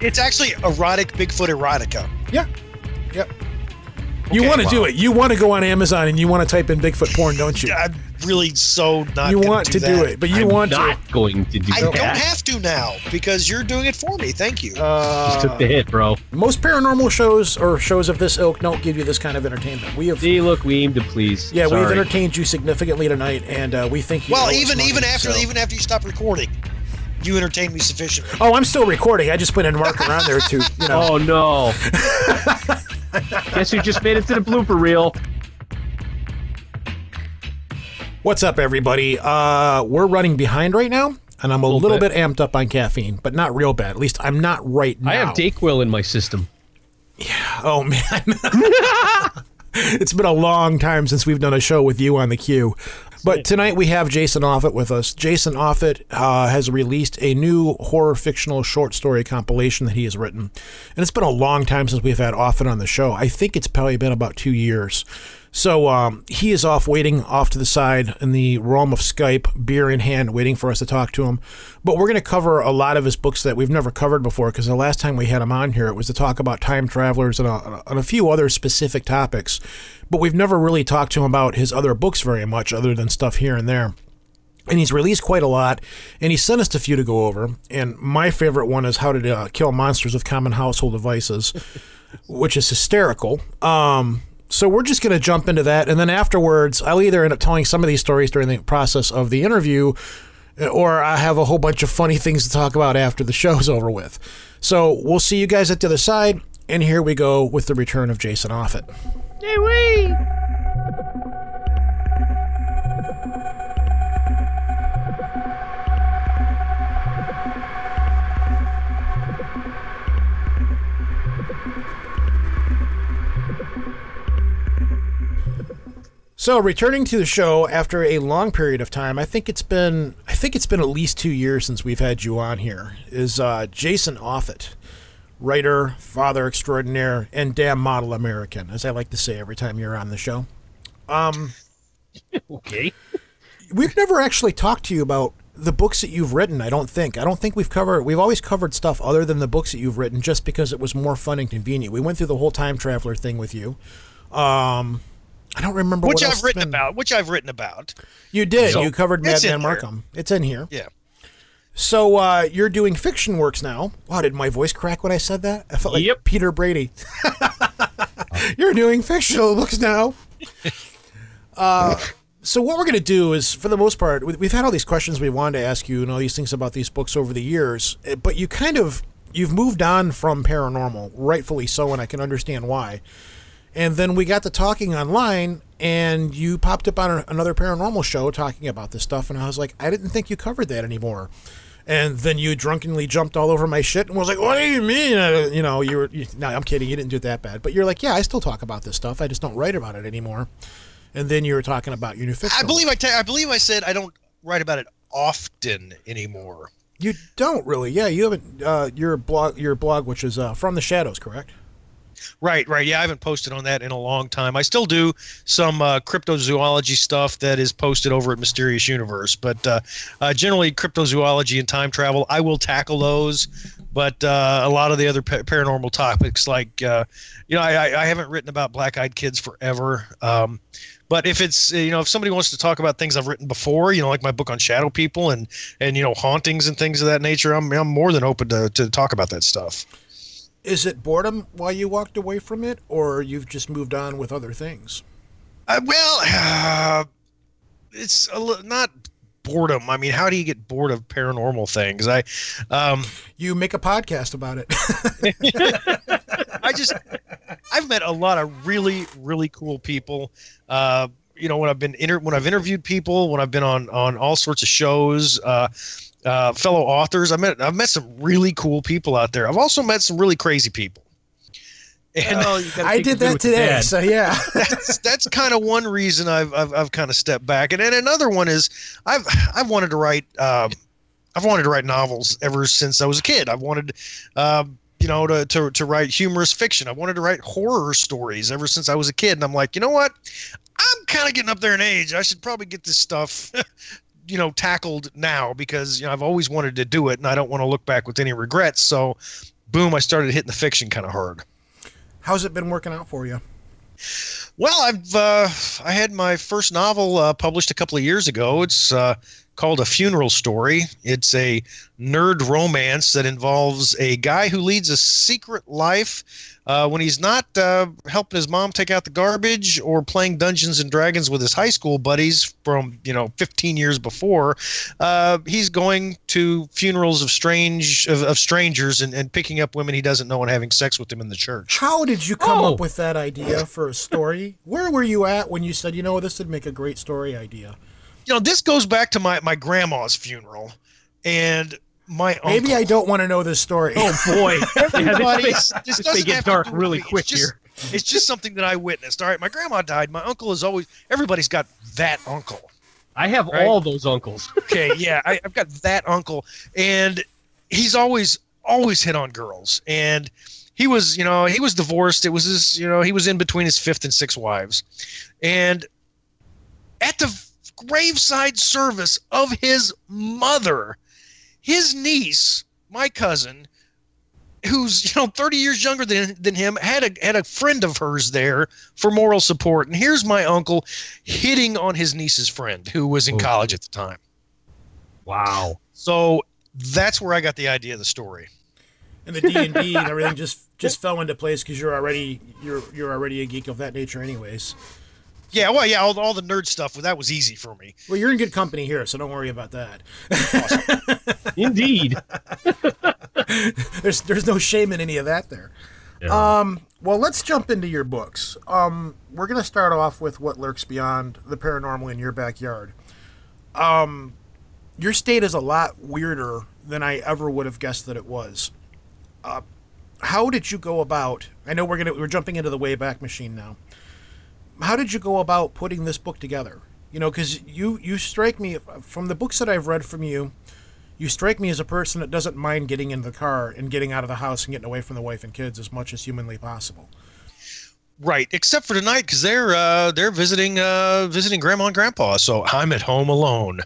It's actually erotic Bigfoot erotica. Yeah. Yep. You Okay, want to do it. You want to go on Amazon and you want to type in Bigfoot porn, don't you? I'm really so not. you want do to do it, but you I'm want not going to do I that. don't have to now because you're doing it for me. Thank you. Uh, Just took the hit, bro. most paranormal shows or shows of this ilk don't give you this kind of entertainment. We have, See, look, we aim to please. yeah, we've entertained you significantly tonight, and uh, we think you. well, owe even money, even after so- even after you stop recording, you entertained me sufficiently. Oh, I'm still recording. I just put a marker on there to, you know. Oh no! Guess who just made it to the blooper reel? What's up, everybody? Uh, we're running behind right now, and I'm a little, Little bit. bit. amped up on caffeine, but not real bad. At least I'm not right now. I have Dayquil in my system. Yeah. Oh man. it's been a long time since we've done a show with you on the queue. But tonight we have Jason Offutt with us. Jason Offutt uh, has released a new horror fictional short story compilation that he has written. And it's been a long time since we've had Offutt on the show. I think it's probably been about two years. So um, he is off waiting off to the side in the realm of Skype, beer in hand, waiting for us to talk to him. But we're going to cover a lot of his books that we've never covered before because the last time we had him on here, it was to talk about time travelers and a, and a few other specific topics. But we've never really talked to him about his other books very much, other than stuff here and there and he's released quite a lot and he sent us a few to go over and my favorite one is how to uh, kill monsters with common household devices which is hysterical um, so we're just going to jump into that and then afterwards i'll either end up telling some of these stories during the process of the interview eh, or i have a whole bunch of funny things to talk about after the show's over with. So we'll see you guys at the other side and here we go with the return of jason offutt So returning to the show after a long period of time, I think it's been I think it's been at least two years since we've had you on here. Is uh, Jason Offutt, writer, father extraordinaire, and damn model American, as I like to say every time you're on the show. Um, Okay. We've never actually talked to you about the books that you've written. I don't think. I don't think we've covered. We've always covered stuff other than the books that you've written, just because it was more fun and convenient. We went through the whole time traveler thing with you. Um, I don't remember Which what I've written been- about. Which I've written about. You did. So, you covered it's Madman in here. Markham. It's in here. Yeah. So uh, you're doing fiction works now. Wow, did my voice crack when I said that? I felt like Yep. Peter Brady. you're doing fictional books now. Uh, so what we're going to do is, for the most part, we- we've had all these questions we wanted to ask you and all these things about these books over the years, eh, but you kind of you've moved on from paranormal, rightfully so, and I can understand why. And then we got to talking online, and you popped up on a, another paranormal show talking about this stuff, and I was like, I didn't think you covered that anymore. And then you drunkenly jumped all over my shit and was like, "What do you mean?" You know, you were. You, no, I'm kidding. You didn't do it that bad, but you're like, "Yeah, I still talk about this stuff. I just don't write about it anymore." And then you were talking about your new fiction. I believe I ta- I believe I said I don't write about it often anymore. you don't really. Yeah, you haven't. Uh, your blog, your blog, which is uh, from the shadows, correct? Right, right. Yeah, I haven't posted on that in a long time. I still do some uh, cryptozoology stuff that is posted over at Mysterious Universe, but uh, uh, generally cryptozoology and time travel, I will tackle those. But uh, a lot of the other pa- paranormal topics, like uh, you know, I, I- haven't written about black-eyed kids forever. Um, but if it's you know if somebody wants to talk about things I've written before, you know, like my book on shadow people and and you know hauntings and things of that nature, I'm I'm more than open to to talk about that stuff. Is it boredom why you walked away from it, or you've just moved on with other things? Uh, well, uh, it's a li- not boredom. I mean, how do you get bored of paranormal things? I, um, You make a podcast about it. I just, I've met a lot of really, really cool people. Uh, you know, when I've been inter- when I've interviewed people, when I've been on on all sorts of shows, uh, uh, fellow authors, I met I've met some really cool people out there. I've also met some really crazy people. And Well, I did that today, so yeah. that's that's kind of one reason I've I've, I've kind of stepped back, and then another one is I've I've wanted to write um, I've wanted to write novels ever since I was a kid. I've wanted, um, you know, to, to to write humorous fiction. I wanted to write horror stories ever since I was a kid, and I'm like, you know what? I'm kind of getting up there in age. I should probably get this stuff. You know, tackled now because you know I've always wanted to do it, and I don't want to look back with any regrets. So, boom, I started hitting the fiction kind of hard. How's it been working out for you? Well, I've uh, I had my first novel uh, published a couple of years ago. It's uh, called A Funeral Story. It's a nerd romance that involves a guy who leads a secret life uh, when he's not uh, helping his mom take out the garbage or playing Dungeons and Dragons with his high school buddies from you know 15 years before. Uh, he's going to funerals of strange of, of strangers and, and picking up women he doesn't know and having sex with them in the church. How did you come Oh. up with that idea for a story? Where were you at when you said, you know, this would make a great story idea? You know, this goes back to my my grandma's funeral, and my Maybe uncle. I don't want to know this story. Oh boy, yeah, this, Everybody's- this this get dark really me. It's quick just- here. It's just something that I witnessed. All right, my grandma died. My uncle is always everybody's got that uncle. I have Right. all those uncles. Okay, yeah, I, I've got that uncle, and he's always always hit on girls. And he was, you know, he was divorced. It was his, you know, he was in between his fifth and sixth wives, and at the graveside service of his mother, his niece, my cousin, who's you know 30 years younger than than him, had a had a friend of hers there for moral support. And here's my uncle hitting on his niece's friend who was in Oh. college at the time. Wow. So that's where I got the idea of the story. and the D and D and everything just just fell into place because you're already you're you're already a geek of that nature, anyways. Yeah, well, yeah, all, all the nerd stuff. That was easy for me. Well, you're in good company here, so don't worry about that. Indeed. There's there's no shame in any of that there. Yeah. Um, well, let's jump into your books. Um, we're gonna start off with what lurks beyond the paranormal in your backyard. Um, your state is a lot weirder than I ever would have guessed that it was. Uh, how did you go about? I know we're gonna we're jumping into the Wayback Machine now. How did you go about putting this book together? You know, because you you strike me from the books that I've read from you. You strike me as a person that doesn't mind getting in the car and getting out of the house and getting away from the wife and kids as much as humanly possible. Right, except for tonight because they're uh, they're visiting uh, visiting grandma and grandpa. So I'm at home alone.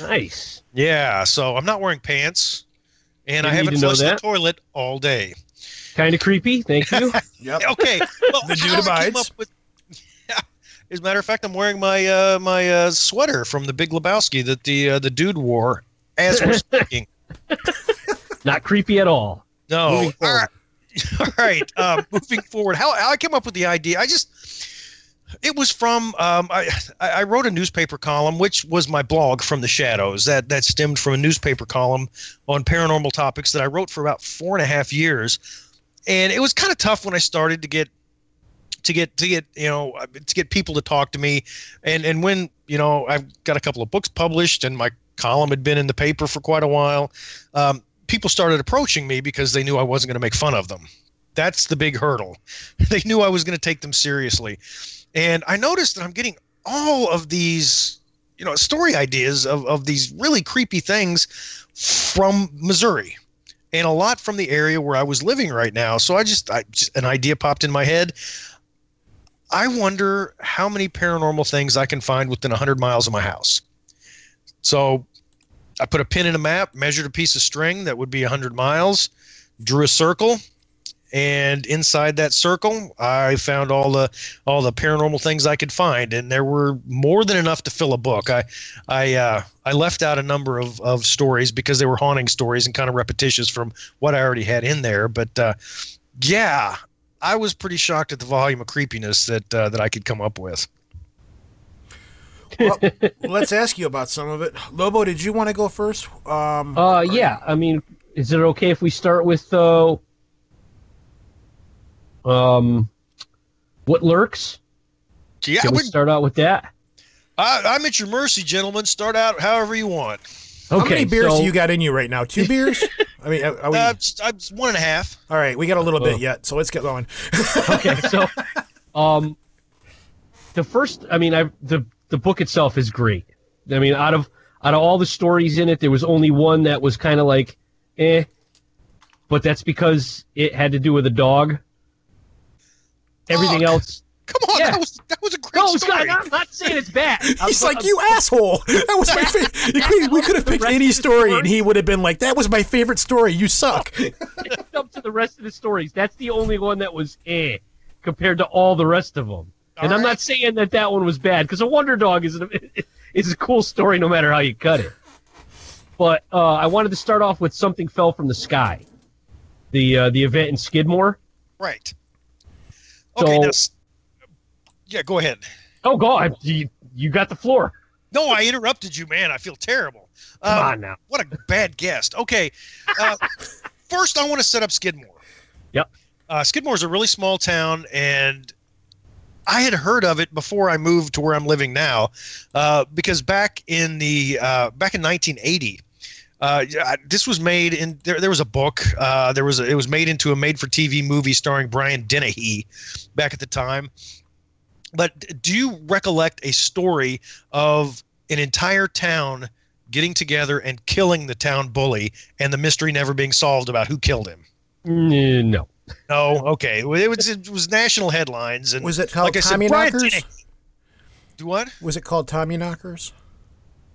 nice. Yeah, so I'm not wearing pants, and I haven't flushed the toilet all day. Kind of creepy. Thank you. Yep. Okay, well, The dude how I came abides. up with- Yeah, as a matter of fact, I'm wearing my uh, my uh, sweater from the Big Lebowski that the uh, the dude wore as we're speaking. Not creepy at all. No. All right. All right. Um, moving forward, how, how I came up with the idea, I just, it was from, um, I, I I wrote a newspaper column, which was my blog from the shadows. That, that stemmed from a newspaper column on paranormal topics that I wrote for about four and a half years. And it was kind of tough when I started to get, to get, to get, you know, to get people to talk to me. And, and when, you know, I've got a couple of books published and my column had been in the paper for quite a while. Um, people started approaching me because they knew I wasn't going to make fun of them. That's the big hurdle. they knew I was going to take them seriously. And I noticed that I'm getting all of these, you know, story ideas of, of these really creepy things from Missouri and a lot from the area where I was living right now. So I just, I just an idea popped in my head. I wonder how many paranormal things I can find within 100 miles of my house. So I put a pin in a map, measured a piece of string that would be 100 miles, drew a circle, and inside that circle, I found all the all the paranormal things I could find, and there were more than enough to fill a book. I I uh, I left out a number of, of stories because they were haunting stories and kind of repetitious from what I already had in there. But uh, yeah, I was pretty shocked at the volume of creepiness that uh, that I could come up with. Well, let's ask you about some of it. Lobo, did you want to go first? Um, Uh, yeah. I mean, is it okay if we start with uh, um, what lurks? Yeah, Can we would, start out with that? I, I'm at your mercy, gentlemen. Start out however you want. How Okay. many beers so, do you got in you right now? Two beers? I mean, are are we, Uh, just- I'm just one and a half. all right, we got a little Oh. bit yet, so let's get going. okay, so um, the first, I mean, I the the book itself is great. I mean, out of out of all the stories in it, there was only one that was kind of like, eh, but that's because it had to do with a dog. Everything Oh, else, Come on, Yeah. that was that was a great no, it's story. not, I'm not saying it's bad. He's I'm- like, you asshole! That was my favorite. We could have picked any story, and he would have been like, "That was my favorite story. You suck." I'm to the rest of the stories. That's the only one that was eh compared to all the rest of them. and I'm right. not saying that that one was bad because a Wonder Dog is a, is a cool story no matter how you cut it. But uh, I wanted to start off with something fell from the sky, the uh, the event in Skidmore. Right. Okay. So- now s- yeah, go ahead. Oh God, you you got the floor. No, I interrupted you, man. I feel terrible. Come Um, on now. What a bad guest. Okay. Uh, first, I want to set up Skidmore. Yep. Uh, Skidmore is a really small town, and I had heard of it before I moved to where I'm living now, uh, because back in the uh, back in 1980. Uh, this was made in there. There was a book. Uh, there was a, it was made into a made-for-TV movie starring Brian Dennehy, back at the time. But do you recollect a story of an entire town getting together and killing the town bully, and the mystery never being solved about who killed him. Mm, No. No, okay, Well, it was it was national headlines, and Was it called like I said, Knockers? Do what? Was it called Tommy Knockers?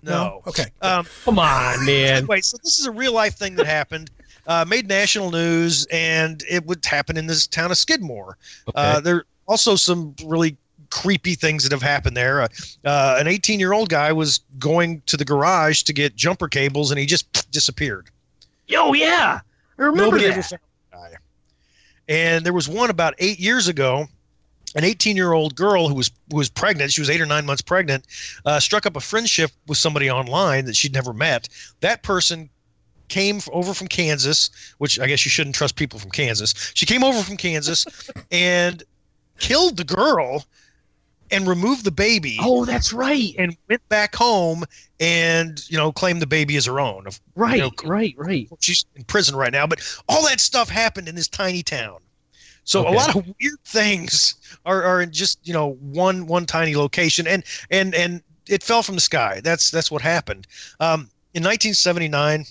No. Okay. Um, Come on, man. anyway, so this is a real life thing that happened. Uh, made national news, and it would happen in this town of Skidmore. Uh, there are also some really creepy things that have happened there. Uh, uh, an 18 year old guy was going to the garage to get jumper cables, and he just disappeared. Yo, yeah. I remember Nobody that. ever found the guy. And there was one about eight years ago. An 18 year old girl who was who was pregnant. She was eight or nine months pregnant. Uh, struck up a friendship with somebody online that she'd never met. That person came over from Kansas, which I guess you shouldn't trust people from Kansas. She came over from Kansas and killed the girl and removed the baby Oh, that's right. and went back home and you know claimed the baby as her own. Right, know, right, right. she's in prison right now, but all that stuff happened in this tiny town. So Okay. a lot of weird things are, are in just you know one one tiny location, and and and it fell from the sky. That's that's what happened. Um, in 1979,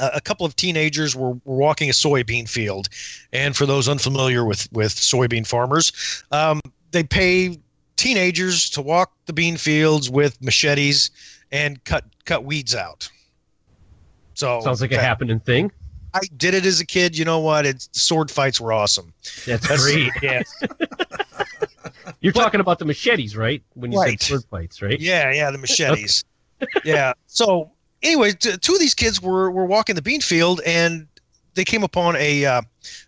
a a couple of teenagers were, were walking a soybean field, and for those unfamiliar with with soybean farmers, um, they pay teenagers to walk the bean fields with machetes and cut cut weeds out. So Sounds like a happening thing. I did it as a kid. You know what? It's sword fights were awesome. That's That's great. Yeah, You're talking about the machetes, right? When you Right. said sword fights, right? yeah, yeah. The machetes. yeah. So anyway, t- two of these kids were were walking the bean field and they came upon a uh,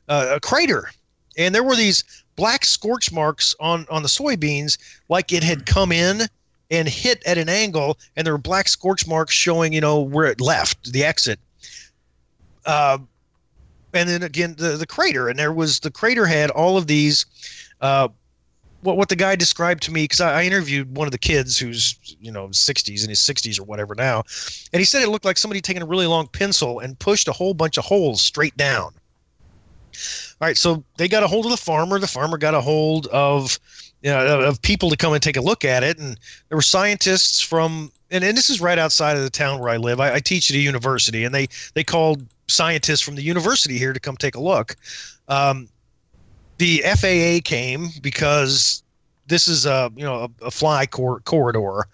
uh, a crater, and there were these black scorch marks on on the soybeans, like it had come in and hit at an angle, and there were black scorch marks showing, you know, where it left the exit. Uh, and then again the the crater, and there was the crater had all of these. Uh, what what the guy described to me because I, I interviewed one of the kids who's you know 60s in his 60s or whatever now, and he said it looked like somebody taking a really long pencil and pushed a whole bunch of holes straight down. All right, so they got a hold of the farmer. The farmer got a hold of you know, of people to come and take a look at it, and there were scientists from and, and this is right outside of the town where I live. I, I teach at a university, and they they called scientists from the university here to come take a look. Um, the FAA came because this is a you know a, a fly cor- corridor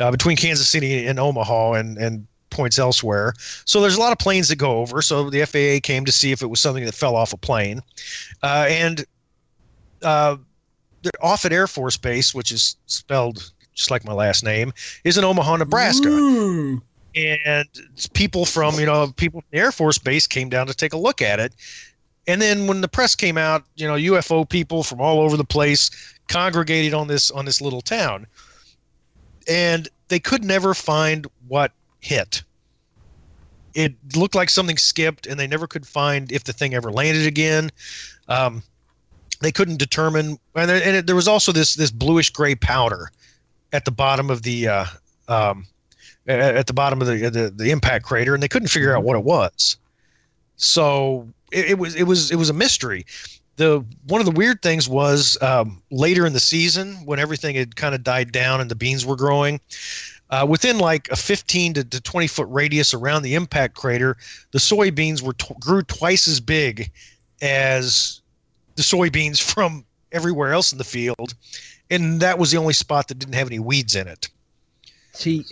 uh, between Kansas City and Omaha and and points elsewhere. So there's a lot of planes that go over. So the FAA came to see if it was something that fell off a plane, uh, and uh, the Offutt Air Force Base, which is spelled just like my last name, is in Omaha, Nebraska Ooh. and people from you know people from the Air Force Base came down to take a look at it. And then when the press came out, you know, UFO people from all over the place congregated on this on this little town, and they could never find what hit. It looked like something skipped, and they never could find if the thing ever landed again. Um, they couldn't determine, and, there, and it, there was also this this bluish gray powder at the bottom of the uh, um, at the bottom of the, the the impact crater, and they couldn't figure out what it was. So it, it was it was it was a mystery. The one of the weird things was um, later in the season when everything had kind of died down and the beans were growing. Uh, within like a 15 to, to 20 foot radius around the impact crater, the soybeans were t- grew twice as big as the soybeans from everywhere else in the field, and that was the only spot that didn't have any weeds in it. See,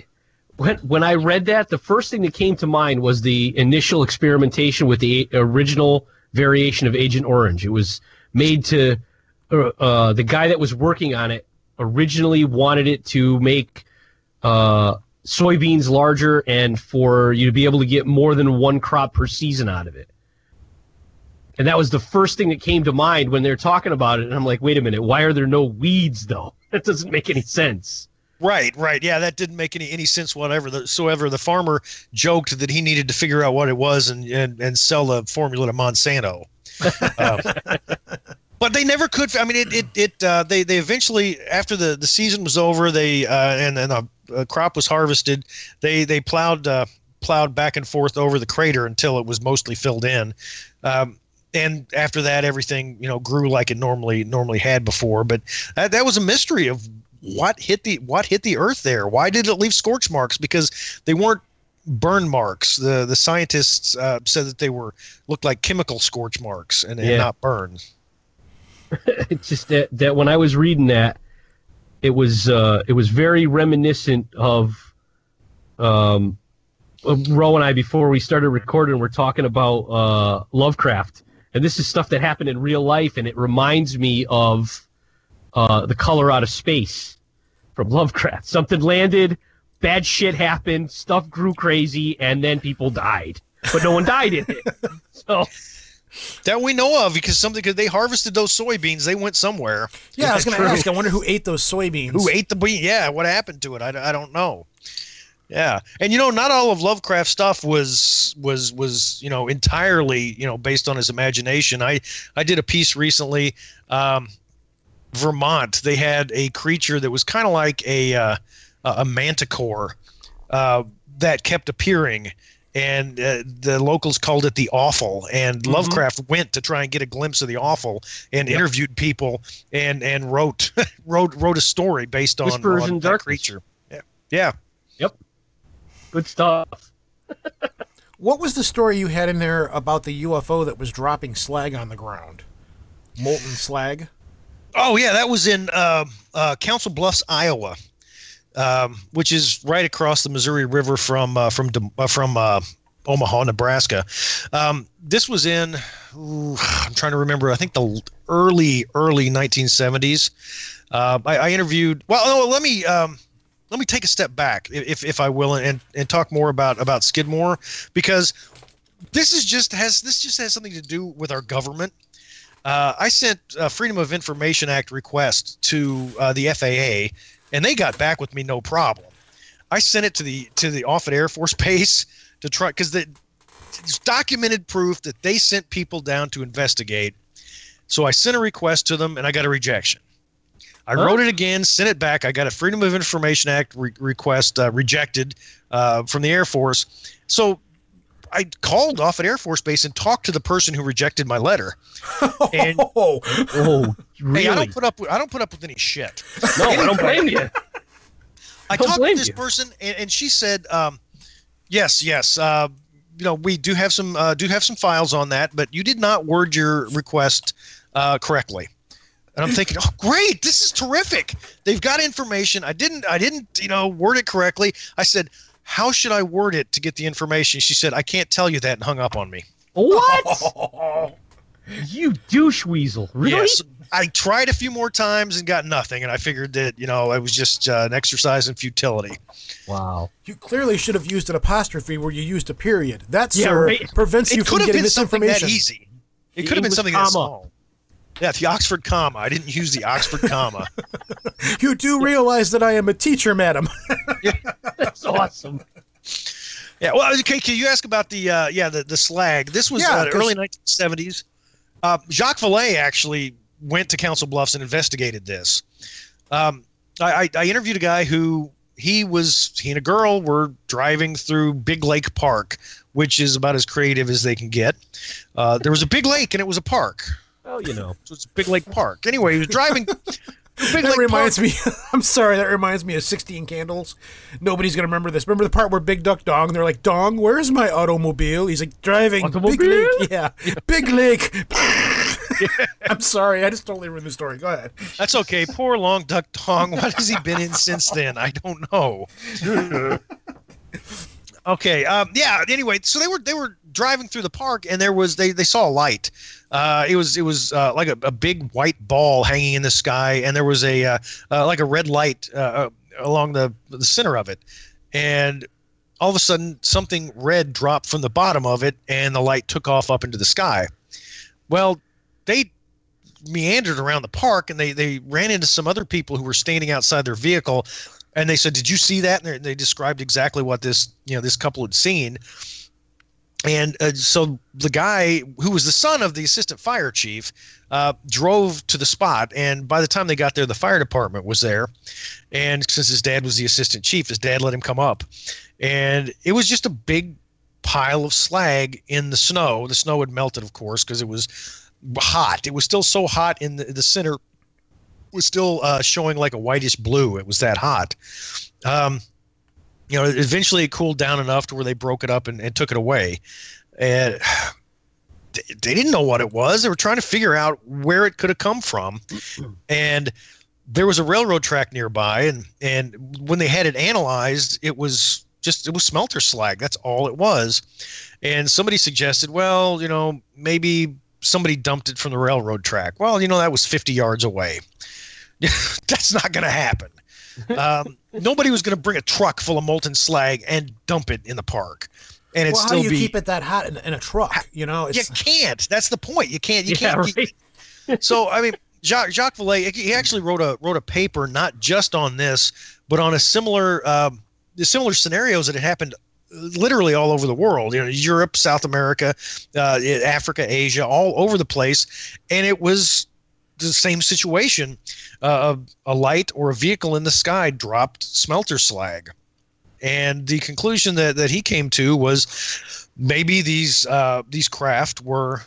when when I read that, the first thing that came to mind was the initial experimentation with the original variation of Agent Orange. It was made to uh, uh, the guy that was working on it originally wanted it to make uh, soybeans larger and for you to be able to get more than one crop per season out of it. And that was the first thing that came to mind when they're talking about it. And I'm like, wait a minute, why are there no weeds though? That doesn't make any sense. Right, right. Yeah, that didn't make any, any sense whatever. The, so ever the farmer joked that he needed to figure out what it was and, and, and sell the formula to Monsanto. um, but they never could. I mean, it it, it uh, they they eventually after the, the season was over, they uh, and and a, a, crop was harvested. They they plowed uh, plowed back and forth over the crater until it was mostly filled in. Um, and after that, everything you know grew like it normally normally had before. But that, that was a mystery of what hit the what hit the earth there. Why did it leave scorch marks? Because they weren't burn marks. The the scientists uh, said that they were looked like chemical scorch marks and, and not burns. it's just that that when I was reading that, it was uh, it was very reminiscent of um, Ro and I before we started recording. We're talking about uh, Lovecraft, and this is stuff that happened in real life, and it reminds me of uh, the color out of space from Lovecraft. Something landed, bad shit happened, stuff grew crazy, and then people died, but no one died in it. So that we know of because something because they harvested those soybeans, they went somewhere. Yeah, I was going to ask. I wonder who ate those soybeans. Who ate the bean? Yeah, what happened to it? I, I don't know. Yeah, and you know, not all of Lovecraft stuff was was was you know entirely you know based on his imagination. I I did a piece recently. Um, Vermont, they had a creature that was kind of like a uh, a manticore uh, that kept appearing, and uh, the locals called it the awful. And mm-hmm. Lovecraft went to try and get a glimpse of the awful, and yep. interviewed people, and and wrote wrote wrote a story based on, on that creature. Yeah, yeah, yep, good stuff. what was the story you had in there about the UFO that was dropping slag on the ground? Molten slag. Oh yeah, that was in uh, uh, Council Bluffs, Iowa, um, which is right across the Missouri River from uh, from uh, from uh, Omaha, Nebraska. Um, this was in ooh, I'm trying to remember. I think the early early 1970s. Uh, I, I, interviewed. Well, let me. Um, let me take a step back, if, if I will, and, and talk more about, about Skidmore, because this is just has this just has something to do with our government uh, I sent a Freedom of Information Act request to uh, the FAA, and they got back with me no problem. I sent it to the to the Offutt Air Force Base to try because the it's documented proof that they sent people down to investigate. So I sent a request to them, and I got a rejection. I huh? wrote it again, sent it back. I got a Freedom of Information Act re- request uh, rejected uh, from the Air Force. So I called Offutt Air Force Base and talked to the person who rejected my letter. And oh, oh really? Hey, I don't put up. With, I don't put up with any shit. No, I don't blame you. I talked to this you. person, and, and, she said, um, "Yes, yes. Uh, you know, we do have some uh, do have some files on that, but you did not word your request uh, correctly." And I'm thinking, "Oh, great! This is terrific. They've got information. I didn't. I didn't. You know, word it correctly." I said, how should I word it to get the information? She said, I can't tell you that and hung up on me. What? you douche weasel. Really? Yes. I tried a few more times and got nothing, and I figured that, you know, it was just uh, an exercise in futility. Wow. You clearly should have used an apostrophe where you used a period. That, yeah, sir, right. prevents it you from getting this information. That easy. It could have been something comma. that small. Yeah, the Oxford comma. I didn't use the Oxford comma. you do realize that I am a teacher, madam. yeah, that's awesome. Yeah. Well, okay. Can you ask about the uh, yeah the the slag? This was yeah, uh, early 1970s. Uh, Jacques Vallée actually went to Council Bluffs and investigated this. Um, I, I, I interviewed a guy who he was he and a girl were driving through Big Lake Park, which is about as creative as they can get. Uh, there was a big lake and it was a park. Well, you know, so it's Big Lake Park. Anyway, he was driving. Big that Lake reminds Park. me. I'm sorry. That reminds me of 16 Candles. Nobody's gonna remember this. Remember the part where Big Duck Dong? They're like, Dong, where's my automobile? He's like driving automobile? Big Lake. Yeah, Big Lake. I'm sorry. I just totally ruined the story. Go ahead. That's okay. Poor Long Duck Dong. What has he been in since then? I don't know. okay. Um, yeah. Anyway, so they were they were driving through the park, and there was they they saw a light. Uh, it was it was uh, like a, a big white ball hanging in the sky, and there was a uh, uh, like a red light uh, uh, along the the center of it, and all of a sudden something red dropped from the bottom of it, and the light took off up into the sky. Well, they meandered around the park, and they they ran into some other people who were standing outside their vehicle, and they said, "Did you see that?" And they described exactly what this you know this couple had seen and uh, so the guy who was the son of the assistant fire chief uh, drove to the spot and by the time they got there the fire department was there. And since his dad was the assistant chief his dad let him come up. And it was just a big pile of slag in the snow. The snow had melted of course because it was hot. It was still so hot in the, the center was still uh, showing like a whitish blue. It was that hot. Um, you know, eventually it cooled down enough to where they broke it up and, and took it away. And they didn't know what it was. They were trying to figure out where it could have come from. And there was a railroad track nearby, and and when they had it analyzed, it was just it was smelter slag. That's all it was. And somebody suggested, well, you know, maybe somebody dumped it from the railroad track. Well, you know, that was 50 yards away. That's not going to happen. Um, nobody was going to bring a truck full of molten slag and dump it in the park. And it's well, still how do you be, keep it that hot in, in a truck? You know, you it's, can't. That's the point. You can't. You Yeah, can't. right. so I mean, Jacques Jacques Vallée, he actually wrote a wrote a paper not just on this, but on a similar um, similar scenarios that had happened literally all over the world. You know, Europe, South America, uh, Africa, Asia, all over the place, and it was the same situation. Uh, a, a light or a vehicle in the sky dropped smelter slag. And the conclusion that, that he came to was maybe these uh, these craft were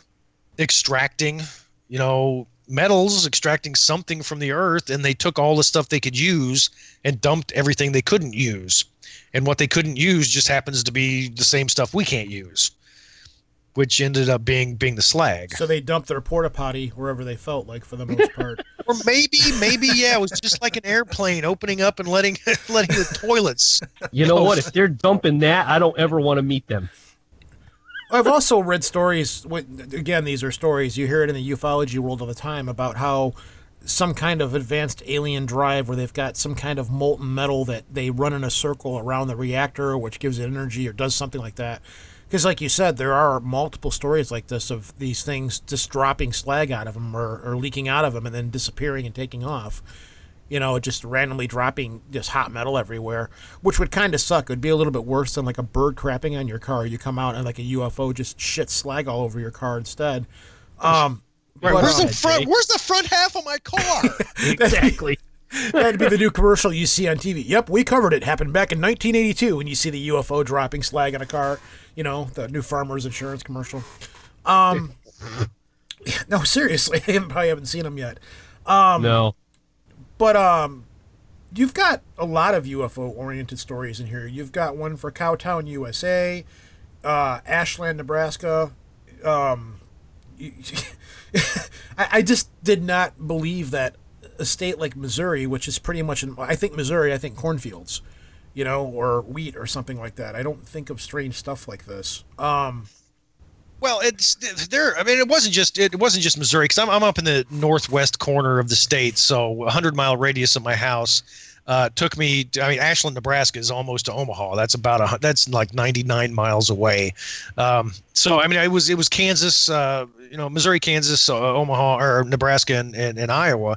extracting, you know, metals, extracting something from the earth, and they took all the stuff they could use and dumped everything they couldn't use. And what they couldn't use just happens to be the same stuff we can't use, which ended up being being the slag. so they dump their porta potty wherever they felt like for the most part. Or maybe, maybe, yeah, it was just like an airplane opening up and letting letting the toilets. You know what? If they're dumping that, I don't ever want to meet them. I've also read stories. Again, these are stories you hear it in the ufology world all the time about how some kind of advanced alien drive where they've got some kind of molten metal that they run in a circle around the reactor, which gives it energy or does something like that. Because, like you said, there are multiple stories like this of these things just dropping slag out of them or, or leaking out of them and then disappearing and taking off. You know, just randomly dropping just hot metal everywhere, which would kind of suck. It would be a little bit worse than like a bird crapping on your car. You come out and like a UFO just shit slag all over your car instead. Um, Right, but, where's the front? Where's the front half of my car? Exactly. That'd be the new commercial you see on TV. Yep, we covered it. Happened back in 1982 when you see the UFO dropping slag on a car. You know, the new Farmers Insurance commercial. Um, no, seriously, I haven't- probably haven't seen them yet. no. But um, you've got a lot of UFO oriented stories in here. You've got one for Cowtown, USA, uh, Ashland, Nebraska. Um, you- I, I just did not believe that a state like Missouri, which is pretty much, in, I think Missouri, I think cornfields, you know, or wheat or something like that. I don't think of strange stuff like this. Um, Well, it's there. I mean, it wasn't just it wasn't just Missouri because I'm I'm up in the northwest corner of the state, so a hundred mile radius of my house uh, took me. To, I mean, Ashland, Nebraska is almost to Omaha. That's about a that's like 99 miles away. Um, so I mean, it was it was Kansas, uh, you know, Missouri, Kansas, uh, Omaha, or Nebraska, and, and, and Iowa.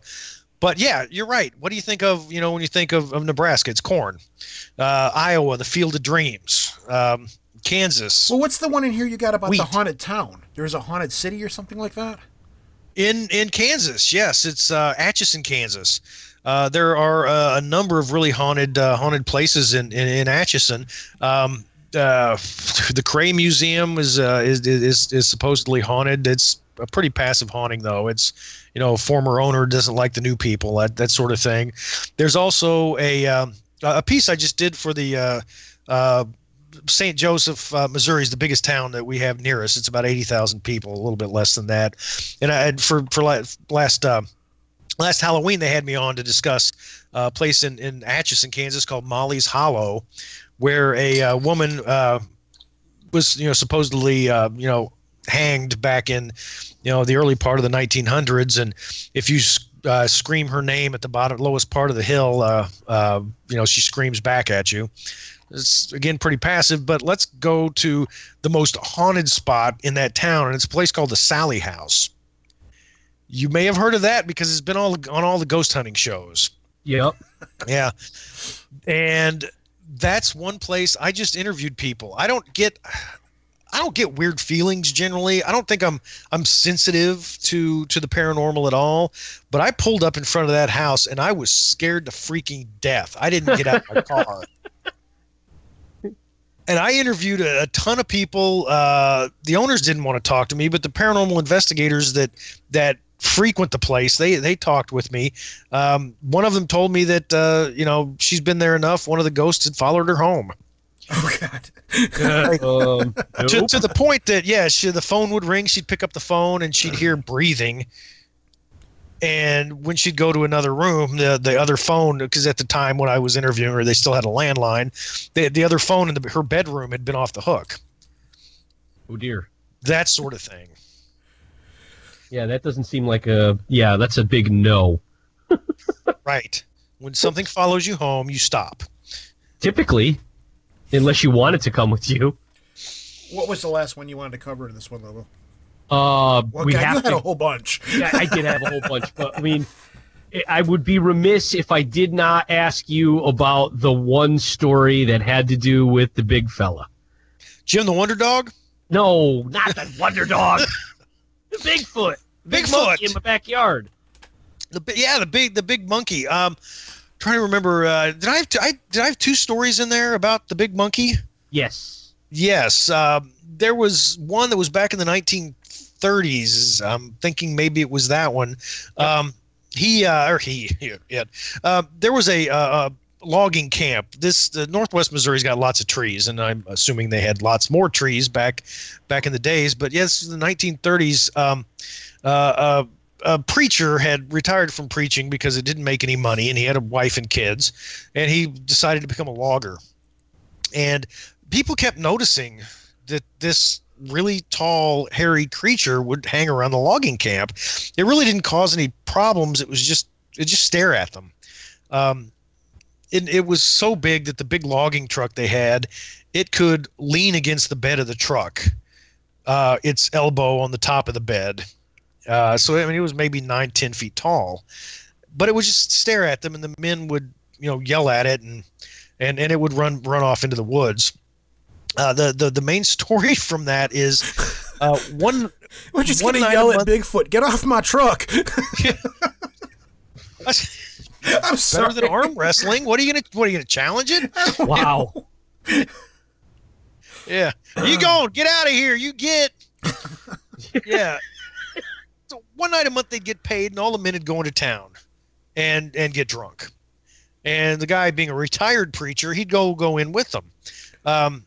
But yeah, you're right. What do you think of you know when you think of, of Nebraska? It's corn. Uh, Iowa, the field of dreams. Um, Kansas. well, what's the one in here you got about the haunted town? There's a haunted city or something like that? In in Kansas, yes, it's uh, Atchison, Kansas. Uh, there are uh, a number of really haunted uh, haunted places in in, in Atchison. Um, uh, the Cray Museum is, uh, is is is supposedly haunted. It's a pretty passive haunting, though. It's you know, former owner doesn't like the new people, that that sort of thing. There's also a um, a piece I just did for the. Uh, uh, St. Joseph, uh, Missouri is the biggest town that we have near us. It's about eighty thousand people, a little bit less than that. And I had for for la- last uh, last Halloween they had me on to discuss a place in in Atchison, Kansas called Molly's Hollow, where a uh, woman uh, was you know supposedly uh, you know hanged back in you know the early part of the 1900s, and if you uh, scream her name at the bottom lowest part of the hill, uh, uh, you know she screams back at you. It's again pretty passive, but let's go to the most haunted spot in that town, and it's a place called the Sallie House. You may have heard of that because it's been all on all the ghost hunting shows. Yep. Yeah. And that's one place I just interviewed people. I don't get I don't get weird feelings generally. I don't think I'm I'm sensitive to to the paranormal at all. But I pulled up in front of that house and I was scared to freaking death. I didn't get out of my car. And I interviewed a, a ton of people. Uh, the owners didn't want to talk to me, but the paranormal investigators that that frequent the place they they talked with me. Um, one of them told me that uh, you know she's been there enough. One of the ghosts had followed her home. Oh God. Um, to, nope. to the point that yeah, she, the phone would ring, she'd pick up the phone and she'd hear breathing. And when she'd go to another room, the the other phone, because at the time when I was interviewing her, they still had a landline. The the other phone in the, her bedroom had been off the hook. oh dear. That sort of thing. Yeah, that doesn't seem like a. Yeah, that's a big no. Right. When something follows you home, you stop. Typically, unless you wanted to come with you. What was the last one you wanted to cover in this one level? Uh, Well, we God, you have had a whole bunch. yeah, I did have a whole bunch, but I mean, I- I would be remiss if I did not ask you about the one story that had to do with the big fella. Jim the Wonder Dog. No, not the Wonder Dog. the Bigfoot. Big Bigfoot. monkey in my backyard. The yeah, the big the big monkey. Um, trying to remember. Uh, did I have t- I did I have two stories in there about the big monkey? Yes. Yes, um, there was one that was back in the 1930s. I'm thinking maybe it was that one. Um, he uh, or he, yeah. Uh, there was a, uh, a logging camp. This the Northwest Missouri's got lots of trees, and I'm assuming they had lots more trees back back in the days. But yes, in the 1930s. Um, uh, uh, a preacher had retired from preaching because it didn't make any money, and he had a wife and kids, and he decided to become a logger. And people kept noticing that this really tall, hairy creature would hang around the logging camp. It really didn't cause any problems. It was just it just stare at them. Um, it, it was so big that the big logging truck they had, it could lean against the bed of the truck, uh, its elbow on the top of the bed. Uh, so I mean, it was maybe nine, ten feet tall, but it would just stare at them, and the men would, you know, yell at it, and and and it would run run off into the woods. Uh, the the the main story from that is uh, one. We're just One gonna yell a at month- Bigfoot. Get off my truck. I'm better sorry. than arm wrestling. What are you gonna What are you gonna challenge it? Wow. Yeah, you going? Get out of here! You get. yeah. One night a month they'd get paid, and all the men would go into town, and and get drunk. And the guy, being a retired preacher, he'd go go in with them. Um,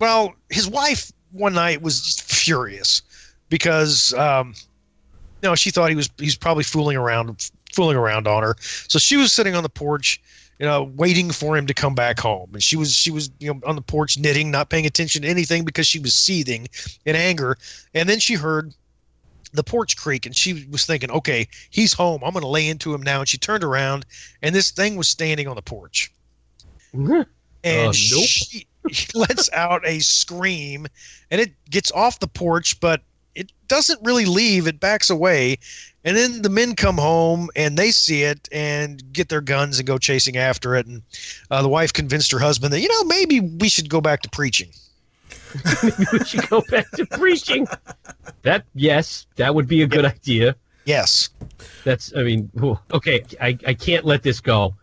well, his wife one night was just furious because um, you know she thought he was he's probably fooling around fooling around on her. So she was sitting on the porch, you know, waiting for him to come back home. And she was she was you know on the porch knitting, not paying attention to anything because she was seething in anger. And then she heard the porch creak and she was thinking, okay, he's home. I'm going to lay into him now. And she turned around and this thing was standing on the porch. And Uh, nope. she lets out a scream and it gets off the porch, but it doesn't really leave. It backs away. And then the men come home and they see it and get their guns and go chasing after it. And uh, the wife convinced her husband that, you know, maybe we should go back to preaching. we should go back to preaching. That yes, that would be a good idea. Yes. That's I mean, okay, I, I can't let this go.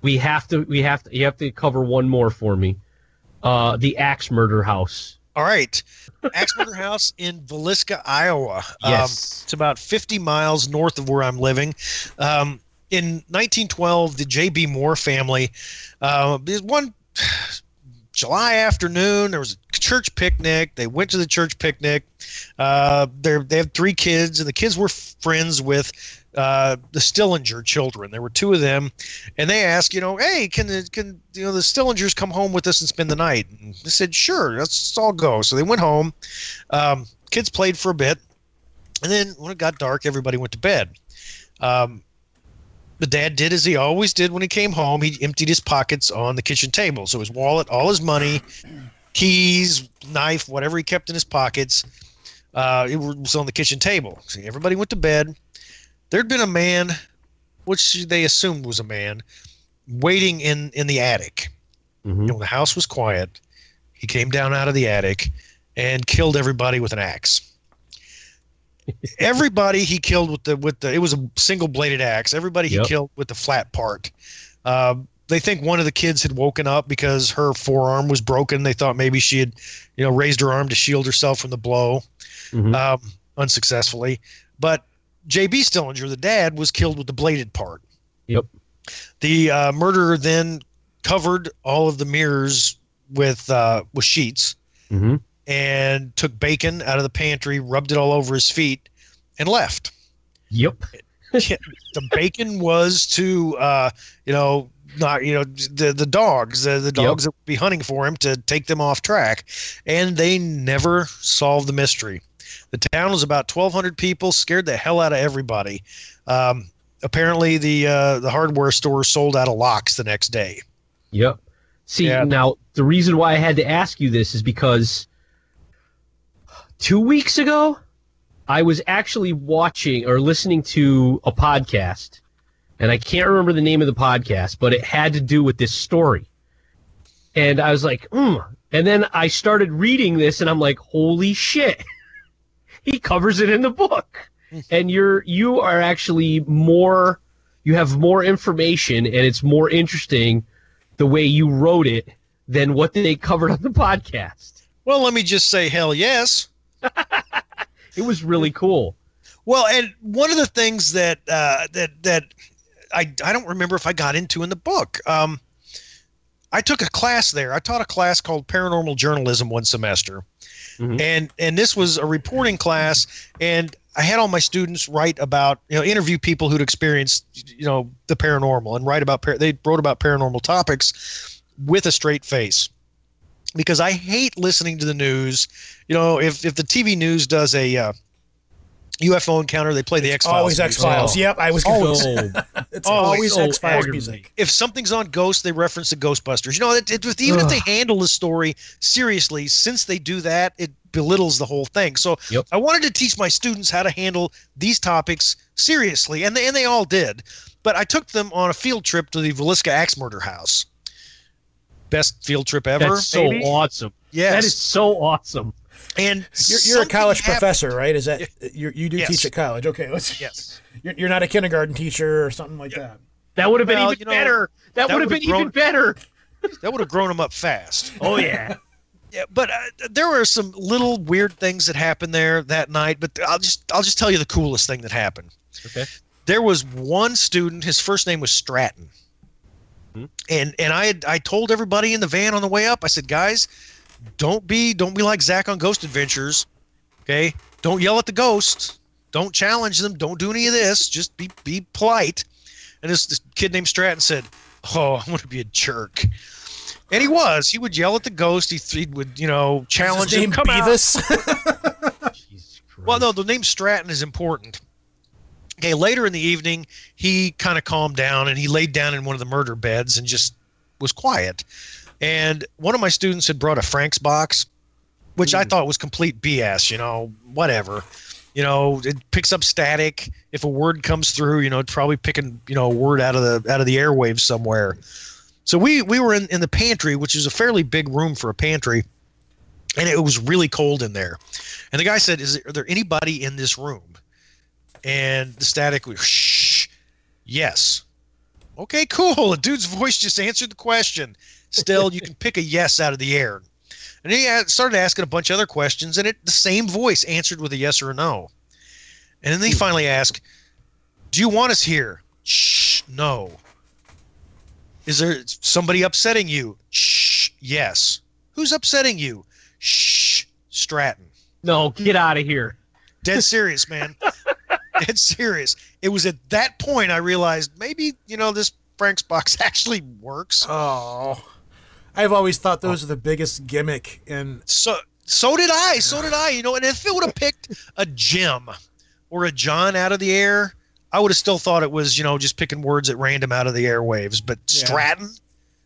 We have to we have to you have to cover one more for me. Uh the axe murder house. All right. Axe Murder House in Villisca, Iowa. Um, Yes. it's about 50 miles north of where I'm living. Um, in 1912, the J.B. Moore family, uh, there's one July afternoon, there was a church picnic. They went to the church picnic. Uh, they have three kids, and the kids were friends with uh, the Stillinger children. There were two of them, and they asked, you know, hey, can the can you know the Stillingers come home with us and spend the night? And they said, sure, let's all go. So they went home. Um, kids played for a bit, and then when it got dark, everybody went to bed. Um, the dad did as he always did when he came home. He emptied his pockets on the kitchen table. So his wallet, all his money, keys, knife, whatever he kept in his pockets, uh, it was on the kitchen table. So everybody went to bed. There'd been a man, which they assumed was a man, waiting in in the attic. Mhm. You know, the house was quiet. He came down out of the attic and killed everybody with an axe. everybody he killed with the with the it was a single bladed axe. Everybody he Yep. killed with the flat part. Uh, they think one of the kids had woken up because her forearm was broken. They thought maybe she had, you know, raised her arm to shield herself from the blow, Mhm. um, unsuccessfully. But J.B. Stillinger, the dad, was killed with the bladed part. Yep. The uh, murderer then covered all of the mirrors with uh, with sheets Mhm. And took bacon out of the pantry, rubbed it all over his feet, and left. Yep. the bacon was to uh, you know not you know the the dogs the, the dogs that would be hunting for him to take them off track and they never solved the mystery the town was about 1200 people scared the hell out of everybody um, apparently the uh, the hardware store sold out of locks the next day Yep. See, Yeah. now the reason why I had to ask you this is because two weeks ago, I was actually watching or listening to a podcast, and I can't remember the name of the podcast, but it had to do with this story. And I was like, hmm. And then I started reading this, and I'm like, holy shit. he covers it in the book. And you're you are actually more you have more information and it's more interesting the way you wrote it than what they covered on the podcast. well let me just say hell yes It was really cool. Well, and one of the things that uh, that that I I don't remember if I got into in the book. Um, I took a class there. I taught a class called paranormal journalism one semester, Mhm. and and this was a reporting class, and I had all my students write about you know interview people who'd experienced you know the paranormal and write about par- they wrote about paranormal topics with a straight face because I hate listening to the news. You know, if if the TV news does a uh, UFO encounter, they play the X Files. Always X Files. Oh. Yep, I was Always. gonna It's Always always X Files music. If something's on Ghost, they reference the Ghostbusters. You know, it, it, even if they handle the story seriously, since they do that, it belittles the whole thing. So Yep. I wanted to teach my students how to handle these topics seriously, and they, and they all did. But I took them on a field trip to the Villisca Axe Murder House. Best field trip ever. That's so maybe? awesome. Yes. That is so awesome. And You're, you're a something college happened- professor, right? Is that you you do Yes. teach at college? Okay, let's. Yes. You're, you're not a kindergarten teacher or something like that. That would have been Well, even you know, better. That, that would have would've been even better. That would have grown them up fast. Oh yeah. Yeah, but uh, there were some little weird things that happened there that night. But I'll just I'll just tell you the coolest thing that happened. Okay. There was one student. His first name was Stratton, Hmm. and and I had, I told everybody in the van on the way up. I said, guys, don't be don't be like Zak on Ghost Adventures. Okay, don't yell at the ghost. Don't challenge them. Don't do any of this. Just be be polite. And this, this kid named Stratton said, "Oh, I'm going to be a jerk." And he was. He would yell at the ghost. He, he would, you know, challenge His him. name Come out. Beavis. Jesus Well, no, the name Stratton is important. Okay, later in the evening, he kind of calmed down and he laid down in one of the murder beds and just was quiet. And one of my students had brought a Frank's box, which I hmm. thought was complete BS, you know, whatever. You know, it picks up static. If a word comes through, you know, it's probably picking, you know, a word out of the out of the airwaves somewhere. So we we were in, in the pantry, which is a fairly big room for a pantry, and it was really cold in there. And the guy said, "Is there, are there anybody in this room?" And the static was, "Shh, yes." Okay, cool. The dude's voice just answered the question. Still, you can pick a yes out of the air. And he started asking a bunch of other questions, and it the same voice answered with a yes or a no. And then he hmm. finally asked, "Do you want us here?" Shh, no. Is there somebody upsetting you? Shh, yes. Who's upsetting you? Shh, Stratton. no, get out of here. Dead serious, man. dead serious. It was at that point I realized maybe you know this Frank's box actually works. Oh, I've always thought those are the biggest gimmick in. So so did I. So did I. You know, and if it would have picked a Jim or a John out of the air, I would have still thought it was you know just picking words at random out of the airwaves. But Yeah. Stratton,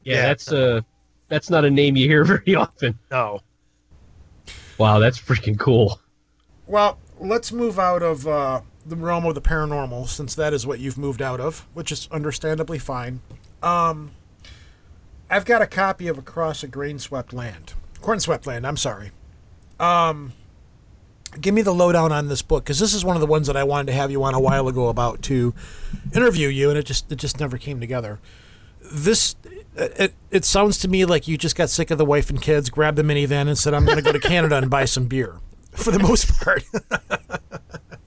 Yeah, Yeah. that's a that's not a name you hear very often. no. Wow, that's freaking cool. Well, let's move out of uh, the realm of the paranormal, since that is what you've moved out of, which is understandably fine. Um, I've got a copy of Across a Grain Swept Land, Corn Swept Land. I'm sorry. Um, give me the lowdown on this book because this is one of the ones that I wanted to have you on a while ago about to interview you, and it just it just never came together. This it, it sounds to me like you just got sick of the wife and kids, grabbed the minivan, and said, "I'm going to go to Canada and buy some beer." For the most part,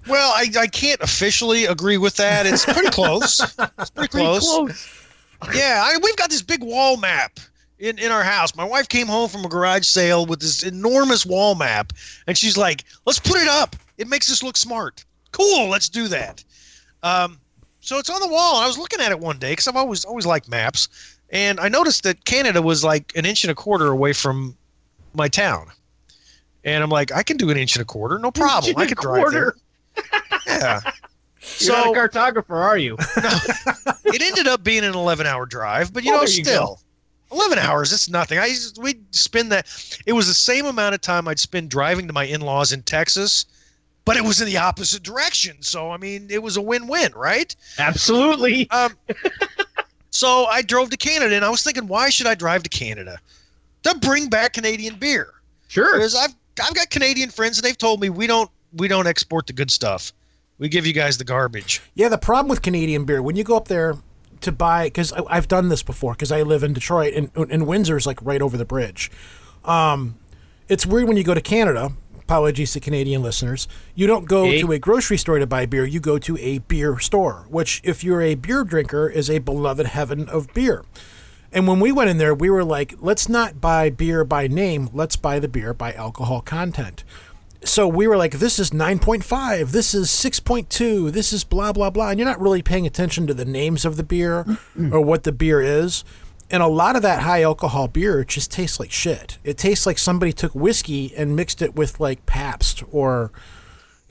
Well, I, I can't officially agree with that. It's pretty close. It's pretty Pretty close. close. Yeah, I, we've got this big wall map in, in our house. My wife came home from a garage sale with this enormous wall map, and she's like, "Let's put it up. It makes us look smart. Cool. Let's do that." Um, so it's on the wall. and I was looking at it one day because I've always always liked maps, and I noticed that Canada was like an inch and a quarter away from my town, and I'm like, I can do an inch and a quarter, no problem. I Inch could and a drive there. Yeah. You're so not a cartographer, are you? it ended up being an 11 hour drive, but you Oh, know, there you still 11 hours, it's nothing. I we'd spend that. It was the same amount of time I'd spend driving to my in laws in Texas, but it was in the opposite direction. So, I mean, it was a win win, right? Absolutely. Um, so I drove to Canada and I was thinking, why should I drive to Canada? To bring back Canadian beer. Sure. Because I've, I've got Canadian friends and they've told me we don't, we don't export the good stuff. We give you guys the garbage. Yeah, the problem with Canadian beer when you go up there to buy because I've done this before because I live in Detroit and, and Windsor's like right over the bridge. Um, it's weird when you go to Canada. Apologies to Canadian listeners. You don't go Hey. to a grocery store to buy beer. You go to a beer store, which, if you're a beer drinker, is a beloved heaven of beer. And when we went in there, we were like, let's not buy beer by name. Let's buy the beer by alcohol content. So we were like, this is 9.5, this is 6.2, this is blah, blah, blah. And you're not really paying attention to the names of the beer or what the beer is. And a lot of that high alcohol beer just tastes like shit. It tastes like somebody took whiskey and mixed it with like Pabst or,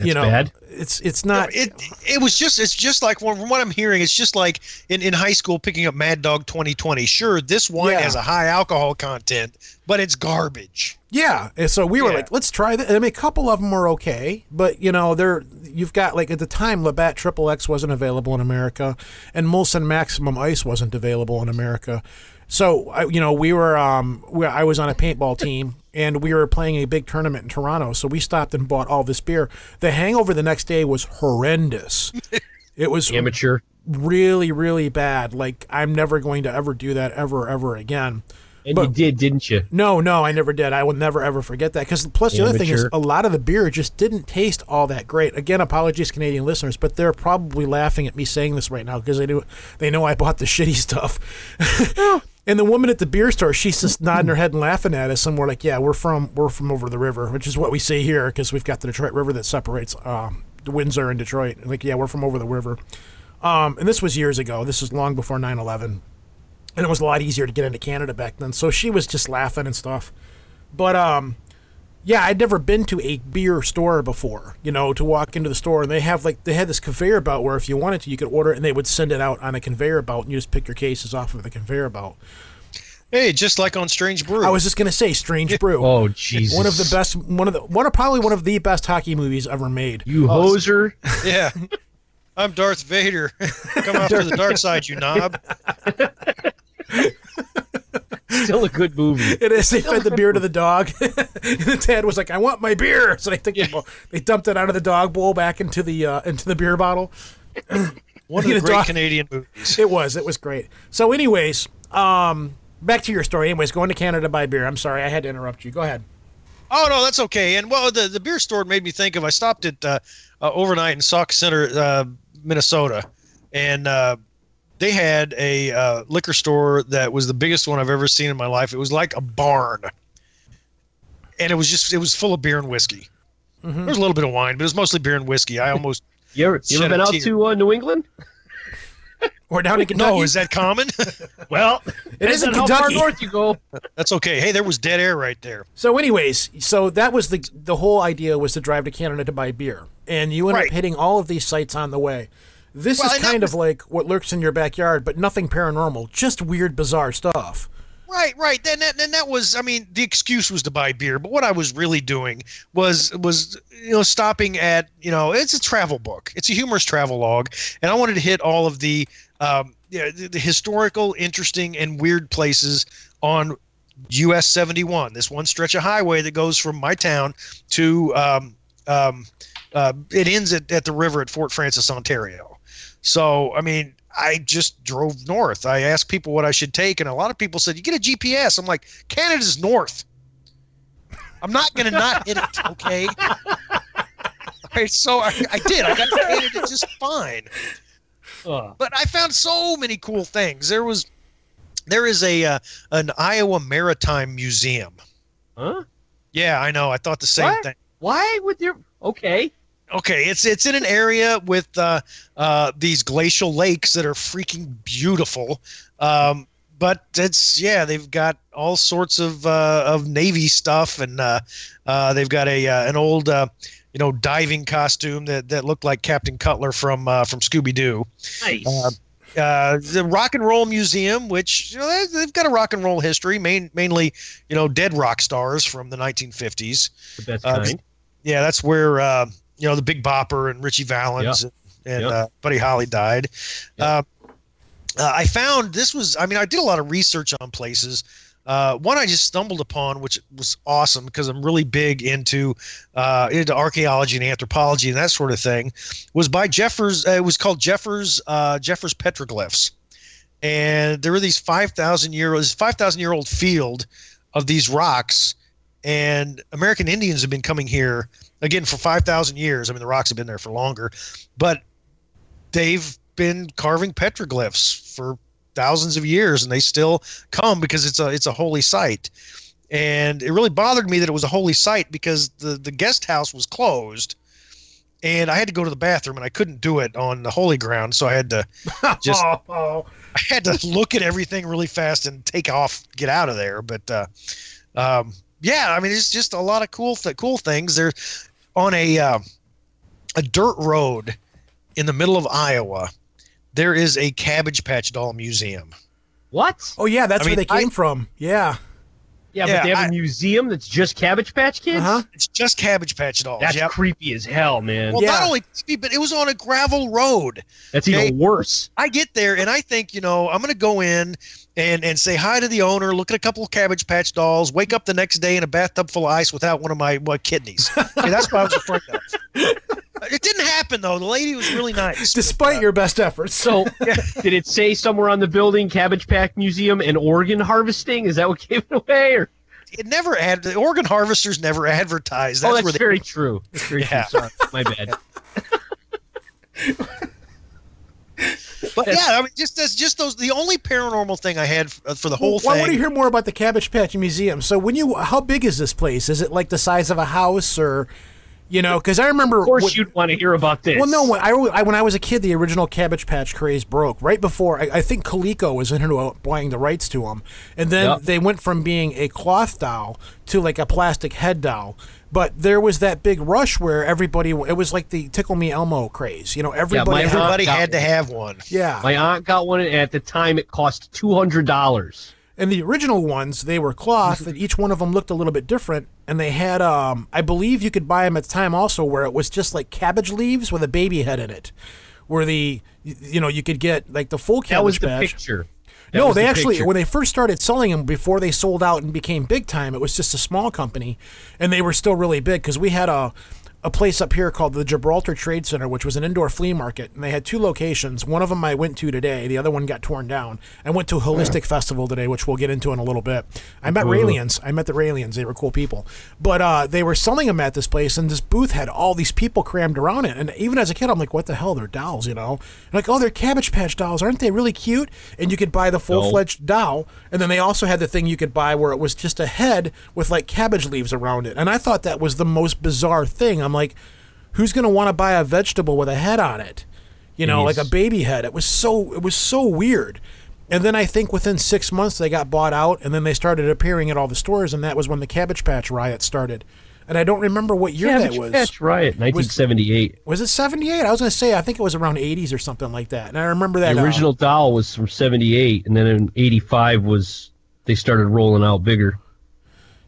you know, bad. it's it's not. it it was just it's just like from from what I'm hearing, it's just like in, in high school picking up Mad Dog 2020. Sure, this wine Yeah. has a high alcohol content, but it's garbage. Yeah, and so we were Yeah. like, let's try that. I mean, a couple of them were okay, but you know, they're you've got like at the time, Labatt Triple X wasn't available in America, and Molson Maximum Ice wasn't available in America. So I, you know, we were um, we, I was on a paintball team, and we were playing a big tournament in Toronto. So we stopped and bought all this beer. The hangover the next day was horrendous. It was Amateur. really, really bad. Like I'm never going to ever do that ever, ever again. And But- you did, didn't you? No, no, I never did. I will never ever forget that. Because plus the other thing is, a lot of the beer just didn't taste all that great. Again, apologies, Canadian listeners, but they're probably laughing at me saying this right now because they do they know I bought the shitty stuff. Oh. And the woman at the beer store, she's just nodding her head and laughing at us, and we're like, "Yeah, we're from we're from over the river," which is what we say here because we've got the Detroit River that separates um, Windsor and Detroit. Like, yeah, we're from over the river. Um, and this was years ago. This is long before 9/11 and it was a lot easier to get into Canada back then. So she was just laughing and stuff. But um, yeah, I'd never been to a beer store before. You know, to walk into the store and they have like they had this conveyor belt where if you wanted to, you could order it and they would send it out on a conveyor belt and you just pick your cases off of the conveyor belt. Hey, just like on Strange Brew. I was just gonna say, Strange Brew. Oh, Jesus. One of the best, one of the, one of probably one of the best hockey movies ever made. You oh, hoser. yeah. I'm Darth Vader. Come out to the dark side, you knob. Still a good movie. It is. They fed the beer to the dog, and the dad was like, "I want my beer." So they think they, they dumped it out of the dog bowl back into the uh, into the beer bottle. One of You the great Darth- Canadian movies. It was. It was great. So, anyways, um, back to your story. Anyways, going to Canada to buy beer. I'm sorry, I had to interrupt you. Go ahead. Oh no, that's okay. And well, the the beer store made me think of. I stopped at uh, uh, overnight in Sauk Centre, uh, Minnesota, and uh, they had a uh, liquor store that was the biggest one I've ever seen in my life. It was like a barn, and it was just it was full of beer and whiskey. There was a little bit of wine, but it was mostly beer and whiskey. I almost You ever, you ever been out tear. to uh, New England? Or down in Kentucky. No, is that common? Well, It is in depends on how far north you go. That's okay. Hey, there was dead air right there. So, anyways, so that was the the whole idea was to drive to Canada to buy beer, and you end Right. up hitting all of these sites on the way. This Well, is kind was- of like what lurks in your backyard, but nothing paranormal, just weird, bizarre stuff. Right, right. Then that, then that was, I mean, the excuse was to buy beer, but what I was really doing was was you know stopping at you know it's a travel book, it's a humorous travel log, and I wanted to hit all of the um, yeah, the, the historical, interesting, and weird places on US 71. This one stretch of highway that goes from my town to um, um, uh, it ends at, at the river at Fort Frances, Ontario. So, I mean, I just drove north. I asked people what I should take, and a lot of people said, "You get a GPS." I'm like, "Canada's north. I'm not gonna not hit it, okay?" All right, so I, I did. I got to Canada just fine. Uh, But I found so many cool things. There was, there is a uh, an Iowa Maritime Museum. huh? Yeah, I know. I thought the same What? thing. Why would there? Okay. Okay, it's it's in an area with uh, uh, these glacial lakes that are freaking beautiful. Um, but it's yeah, they've got all sorts of uh, of navy stuff, and uh, uh, they've got a uh, an old uh, you know diving costume that, that looked like Captain Cutler from uh, from Scooby Doo. Nice. Uh, uh, the Rock and Roll Museum, which you know they- they've got a rock and roll history, main, mainly you know dead rock stars from the 1950s the best uh, kind. yeah, that's where uh, you know the Big Bopper and Ritchie Valens and, and Yep. uh, Buddy Holly died. Uh, uh, I found this was. I mean, I did a lot of research on places. Uh, one I just stumbled upon, which was awesome because I'm really big into uh, into archaeology and anthropology and that sort of thing. Was by Jeffers. Uh, it was called Jeffers uh, Jeffers petroglyphs, and there were these five thousand year this five thousand year old field of these rocks, and American Indians have been coming here again for 5,000 years. I mean, the rocks have been there for longer, but they've been carving petroglyphs for thousands of years and they still come because it's a it's a holy site. And it really bothered me that it was a holy site because the the guest house was closed and I had to go to the bathroom and I couldn't do it on the holy ground, so I had to just oh, oh. I had to look at everything really fast and take off, get out of there. But uh, um, yeah, I mean, it's just a lot of cool, th- cool things. They're on a uh, a dirt road in the middle of Iowa. There is a Cabbage Patch Doll museum. What? Oh, yeah, that's I where mean, they came I- from. Yeah. Yeah, Yeah, but they have a I- museum that's just Cabbage Patch Kids. Uh huh. It's just Cabbage Patch Dolls. That's yep. creepy as hell, man. Well, Yeah. not only creepy, but it was on a gravel road. that's okay. even worse. I get there and I think, you know, I'm going to go in and, and say hi to the owner, look at a couple of Cabbage Patch dolls, wake up the next day in a bathtub full of ice without one of my, my kidneys. Okay, that's what I was afraid of. It didn't happen, though. The lady was really nice. Despite But, uh, your best efforts. So, did it say somewhere on the building Cabbage Patch Museum and organ harvesting? Is that what gave it away? Or it never ad the organ harvesters never advertised. That's oh, that's where they very true. That's very Yeah. true. Sorry, my bad. But yeah, I mean, just that's just those. The only paranormal thing I had f- for the whole Well, I thing. want to hear more about the Cabbage Patch Museum. So, when you, how big is this place? Is it like the size of a house, or, you know? Because I remember. Of course, what- you'd want to hear about this. Well, no. When I, I when I was a kid, the original Cabbage Patch craze broke right before. I, I think Coleco was into uh, buying the rights to them, and then Yep. they went from being a cloth doll to like a plastic head doll. But there was that big rush where everybody. It was like the Tickle Me Elmo craze. You know, everybody. my had- aunt- Everybody got had to have one. yeah. My aunt got one, and at the time, it cost two hundred dollars. And the original ones, they were cloth, and each one of them looked a little bit different. And they had, um, I believe you could buy them at the time also, where it was just like cabbage leaves with a baby head in it. Where the, you know, you could get like the full cabbage That was the patch. picture. No, they the actually picture. when they first started selling them before they sold out and became big time, it was just a small company, and they were still really big because we had a a place up here called the Gibraltar Trade Center, which was an indoor flea market, and they had two locations. One of them I went to today, the other one got torn down. I went to a holistic festival today, which we'll get into in a little bit. I met Raelians. I met the Raelians. They were cool people, but uh, they were selling them at this place, and this booth had all these people crammed around it. And even as a kid, I'm like, "What the hell? They're dolls, you know?" And like, "Oh, they're Cabbage Patch dolls, aren't they really cute?" And you could buy the full fledged doll, and then they also had the thing you could buy where it was just a head with like cabbage leaves around it. And I thought that was the most bizarre thing. I'm like, who's going to want to buy a vegetable with a head on it? You know, like a baby head. It was so it was so weird. And then I think within six months they got bought out, and then they started appearing at all the stores, and that was when the Cabbage Patch riot started. And I don't remember what year Cabbage that was. Patch Riot, 1978. Was it 78? I was going to say, I think it was around 80s or something like that. And I remember that. the uh, original doll was from 78, and then in 85 was they started rolling out bigger.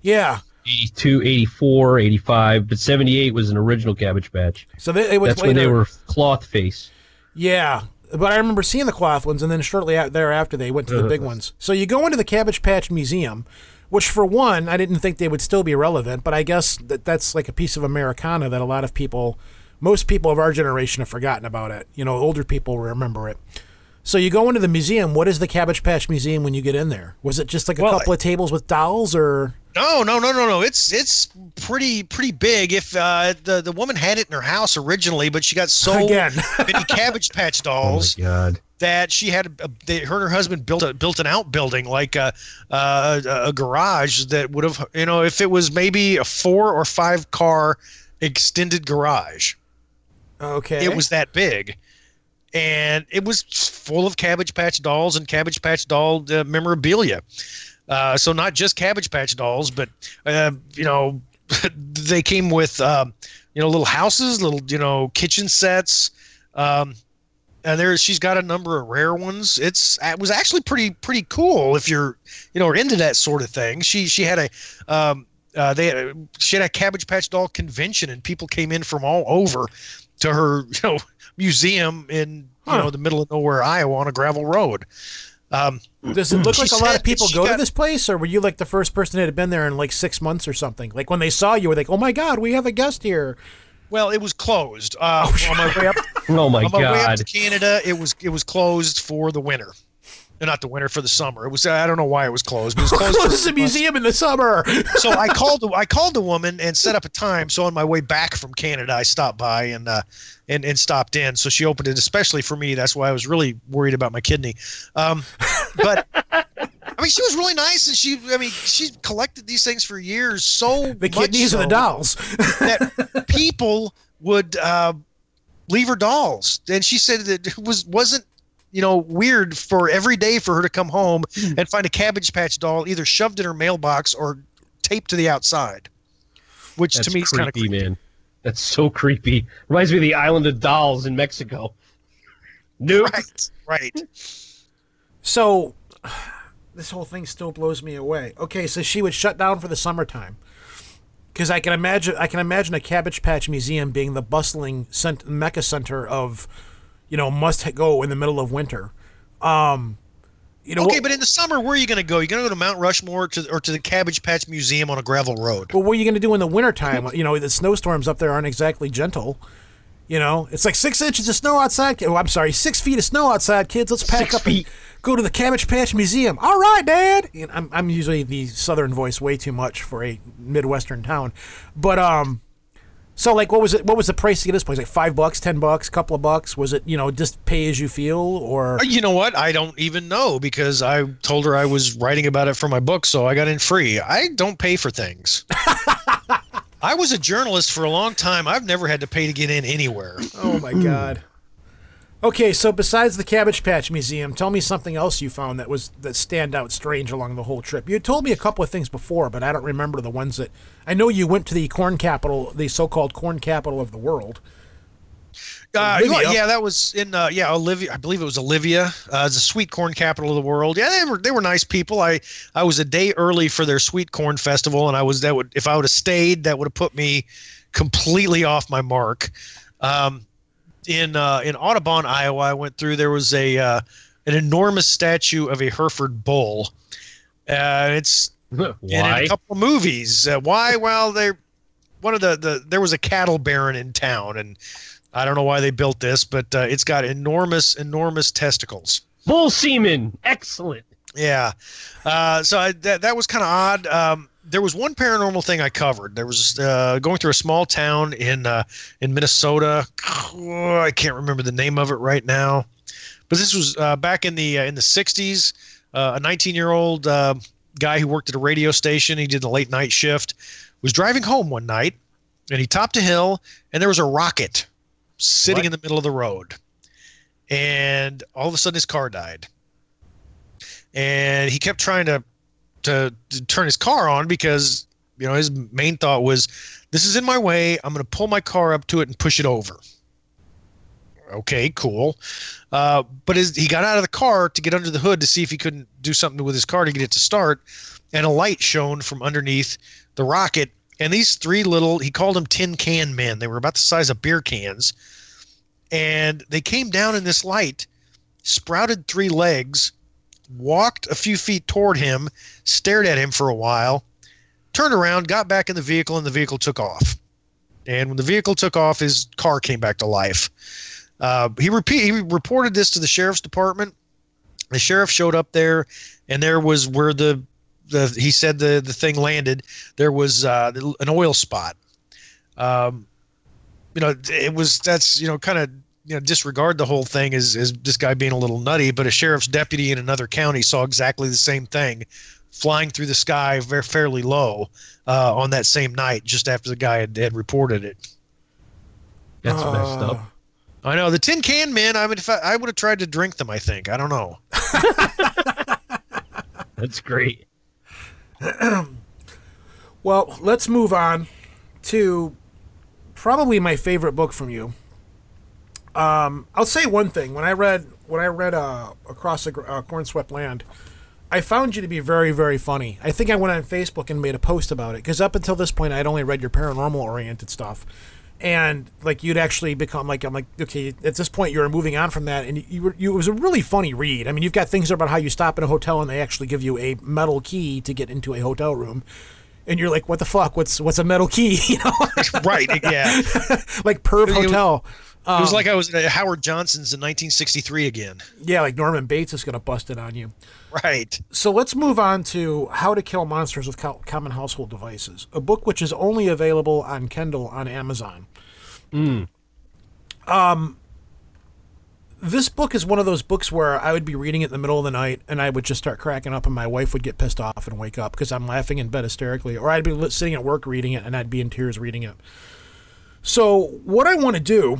yeah. 82, 84, 85, but 78 was an original Cabbage Patch. So they, it was That's when they were cloth face. Yeah. But I remember seeing the cloth ones, and then shortly out thereafter, they went to the uh-huh. big ones. So you go into the Cabbage Patch Museum, which, for one, I didn't think they would still be relevant, but I guess that that's like a piece of Americana that a lot of people, most people of our generation, have forgotten about it. You know, older people remember it. So you go into the museum. What is the Cabbage Patch Museum when you get in there? Was it just like a Well, couple of tables with dolls, or No, no, no, no, no. It's it's pretty pretty big. If uh, the the woman had it in her house originally, but she got so Again. many Cabbage Patch dolls Oh my God. that she had a, they, her and her husband built a built an outbuilding like a, a a garage that would have you know if it was maybe a four or five car extended garage. okay? It was that big. And it was full of Cabbage Patch dolls and Cabbage Patch doll uh, memorabilia. Uh, so not just Cabbage Patch dolls, but uh, you know, they came with um, you know little houses, little you know kitchen sets. Um, and there, she's got a number of rare ones. It's it was actually pretty pretty cool if you're you know are into that sort of thing. She she had a um, uh, they had a, she had a Cabbage Patch doll convention, and people came in from all over to her you know museum in you know the middle of nowhere, Iowa, on a gravel road. Um, Does it look like a lot of people that she go to this place, or were you like the first person that had been there in like six months or something? Like when they saw you, were like, "Oh my God, we have a guest here." well, it was closed uh, on my way up Oh my on my way up God. to Canada. It was it was closed for the winter. Not the winter for the summer. It was I don't know why it was closed. It was closed. for Close the museum in the summer. so I called the I called the woman and set up a time. So on my way back from Canada, I stopped by and uh, and and stopped in. So she opened it especially for me. That's why I was really worried about my kidney. Um, but I mean, she was really nice, and she I mean she collected these things for years. So The kidneys so and the dolls. that people would uh, leave her dolls, and she said that it was wasn't you know weird for every day for her to come home hmm. and find a Cabbage Patch doll either shoved in her mailbox or taped to the outside, which That's to me is kind of creepy, man. That's so creepy. Reminds me of the Island of Dolls in Mexico. Nope. right, right. so this whole thing still blows me away. Okay, so she would shut down for the summertime. Because I can imagine, I can imagine a Cabbage Patch museum being the bustling cent- mecca center of, you know, must go in the middle of winter. Um, you know, Okay, what, but in the summer, where are you going to go? You're going to go to Mount Rushmore to, or to the Cabbage Patch Museum on a gravel road. But what are you going to do in the wintertime? you know, the snowstorms up there aren't exactly gentle. You know, it's like six inches of snow outside. Oh, I'm sorry, six feet of snow outside, kids. Let's pack Six up feet. and go to the Cabbage Patch Museum. All right, Dad. And I'm, I'm usually the southern voice way too much for a midwestern town, but um, so like, what was it? What was the price to get this place? Like five bucks, ten bucks, a couple of bucks? Was it you know just pay as you feel or? Uh, You know what? I don't even know because I told her I was writing about it for my book, so I got in free. I don't pay for things. I was a journalist for a long time. I've never had to pay to get in anywhere. Oh my god. Okay, so besides the Cabbage Patch Museum, tell me something else you found that was that stand out strange along the whole trip. You told me a couple of things before, but I don't remember the ones that I know you went to the corn capital, the so-called corn capital of the world. Uh, you know what? Olivia. yeah, that was in uh, yeah Olivia. I believe it was Olivia. Uh, it's a sweet corn capital of the world. Yeah, they were they were nice people. I I was a day early for their sweet corn festival, and I was that would if I would have stayed, that would have put me completely off my mark. Um, in uh, in Audubon, Iowa, I went through. There was a uh, an enormous statue of a Hereford bull. Uh, it's and in a couple of movies. Uh, why? Well, they one of the, the there was a cattle baron in town, and I don't know why they built this, but uh, it's got enormous, enormous testicles. Bull semen. Excellent. Yeah, uh, so I, that that was kind of odd. Um, there was one paranormal thing I covered. There was uh, going through a small town in uh, in Minnesota. Oh, I can't remember the name of it right now, but this was uh, back in the uh, in the '60s. Uh, a 19 year old uh, guy who worked at a radio station. He did the late night shift. Was driving home one night, and he topped a hill, and there was a rocket sitting What? in the middle of the road, and all of a sudden his car died, and he kept trying to to, to turn his car on because you know his main thought was, "This is in my way. I'm going to pull my car up to it and push it over." Okay, cool. Uh, but as he got out of the car to get under the hood to see if he couldn't do something with his car to get it to start, and a light shone from underneath the rocket. And these three little, he called them tin can men. They were about the size of beer cans. And they came down in this light, sprouted three legs, walked a few feet toward him, stared at him for a while, turned around, got back in the vehicle, and the vehicle took off. And when the vehicle took off, his car came back to life. Uh, he repeat he reported this to the sheriff's department. The sheriff showed up there, and there was where the the he said the the thing landed. There was uh, an oil spot. Um, you know, it was that's you know kind of you know disregard the whole thing as as this guy being a little nutty. But a sheriff's deputy in another county saw exactly the same thing, flying through the sky very fairly low uh, on that same night, just after the guy had, had reported it. That's messed Uh, up. I know the tin can men. I would if I, I would have tried to drink them. I think I don't know. That's great. Well, let's move on to probably my favorite book from you. Um, I'll say one thing: when I read when I read uh, Across the Gr- uh, Corn-Swept Land, I found you to be very, very funny. I think I went on Facebook and made a post about it because up until this point, I'd only read your paranormal-oriented stuff, and like you'd actually become like I'm like okay, at this point you're moving on from that, and you, you were you, it was a really funny read. I mean, you've got things about how you stop in a hotel and they actually give you a metal key to get into a hotel room. And you're like, what the fuck? What's what's a metal key? You know, right? Yeah. like Perv was- Hotel. it was like I was at Howard Johnson's in 1963 again. Yeah, like Norman Bates is gonna bust it on you. Right. So let's move on to How to Kill Monsters with Co- Common Household Devices, a book which is only available on Kindle on Amazon. Um, this book is one of those books where I would be reading it in the middle of the night and I would just start cracking up, and my wife would get pissed off and wake up because I'm laughing in bed hysterically, or I'd be sitting at work reading it and I'd be in tears reading it. So, what I want to do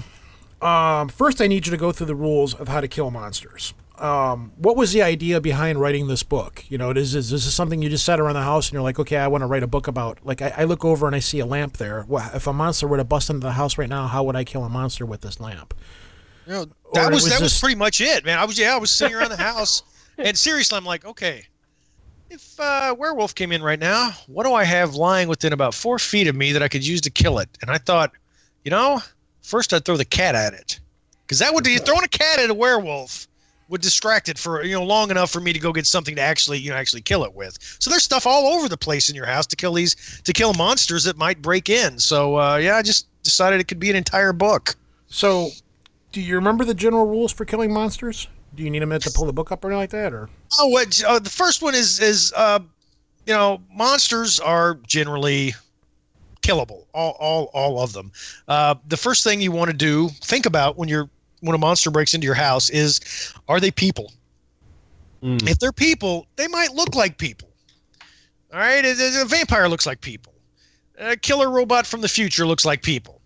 um, first, I need you to go through the rules of how to kill monsters. Um, what was the idea behind writing this book? You know, is, is this is something you just sat around the house and you're like, okay, I want to write a book about? Like, I, I look over and I see a lamp there. Well, if a monster were to bust into the house right now, how would I kill a monster with this lamp? You know, that was, was that was pretty much it, man. I was yeah, I was sitting around the house, and seriously, I'm like, okay, if uh, werewolf came in right now, what do I have lying within about four feet of me that I could use to kill it? And I thought, you know, first I'd throw the cat at it, because that would throwing a cat at a werewolf would distract it for you know long enough for me to go get something to actually you know actually kill it with. So there's stuff all over the place in your house to kill these to kill monsters that might break in. So uh, yeah, I just decided it could be an entire book. So, do you remember the general rules for killing monsters? Do you need a minute to pull the book up or anything like that, or Oh, what uh, the first one is is uh, you know monsters are generally killable, all all all of them. Uh, the first thing you want to do, think about when you're when a monster breaks into your house is, are they people? Mm. If they're people, they might look like people. All right, a, a vampire looks like people. A killer robot from the future looks like people.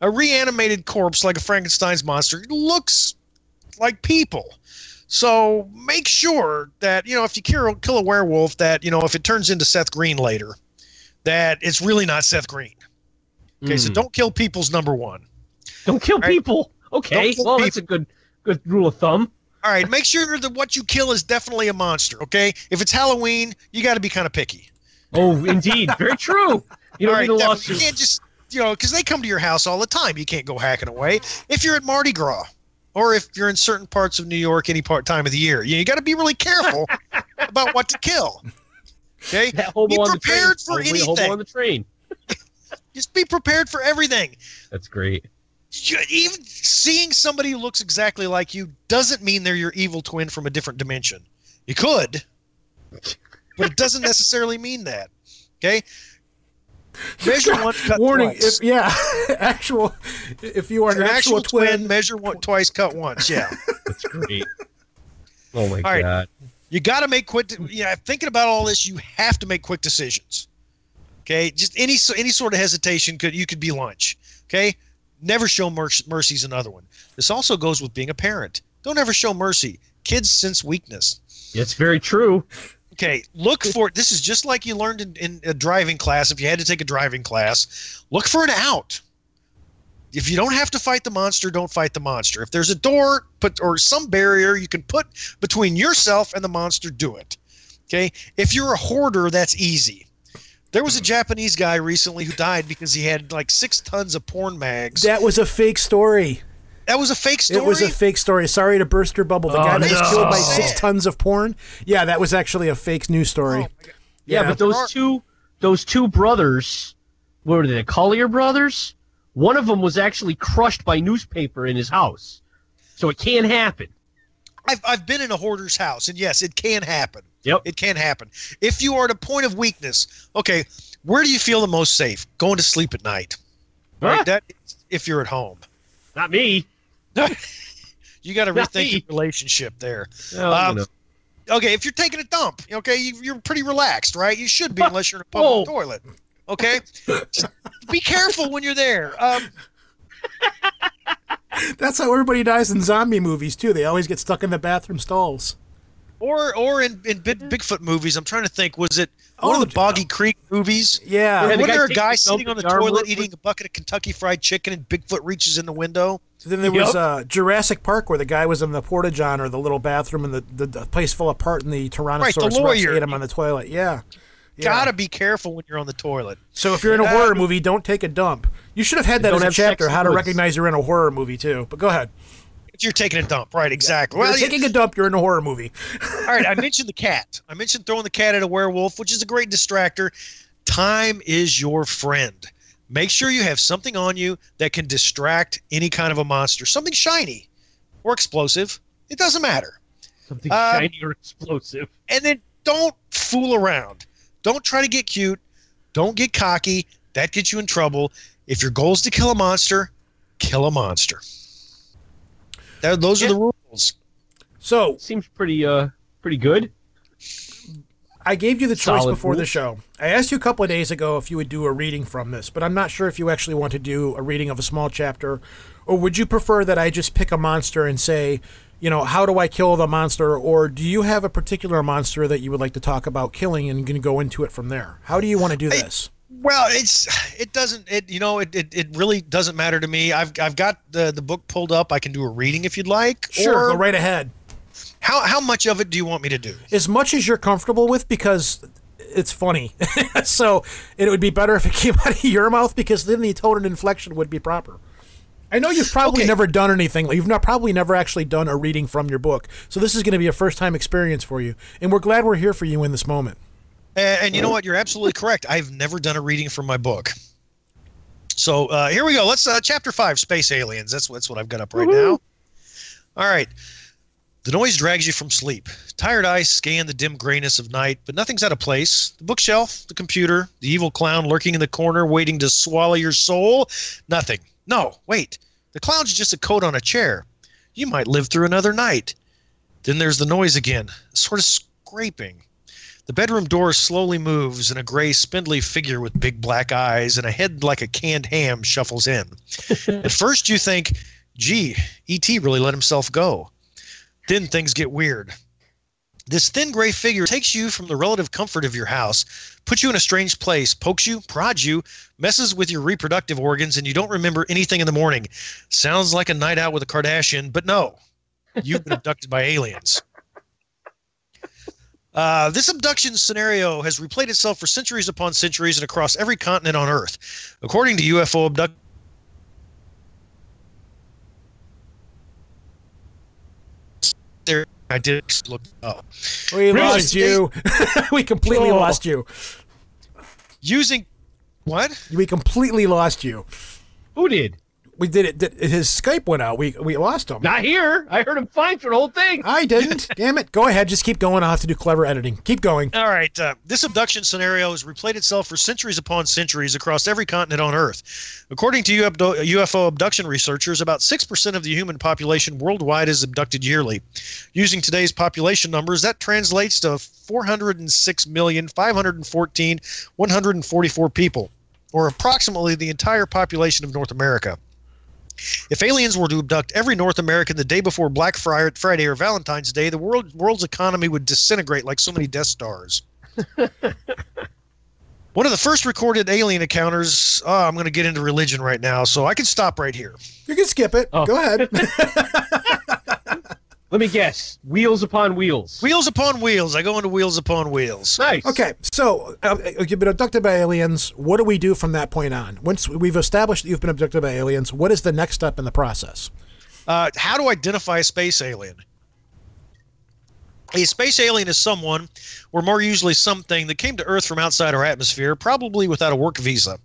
A reanimated corpse like a Frankenstein's monster looks like people. So make sure that you know if you kill, kill a werewolf, that you know if it turns into Seth Green later, that it's really not Seth Green. Okay, so Mm. don't kill people's number one. Don't kill Right. people. Okay, kill well that's a good good rule of thumb. All right, make sure that what you kill is definitely a monster. Okay, if it's Halloween, you got to be kind of picky. Oh, indeed, very true. You All don't right, need a lawsuit. you can't just you know because they come to your house all the time. You can't go hacking away. If you're at Mardi Gras, or if you're in certain parts of New York any part time of the year, you, you got to be really careful about what to kill. Okay, That Be on the train. prepared for Probably anything. on the train. just be prepared for everything. That's great. You- even seeing somebody who looks exactly like you doesn't mean they're your evil twin from a different dimension. You could, but it doesn't necessarily mean that. Okay. Measure once, cut warning? twice. If yeah, actual. If you are an an actual, twin, measure one, twice, cut once. Yeah. That's great. oh my right. god. You got to make quick. Yeah, thinking about all this, you have to make quick decisions. Okay, just any so- any sort of hesitation could you could be lunch. Okay, never show mercy. Mercy's another one. This also goes with being a parent. Don't ever show mercy. Kids sense weakness. It's very true. Okay, look for this is just like you learned in, in a driving class. If you had to take a driving class, look for an out. If you don't have to fight the monster, don't fight the monster. If there's a door put or some barrier you can put between yourself and the monster, do it. Okay? If you're a hoarder, that's easy. There was a Japanese guy recently who died because he had like six tons of porn mags. That was a fake story. That was a fake story. It was a fake story. Sorry to burst your bubble. The Oh, guy that was killed by six oh, tons of porn. Yeah, that was actually a fake news story. Oh. Yeah, Yeah. but those two those two brothers, what were they? The Collyer brothers. One of them was actually crushed by newspaper in his house, so it can happen. I've, I've been in a hoarder's house, and yes, it can happen. Yep. It can happen. If you are at a point of weakness, okay, where do you feel the most safe? Going to sleep at night. Right? Huh? That if you're at home. Not me. You got to rethink your relationship there. Um, you know. Okay, if you're taking a dump, okay, you, you're pretty relaxed, right? You should be unless you're in a public Whoa. toilet. Okay, Just be careful when you're there. Um, That's how everybody dies in zombie movies too. They always get stuck in the bathroom stalls. or or in in Big, Bigfoot movies, I'm trying to think. Was it one Oh, of the Boggy Creek movies? Yeah. Yeah, the Wasn't guy there a guy sitting on the in the toilet eating a bucket of Kentucky Fried Chicken, and Bigfoot reaches in the window? So then there was Yep. uh, Jurassic Park where the guy was in the porta john or the little bathroom and the, the, the place fell apart and the Tyrannosaurus Right, the Rex ate him on the toilet. Yeah. Yeah. Gotta be careful when you're on the toilet. So if you're in a Yeah. horror movie, don't take a dump. You should have had that Don't as a chapter, how to recognize you're in a horror movie too. But go ahead. If you're taking a dump, right? Exactly. Well, Well, you're taking a dump, you're in a horror movie. all right. I mentioned the cat. I mentioned throwing the cat at a werewolf, which is a great distractor. Time is your friend. Make sure you have something on you that can distract any kind of a monster. Something shiny or explosive. It doesn't matter. Something uh, shiny or explosive. And then don't fool around. Don't try to get cute. Don't get cocky. That gets you in trouble. If your goal is to kill a monster, kill a monster. That, those are the rules. So Seems pretty uh pretty good. I gave you the choice Solid before the show. I asked you a couple of days ago if you would do a reading from this, but I'm not sure if you actually want to do a reading of a small chapter, or would you prefer that I just pick a monster and say, you know, how do I kill the monster, or do you have a particular monster that you would like to talk about killing and going to go into it from there? How do you want to do this? Well, it's it doesn't it you know it, it, it really doesn't matter to me. I've I've got the the book pulled up. I can do a reading if you'd like. Sure, Or go right ahead. how how much of it do you want me to do? As much as you're comfortable with, because it's funny. so it would be better if it came out of your mouth, because then the tone and inflection would be proper. I know you've probably Okay. never done anything. You've not probably never actually done a reading from your book. So this is going to be a first time experience for you, and we're glad we're here for you in this moment. And, and you know what? You're absolutely correct. I've never done a reading from my book. So uh, here we go. Let's uh, chapter five, space aliens. That's that's what I've got up right now. All right. The noise drags you from sleep. Tired eyes scan the dim grayness of night, but nothing's out of place. The bookshelf, the computer, the evil clown lurking in the corner, waiting to swallow your soul. Nothing. No, wait. The clown's just a coat on a chair. You might live through another night. Then there's the noise again, sort of scraping. The bedroom door slowly moves, and a gray, spindly figure with big black eyes and a head like a canned ham shuffles in. At first, you think, gee, E.T. really let himself go. Then things get weird. This thin gray figure takes you from the relative comfort of your house, puts you in a strange place, pokes you, prods you, messes with your reproductive organs, and you don't remember anything in the morning. Sounds like a night out with a Kardashian, but no, you've been abducted by aliens. Uh, this abduction scenario has replayed itself for centuries upon centuries and across every continent on Earth. According to UFO abduct. There, I did look up. We Really? lost you. we completely Oh. lost you. Using what? We completely lost you. Who did? We did it. Did, his Skype went out. We we lost him. Not here. I heard him fine for the whole thing. I didn't. Damn it. Go ahead. Just keep going. I'll have to do clever editing. Keep going. All right. Uh, this abduction scenario has replayed itself for centuries upon centuries across every continent on Earth. According to UFO abduction researchers, about 6% of the human population worldwide is abducted yearly. Using today's population numbers, that translates to 406,514,144 people, or approximately the entire population of North America. If aliens were to abduct every North American the day before Black Friday or Valentine's Day, the world, world's economy would disintegrate like so many Death Stars. One of the first recorded alien encounters. Oh, I'm going to get into religion right now, so I can stop right here. You can skip it. Oh. Go ahead. Let me guess. Wheels upon wheels. Wheels upon wheels. I go into wheels upon wheels. Nice. okay. So uh, you've been abducted by aliens. What do we do from that point on? Once we've established that you've been abducted by aliens, what is the next step in the process? Uh, how to identify a space alien? A space alien is someone, or more usually something, that came to Earth from outside our atmosphere, probably without a work visa.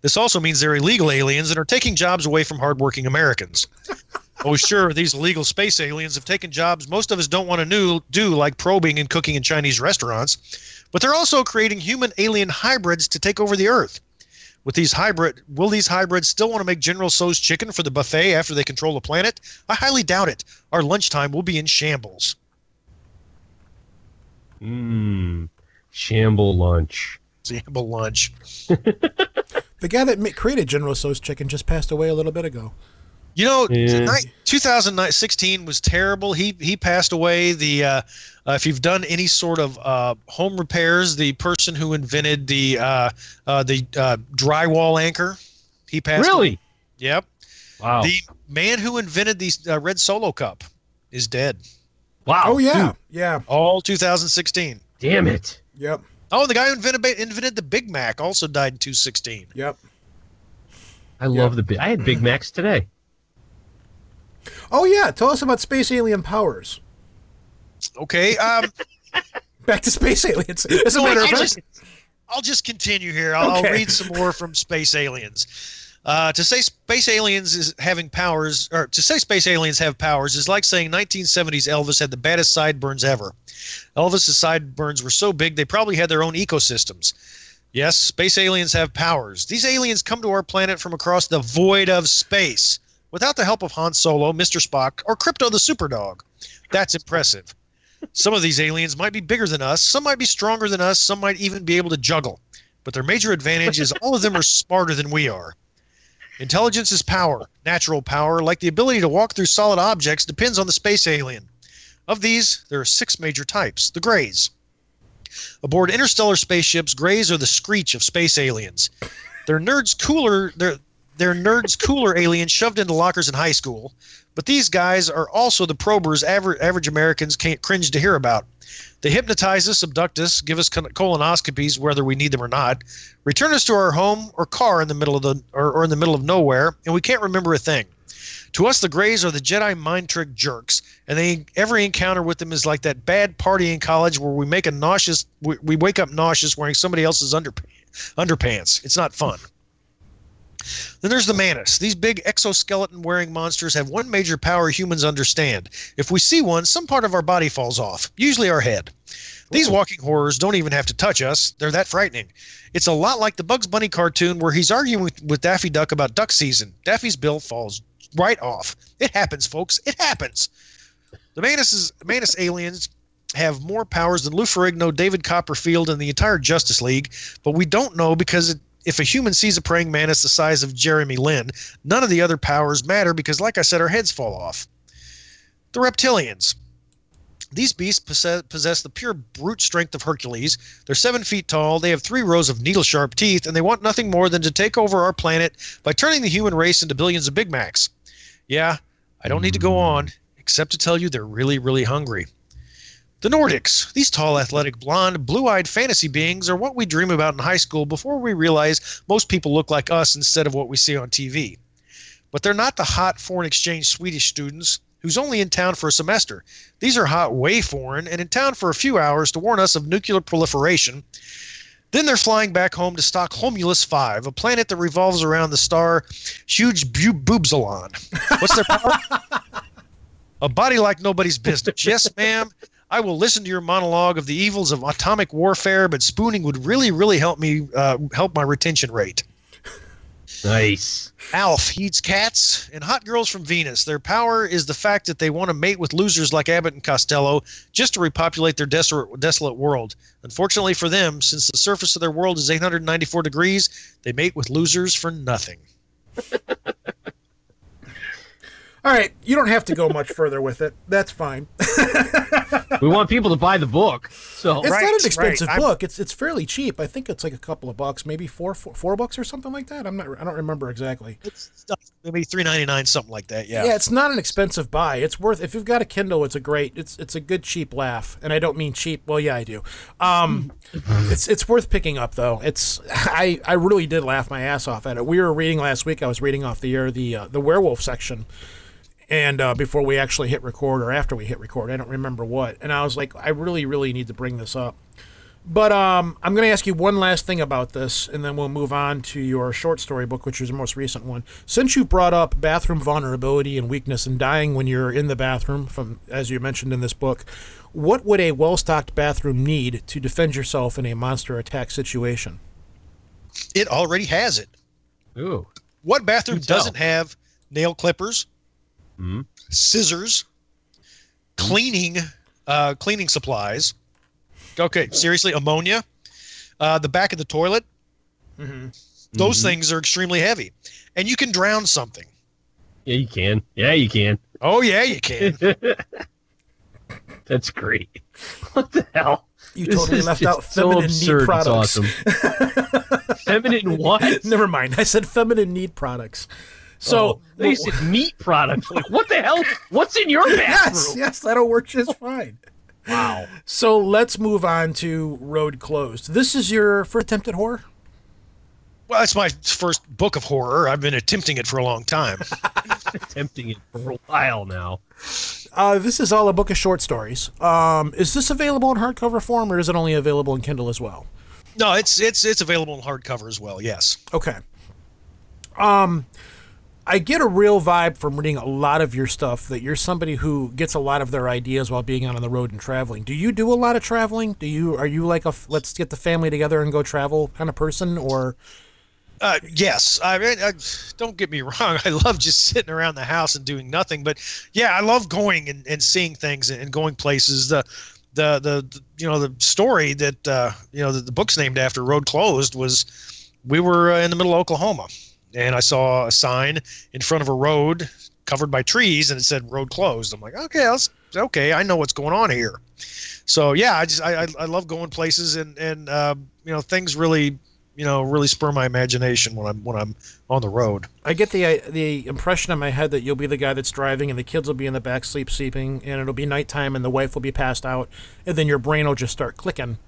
This also means they're illegal aliens and are taking jobs away from hardworking Americans. Oh, sure, these illegal space aliens have taken jobs most of us don't want to do, like probing and cooking in Chinese restaurants, but they're also creating human alien hybrids to take over the Earth. With these hybrid, will these hybrids still want to make General Tso's chicken for the buffet after they control the planet? I highly doubt it. Our lunchtime will be in shambles. Mmm. Shamble lunch. Shamble lunch. The guy that created General Tso's chicken just passed away a little bit ago. You know, Yeah. ni- 2016 was terrible. He he passed away. The uh, uh, if you've done any sort of uh, home repairs, the person who invented the uh, uh, the uh, drywall anchor, he passed. away. Really? Yep. Wow. The man who invented the uh, red Solo cup is dead. wow. Oh yeah, Dude, yeah, All 2016. damn it. yep, Oh, and the guy who invented invented the Big Mac also died in 2016. yep. I love the big. I had Big Macs today. Oh yeah. Tell us about space alien powers. Okay. Um, Back to space aliens. As a matter of fact, I'll just continue here. I'll, I'll read some more from Space Aliens. Uh, to say space aliens is having powers, or to say space aliens have powers, is like saying 1970s Elvis had the baddest sideburns ever. Elvis's sideburns were so big they probably had their own ecosystems. Yes, space aliens have powers. These aliens come to our planet from across the void of space without the help of Han Solo, Mr. Spock, or Krypto the Superdog. That's impressive. Some of these aliens might be bigger than us, some might be stronger than us, some might even be able to juggle. But their major advantage is all of them are smarter than we are. Intelligence is power. Natural power, like the ability to walk through solid objects, depends on the space alien. Of these, there are six major types the Greys. Aboard interstellar spaceships, Greys are the screech of space aliens. They're nerds cooler. They're they're nerds cooler aliens shoved into lockers in high school. But these guys are also the probers average, average Americans can't cringe to hear about. They hypnotize us, abduct us, give us colonoscopies whether we need them or not, return us to our home or car in the middle of the or, or in the middle of nowhere, and we can't remember a thing. To us, the Greys are the Jedi mind trick jerks, and they every encounter with them is like that bad party in college where we make a nauseous we, we wake up nauseous wearing somebody else's underp- underpants. It's not fun. Then there's the Mantis. These big exoskeleton wearing monsters have one major power humans understand. If we see one, some part of our body falls off, usually our head. These walking horrors don't even have to touch us, they're that frightening. It's a lot like the Bugs Bunny cartoon where he's arguing with, with Daffy Duck about duck season. Daffy's bill falls right off. It happens, folks. It happens. The Mantis, Mantis aliens have more powers than Lou Ferrigno, David Copperfield, and the entire Justice League, but we don't know because it, if a human sees a praying mantis the size of Jeremy Lin, none of the other powers matter because, like I said, our heads fall off. The reptilians. These beasts possess, possess the pure brute strength of Hercules. They're seven feet tall, they have three rows of needle sharp teeth, and they want nothing more than to take over our planet by turning the human race into billions of Big Macs. Yeah, I don't need to go hmm. on, except to tell you they're really, really hungry. The Nordics. These tall, athletic, blonde, blue eyed fantasy beings are what we dream about in high school before we realize most people look like us instead of what we see on TV. But they're not the hot foreign exchange Swedish students who's only in town for a semester. These are hot, way foreign, and in town for a few hours to warn us of nuclear proliferation. Then they're flying back home to Stockholmulus 5, a planet that revolves around the star Huge Bu- Boobsalon. What's their power? a body like nobody's business. Yes, ma'am. I will listen to your monologue of the evils of atomic warfare, but spooning would really, really help me uh, help my retention rate. Nice. Alf feeds cats and hot girls from Venus. Their power is the fact that they want to mate with losers like Abbott and Costello just to repopulate their desolate, desolate world. Unfortunately for them, since the surface of their world is 894 degrees, they mate with losers for nothing. All right, you don't have to go much further with it. That's fine. We want people to buy the book. So It's Right, not an expensive I'm- book. It's it's fairly cheap. I think it's like a couple of bucks, maybe four, four, four bucks or something like that. I'm not. I don't remember exactly. It's stuff, maybe 399 something like that. Yeah. Yeah. it's not an expensive buy. It's worth if you've got a Kindle. It's a great. It's it's a good cheap laugh, and I don't mean cheap. Well, yeah, I do. Um, it's it's worth picking up though. It's I I really did laugh my ass off at it. We were reading last week. I was reading off the air the uh, the werewolf section. And uh, before we actually hit record, or after we hit record, I don't remember what. And I was like, I really, really need to bring this up. But um, I'm going to ask you one last thing about this, and then we'll move on to your short story book, which is the most recent one. Since you brought up bathroom vulnerability and weakness and dying when you're in the bathroom, from as you mentioned in this book, what would a well-stocked bathroom need to defend yourself in a monster attack situation? It already has it. Ooh. What bathroom doesn't have nail clippers, Mhm. scissors, cleaning, uh, cleaning supplies? Okay, seriously, ammonia, uh, the back of the toilet. Those things are extremely heavy, and you can drown something. Yeah, you can. Yeah, you can. Oh yeah, you can. That's great. What the hell? You This totally left out feminine absurd. need products. It's awesome. feminine what? Never mind. I said feminine need products. So Oh, they said meat products. Like, what the hell? What's in your yes, bathroom? yes, that'll work just fine. Wow. So let's move on to Road Closed. This is your first attempt at horror? well, it's my first book of horror. I've been attempting it for a long time. Attempting it for a while now. Uh, this is all a book of short stories. Um, is this available in hardcover form or is it only available in Kindle as well? no, it's it's it's available in hardcover as well. Yes. Okay. Um, I get a real vibe from reading a lot of your stuff that you're somebody who gets a lot of their ideas while being out on the road and traveling. Do you do a lot of traveling? Do you are you like a let's get the family together and go travel kind of person or Uh, yes, I mean, I, don't get me wrong. I love just sitting around the house and doing nothing. But yeah, I love going and, and seeing things and going places. The, the, the, the you know, the story that uh, you know that the book's named after, Road Closed, was we were uh, in the middle of Oklahoma, and I saw a sign in front of a road covered by trees, and it said "Road Closed." I'm like, okay, okay. I know what's going on here. So yeah, I just I, I, I love going places and and uh, you know things really you know really spur my imagination when I'm when I'm on the road. I get the uh, the impression in my head that you'll be the guy that's driving and the kids will be in the back sleep sleeping and it'll be nighttime and the wife will be passed out and then your brain will just start clicking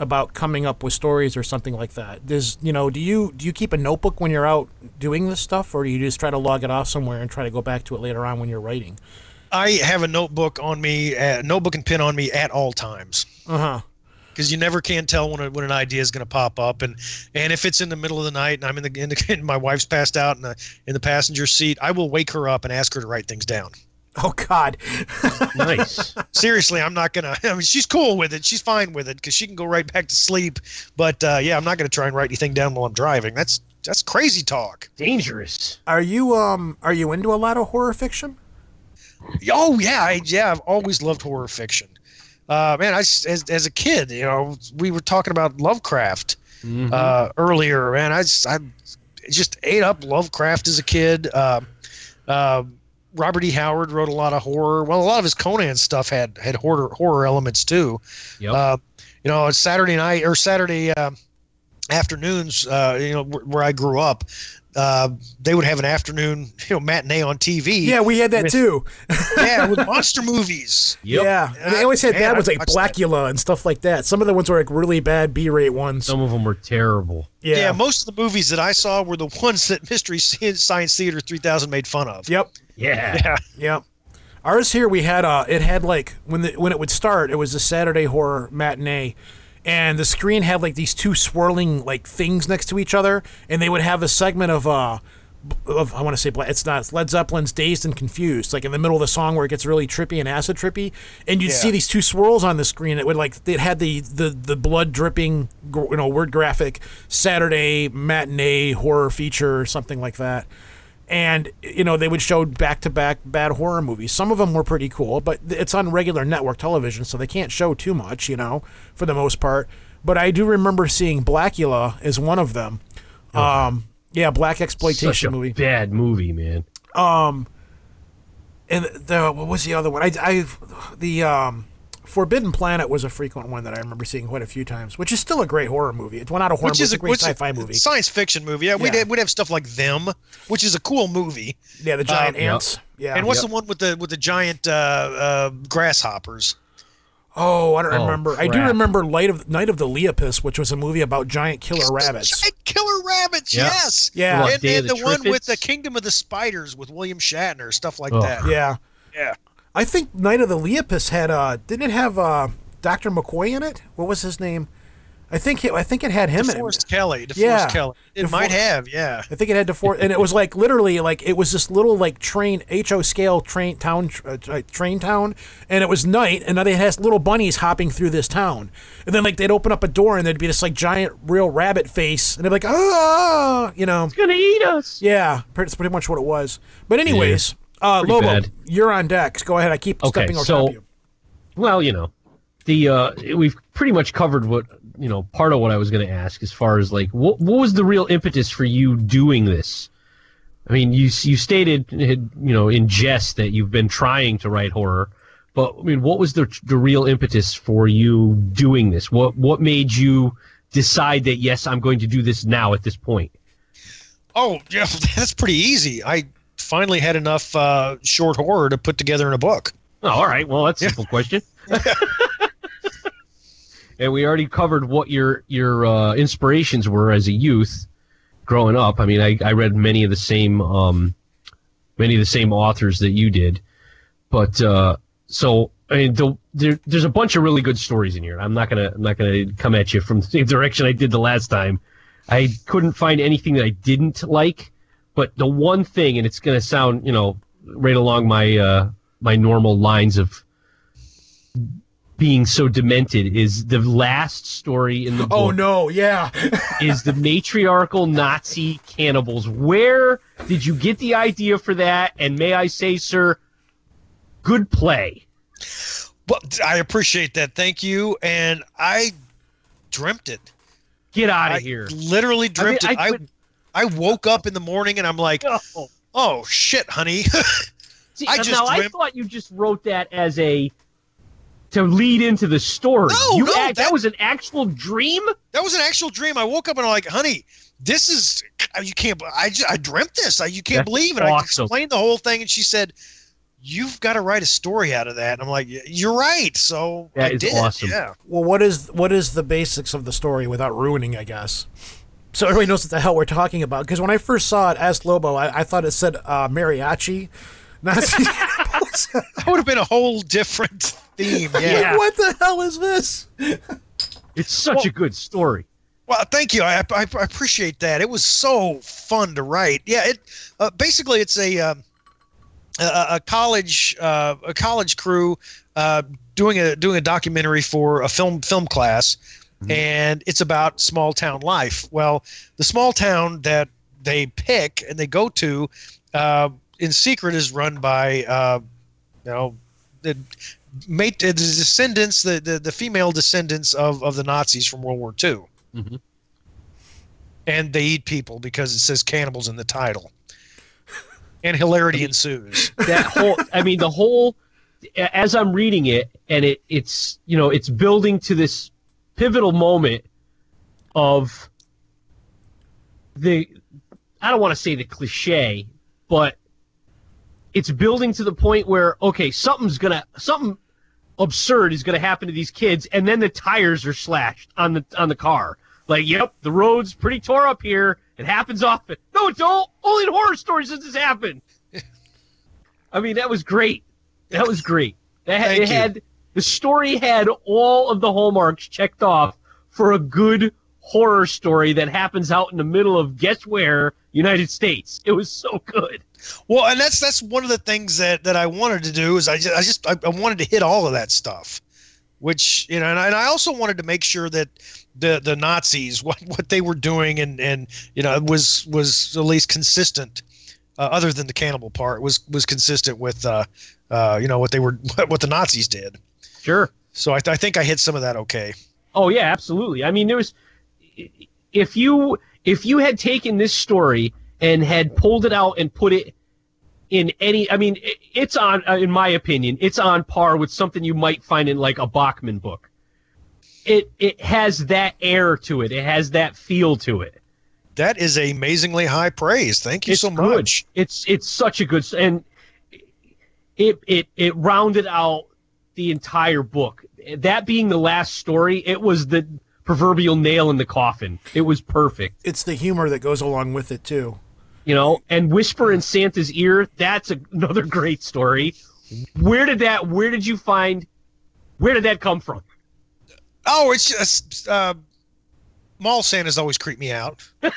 about coming up with stories or something like that. Does you know, do you do you keep a notebook when you're out doing this stuff or do you just try to log it off somewhere and try to go back to it later on when you're writing? I have a notebook on me, uh, notebook and pen on me at all times. Uh-huh. because you never can tell when, a, when an idea is going to pop up and and if it's in the middle of the night and I'm in the, in the and my wife's passed out in the in the passenger seat I will wake her up and ask her to write things down Oh god. Nice. seriously I'm not gonna I mean she's cool with it she's fine with it because she can go right back to sleep but uh, yeah I'm not gonna try and write anything down while I'm driving that's that's crazy talk Dangerous. Are you um are you into a lot of horror fiction? oh yeah I, yeah I've always loved horror fiction uh, man I s- as, as a kid you know we were talking about Lovecraft Mhm. uh, earlier, man. I just, I just ate up Lovecraft as a kid. Uh, uh, Robert E. Howard wrote a lot of horror. Well, a lot of his Conan stuff had had horror horror elements too. Yep. Uh, you know, Saturday night or Saturday uh, afternoons. Uh, you know, where, where I grew up, uh, they would have an afternoon, you know, matinee on TV. Yeah, we had that too. yeah, with monster movies. Yep. Yeah, and they always had Man, bad ones like watched that. Blackula and stuff like that. Some of the ones were like really bad B-rate ones. Some of them were terrible. Yeah. Yeah. most of the movies that I saw were the ones that Mystery Science Theater 3000 made fun of. Yep. Yeah. Yeah. Yep. Ours here we had uh it had like when the when it would start it was a Saturday horror matinee, and the screen had like these two swirling like things next to each other, and they would have a segment of uh. Of, I want to say it's not it's Led Zeppelin's "Dazed and Confused," like in the middle of the song where it gets really trippy and acid trippy, and you'd Yeah. see these two swirls on the screen. It would like it had the the the blood dripping, you know, word graphic Saturday matinee horror feature or something like that and you know they would show back-to-back bad horror movies. Some of them were pretty cool but it's on regular network television so they can't show too much you know for the most part. But i do remember seeing blackula as one of them. Um yeah black Such exploitation a movie. bad movie, man. Um, and the what was the other one? I i the um Forbidden Planet was a frequent one that I remember seeing quite a few times, which is still a great horror movie. It's one out of horror which movie. is It's a, a great which sci-fi a movie. science fiction movie. Yeah, we'd, Yeah. have, we'd have stuff like them, which is a cool movie. Yeah, the giant Um, yep. ants. Yeah. and what's Yep. the one with the with the giant uh, uh, grasshoppers? Oh, I don't Oh, remember. I do remember Light of Night of the Lepus, which was a movie about giant killer rabbits. Giant killer rabbits. Yeah. Yes. Yeah. What, And Day then of the, the one with the Kingdom of the Spiders with William Shatner, stuff like Oh. that. Yeah. Yeah. I think Night of the Lepus had uh didn't it have uh Dr. McCoy in it? What was his name? I think it, I think it had him in it. DeForest Kelley. DeForest Yeah. Kelley. It DeFor- might have. Yeah. I think it had DeForest and it was like literally like it was this little like train HO scale train town uh, uh, train town and it was night and they had little bunnies hopping through this town. And then like they'd open up a door and there'd be this like giant real rabbit face and they'd be like ah you know. It's gonna eat us. Yeah, that's pretty much what it was. But anyways, uh, Pretty Lobo, bad. you're on deck. Go ahead. I keep Okay, stepping on so- top of you. Well, you know, the uh, we've pretty much covered what you know. Part of what I was going to ask, as far as like, what what was the real impetus for you doing this? I mean, you you stated you know in jest that you've been trying to write horror, but I mean, what was the the real impetus for you doing this? What what made you decide that yes, I'm going to do this now at this point? Oh, yeah. That's pretty easy. I finally had enough uh, short horror to put together in a book. Oh, all right. Well, that's a simple question. and we already covered what your your uh, inspirations were as a youth growing up. I mean, I, I read many of the same um, many of the same authors that you did, but uh, so I mean, the, there, there's a bunch of really good stories in here. I'm not gonna I'm not gonna come at you from the same direction I did the last time. I couldn't find anything that I didn't like, but the one thing, and it's gonna sound you know right along my uh, my normal lines of being so demented is the last story in the book Oh no, yeah. is the matriarchal Nazi cannibals. Where did you get the idea for that? And may I say, sir, good play. Well, I appreciate that. Thank you. And I dreamt it. Get out I of here. literally dreamt I it. I, could- I woke up in the morning and I'm like, Oh. oh shit, honey. See, I now just I thought you just wrote that as a to lead into the story. No, you no, act, that, that- was an actual dream. that was an actual dream. I woke up and I'm like, honey, this is you can't. I just, I dreamt this. I, you can't That's believe it. I explained the whole thing, and she said, "You've got to write a story out of that." And I'm like, "You're right." So That I is did. awesome. Yeah. Well, what is what is the basics of the story without ruining? I guess. So everybody knows what the hell we're talking about. Because when I first saw it as Lobo, I, I thought it said uh, mariachi. Nazi. That would have been a whole different theme. Yeah. Yeah. what the hell is this? It's such Well- a good story. Well, thank you. I, I, I appreciate that. It was so fun to write. Yeah, it uh, basically it's a um, a, a college uh, a college crew uh, doing a doing a documentary for a film film class, and it's about small town life. Well, the small town that they pick and they go to uh, in secret is run by uh, you know the mate the descendants the, the the female descendants of of the Nazis from World War II Mhm. and they eat people because it says cannibals in the title. And hilarity ensues. that whole i mean the whole as i'm reading it and it it's you know it's building to this pivotal moment of the i don't want to say the cliche but it's building to the point where okay something's gonna something absurd is gonna happen to these kids and then the tires are slashed on the on the car like yep the road's pretty tore up here it happens often no it's don't only in horror stories does this happen I mean, that was great. That was great. That had, Thank it you. had the story had all of the hallmarks checked off for a good horror story that happens out in the middle of guess where United States. It was so good. Well, and that's that's one of the things that that I wanted to do is I just I just I, I wanted to hit all of that stuff, which you know, and I, and I also wanted to make sure that the the Nazis what what they were doing and and you know was was at least consistent, uh, other than the cannibal part was was consistent with uh, uh, you know what they were what the Nazis did. Sure. So I, th- I think I hit some of that okay. Oh yeah, absolutely. I mean, there was if you if you had taken this story and had pulled it out and put it in any, I mean, it's on, uh, in my opinion, it's on par with something you might find in like a Bachman book. It it has that air to it. It has that feel to it. That is amazingly high praise. Thank you It's so good. much. It's it's such a good and it it it rounded out the entire book. That being the last story, it was the proverbial nail in the coffin. It was perfect. It's the humor that goes along with it too. you know and whisper in santa's ear that's a, another great story where did that where did you find where did that come from Oh, it's just uh, mall Santas always creep me out. they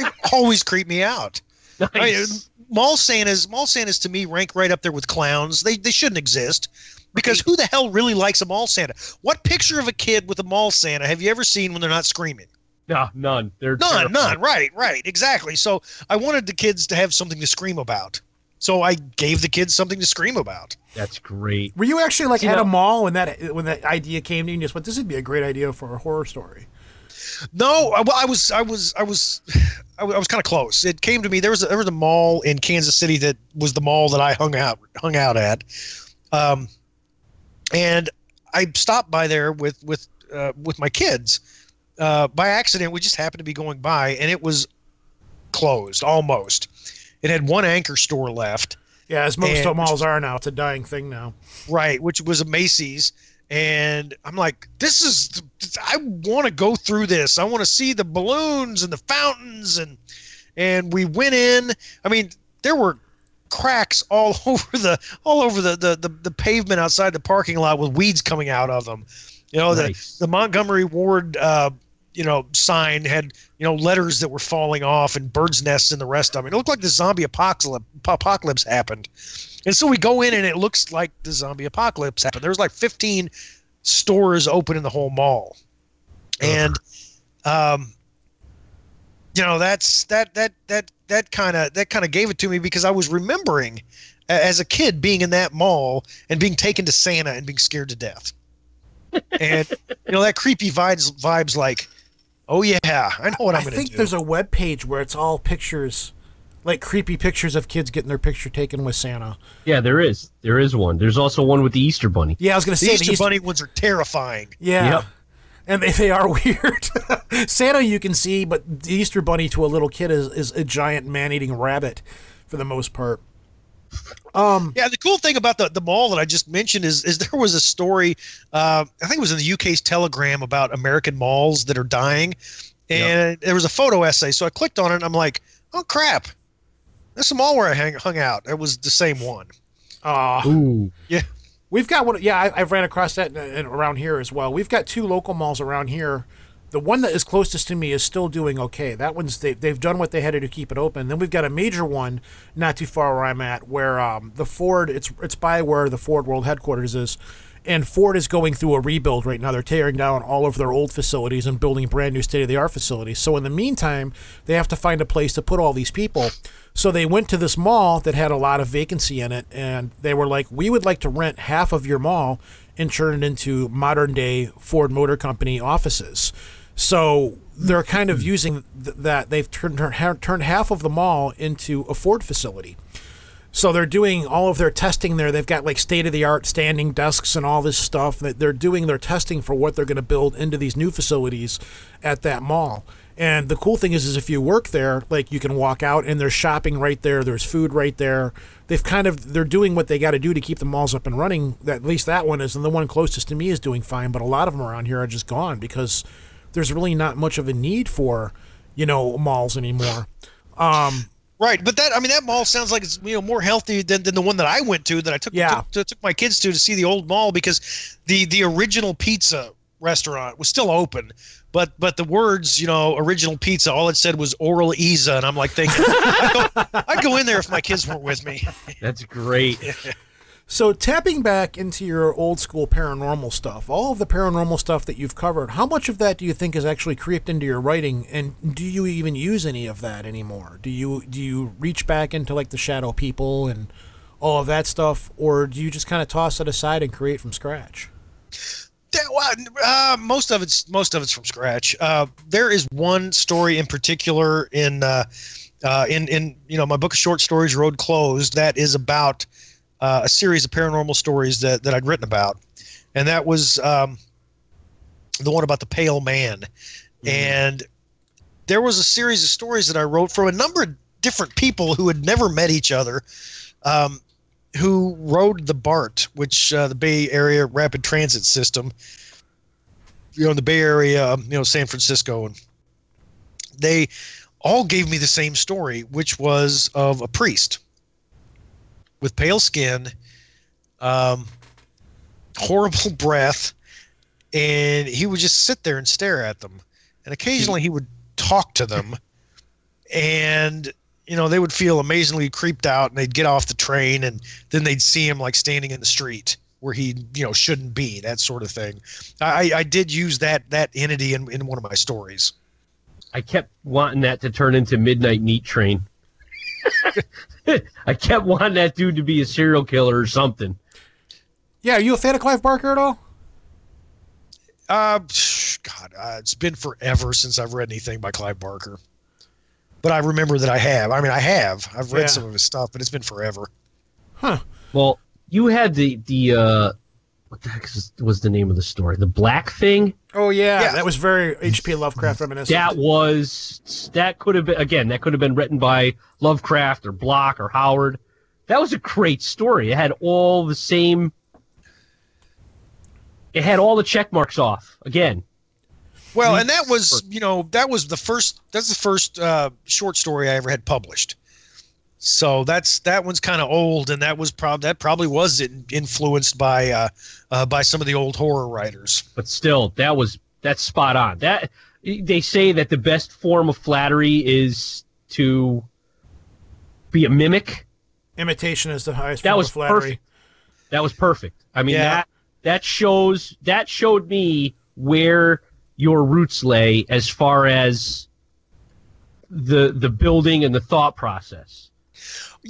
always creep me out. nice. I mean, mall Santas, mall Santas to me rank right up there with clowns. They they shouldn't exist because who the hell really likes a mall Santa? What picture of a kid with a mall Santa have you ever seen when they're not screaming? no none they're None, terrifying. none. Right, right, exactly. So I wanted the kids to have something to scream about. So I gave the kids something to scream about. that's great Were you actually like See, at now- a mall when that when that idea came to you and you just went, this would be a great idea for a horror story? No, I- well, I was, I was, I was, I was, kind of close. It came to me. There was, a, there was a mall in Kansas City that was the mall that I hung out, hung out at, um, and I stopped by there with, with, uh, with my kids, uh, by accident. We just happened to be going by, and it was closed almost. It had one anchor store left, Yeah, as most And- malls are now, it's a dying thing now. right, which was a Macy's. And I'm like, this is, I want to go through this. I want to see the balloons and the fountains. And, and we went in. I mean, there were cracks all over the, all over the, the, the, the pavement outside the parking lot with weeds coming out of them. You know, Nice. the, the Montgomery Ward, uh, you know, sign had, you know, letters that were falling off and birds' nests and the rest of it. It looked like the zombie apocalypse, apocalypse happened. And so we go in and it looks like the zombie apocalypse happened. There's like 15 stores open in the whole mall. And um you know, that's that that that that kind of that kind of gave it to me because I was remembering a- as a kid being in that mall and being taken to Santa and being scared to death. And you know that creepy vibes vibes like, "Oh yeah, I know what I'm I going to think do." there's a web page where it's all pictures, like creepy pictures of kids getting their picture taken with Santa. yeah there is there is one there's also one with the easter bunny Yeah, I was gonna say the say Easter Bunny ones are terrifying. Yeah. Yep. And they, they are weird. Santa you can see, but the Easter Bunny to a little kid is, is a giant man eating rabbit for the most part. Um, Yeah, the cool thing about the, the mall that I just mentioned is is there was a story, uh, I think it was in the UK's Telegram about American malls that are dying, and there was a photo essay. So I clicked on it, and I'm like, oh crap, that's the mall where I hang, hung out. It was the same one. uh, ooh Yeah, We've got one. Yeah, I, I've ran across that in, around here as well. We've got two local malls around here. The one that is closest to me is still doing okay. That one's they, they've done what they had to do to keep it open. Then we've got a major one not too far where I'm at, where um, the Ford it's it's by where the Ford World headquarters is, and Ford is going through a rebuild right now. They're tearing down all of their old facilities and building brand new state of the art facilities. So in the meantime, they have to find a place to put all these people. So they went to this mall that had a lot of vacancy in it, and they were like, "We would like to rent half of your mall and turn it into modern day Ford Motor Company offices." So they're kind of using th- that. They've turned turned turned half of the mall into a Ford facility. So they're doing all of their testing there. They've got like state of the art standing desks and all this stuff. That they're doing their testing for what they're going to build into these new facilities at that mall. And the cool thing is, is if you work there, like you can walk out and there's shopping right there. There's food right there. They've kind of they're doing what they got to do to keep the malls up and running. At least that one is, and the one closest to me is doing fine. But a lot of them around here are just gone because there's really not much of a need for you know malls anymore. Um, right. But that I mean that mall sounds like it's you know more healthy than, than the one that I went to that I took, Yeah. took took my kids to to see the old mall because the the original pizza restaurant was still open, but but the words, you know, original pizza, all it said was oral Isa, and I'm like thinking, I'd go, I'd go in there if my kids weren't with me. That's great. So tapping back into your old school paranormal stuff, all of the paranormal stuff that you've covered, how much of that do you think has actually creeped into your writing and do you even use any of that anymore? Do you do you reach back into like the shadow people and all of that stuff or do you just kind of toss it aside and create from scratch? Uh, most of it's most of it's from scratch. Uh, there is one story in particular in uh, uh, in in you know my book of short stories, Road Closed, that is about uh, a series of paranormal stories that that I'd written about, and that was um, the one about the Pale Man, and there was a series of stories that I wrote from a number of different people who had never met each other. Um, who rode the BART, which uh, the Bay Area Rapid Transit System, you know, in the Bay Area, um, you know, San Francisco, and they all gave me the same story, which was of a priest with pale skin, um, horrible breath, and he would just sit there and stare at them, and occasionally he would talk to them, and you know, they would feel amazingly creeped out and they'd get off the train and then they'd see him like standing in the street where he, you know, shouldn't be, that sort of thing. I, I did use that that entity in, in one of my stories. I kept wanting that to turn into Midnight Meat Train. I kept wanting that dude to be a serial killer or something. Yeah, are you a fan of Clive Barker at all? Uh, God, uh, it's been forever since I've read anything by Clive Barker. But I remember that I have. I mean, I have. I've read Yeah. some of his stuff, but it's been forever. Huh. Well, you had the the uh, what the heck is, was the name of the story? The Black Thing. Oh yeah, Yeah. that was very H.P. Lovecraft reminiscent. That was that could have been again. That could have been written by Lovecraft or Bloch or Howard. That was a great story. It had all the same. It had all the check marks off again. Well, and that was, you know, that was the first. That's the first uh, short story I ever had published. So that's that one's kind of old, and that was prob that probably was in, influenced by uh, uh, by some of the old horror writers. but still that was that's spot on that they say that the best form of flattery is to be a mimic Imitation is the highest That form was of flattery. perfect. that was perfect i mean Yeah. that that shows that showed me where your roots lay as far as the the building and the thought process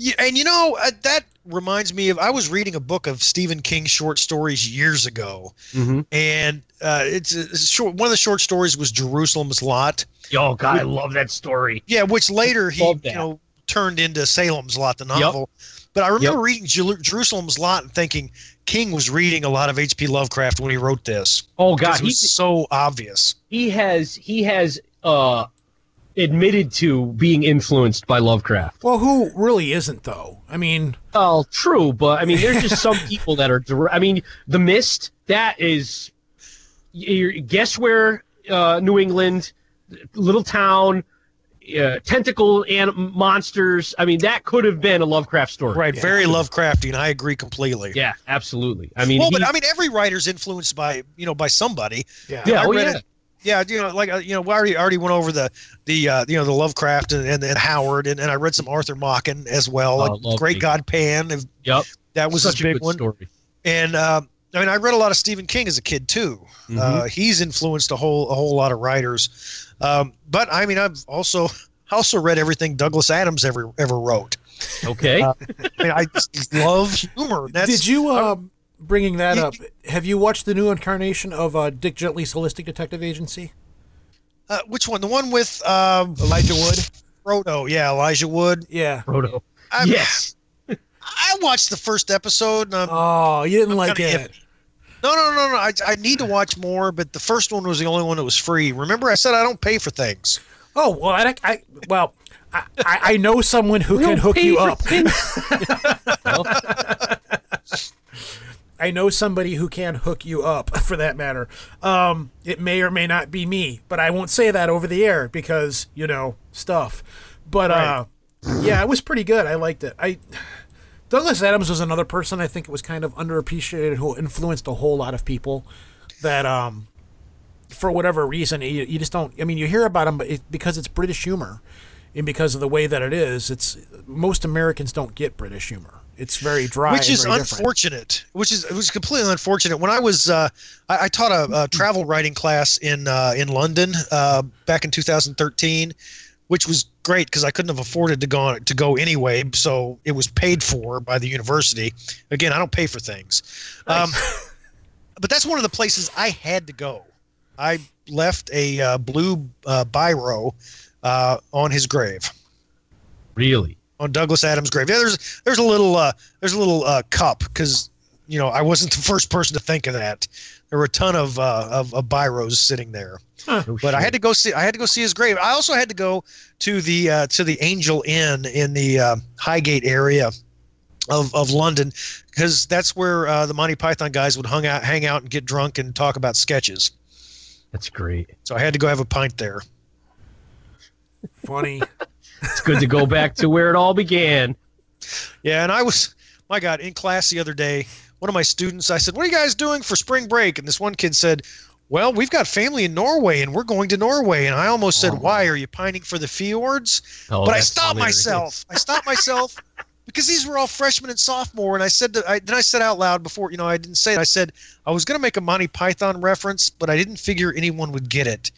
Yeah, and you know uh, that reminds me of I was reading a book of Stephen King short stories years ago, mm-hmm. and uh, it's a short. One of the short stories was Jerusalem's Lot. oh god i love that story Yeah, which later he you know turned into Salem's Lot, the novel. But I remember Yep. reading Jer- Jerusalem's Lot and thinking King was reading a lot of H.P. Lovecraft when he wrote this. oh god it was so obvious. he has he has uh admitted to being influenced by lovecraft Well, who really isn't though? I mean, Well, true, but I mean, there's just some people that are. I mean, the mist. That is, guess where? Uh, New England, little town, uh, tentacle and monsters. I mean, that could have been a Lovecraft story. Right, very Lovecraftian. I agree completely. Yeah, absolutely. I mean, well, he- but I mean, every writer's influenced by you know by somebody. yeah. yeah, I oh, read yeah. it. Yeah, you know, like uh, you know, we already already went over the the uh, you know the Lovecraft and, and, and Howard, and, and I read some Arthur Machen as well, Oh, like lovely. Great God Pan. if- Yep, That was such a big good one. story. And uh, I mean, I read a lot of Stephen King as a kid too. Mm-hmm. Uh, he's influenced a whole a whole lot of writers. Um, but I mean, I've also also read everything Douglas Adams ever ever wrote. Okay, I mean, I just love humor. That's, Did you, uh, bringing that You- up, have you watched the new incarnation of uh, Dirk Gently's Holistic Detective Agency? Uh, which one? The one with um, Elijah Wood? Frodo? Yeah, Elijah Wood. Yeah. Frodo. I, Yes. I watched the first episode. And I'm, Oh, you didn't like kinda it. No, no, no, no. I, I need to watch more, but the first one was the only one that was free. Remember, I said I don't pay for things. Oh, well, I, I well, I, I I know someone who can hook pay you for up. things. I know somebody who can hook you up, for that matter. Um, it may or may not be me, but I won't say that over the air because you know stuff. But uh, yeah, it was pretty good. I liked it. I Douglas Adams was another person I think it was kind of underappreciated who influenced a whole lot of people. That um, for whatever reason, you, you just don't. I mean, you hear about them, but it, because it's British humor, and because of the way that it is, it's most Americans don't get British humor. It's very dry, which is very different. unfortunate. Which is it was completely unfortunate. When I was, uh, I, I taught a, a travel writing class in uh, in London uh, back in 2013, which was great because I couldn't have afforded to go to go anyway. So it was paid for by the university. Again, I don't pay for things, um, but that's one of the places I had to go. I left a uh, blue uh, biro uh, on his grave Really? On Douglas Adams' grave. Yeah, there's there's a little uh, there's a little uh, cup because you know I wasn't the first person to think of that. There were a ton of uh, of, of biros sitting there, No but I had to go see I had to go see his grave. I also had to go to the uh, to the Angel Inn in the uh, Highgate area of, of London because that's where uh, the Monty Python guys would hung out hang out and get drunk and talk about sketches. That's great. So I had to go have a pint there. Funny. It's good to go back to where it all began. Yeah, and I was, my God, in class the other day, one of my students, I said, What are you guys doing for spring break? And this one kid said, Well, we've got family in Norway and we're going to Norway. And I almost said, Oh. Why? Are you pining for the fjords? Oh, but I stopped hilarious. myself. I stopped myself because these were all freshmen and sophomore. And I said, that I, then I said out loud before, you know, I didn't say it. I said, I was going to make a Monty Python reference, but I didn't figure anyone would get it.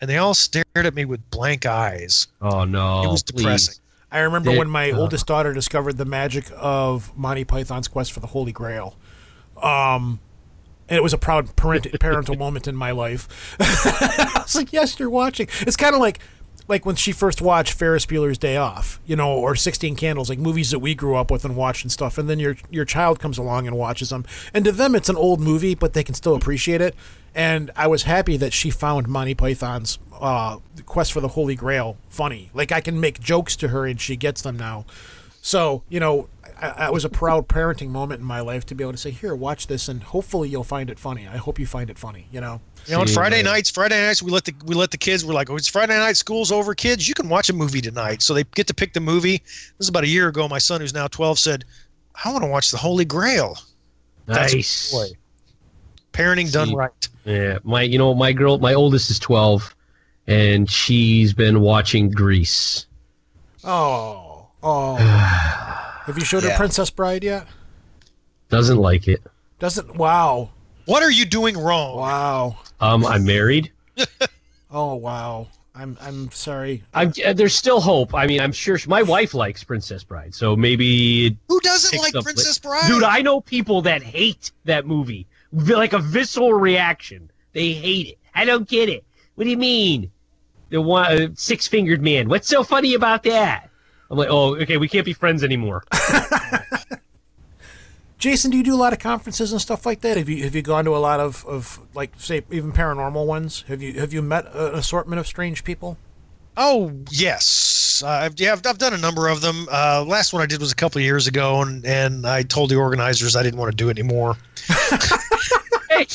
And they all stared at me with blank eyes. Oh no! it was please. depressing. I remember Yeah, when my uh. oldest daughter discovered the magic of Monty Python's quest for the Holy Grail. Um, and it was a proud parent, parental moment in my life. I was like, "Yes, you're watching." It's kind of like, like when she first watched Ferris Bueller's Day Off, you know, or Sixteen Candles, like movies that we grew up with and watched and stuff. And then your your child comes along and watches them, and to them it's an old movie, but they can still appreciate it. And I was happy that she found Monty Python's uh, quest for the Holy Grail funny. Like I can make jokes to her and she gets them now. So you know, I was a proud parenting moment in my life to be able to say, "Here, watch this, and hopefully you'll find it funny." I hope you find it funny. You know. You know, on Friday right. nights, Friday nights, we let the we let the kids. We're like, oh, it's Friday night, school's over, kids. You can watch a movie tonight. So they get to pick the movie. This is about a year ago. My son, who's now twelve, said, "I want to watch The Holy Grail." That's Nice. boy. Parenting done right. Yeah, my you know my girl, my oldest is twelve, and she's been watching Grease. Oh, oh. Have you showed her Princess Bride yet? Doesn't like it. Doesn't. Wow, What are you doing wrong? wow. Um, I'm married. Oh, wow. I'm I'm sorry. I'm, uh, there's still hope. I mean, I'm sure she, my wife likes Princess Bride, so maybe, Who doesn't like up Princess. Bride? dude, I know people that hate that movie, like a visceral reaction. They hate it. I don't get it. What do you mean? The one uh, six fingered man. What's so funny about that? I'm like, oh, okay, we can't be friends anymore. Jason, do you do a lot of conferences and stuff like that? Have you have you gone to a lot of, of like say even paranormal ones? Have you have you met an assortment of strange people? Oh yes, uh, I've, yeah, I've, I've done a number of them. Uh, last one I did was a couple of years ago, and and I told the organizers I didn't want to do it anymore. hey,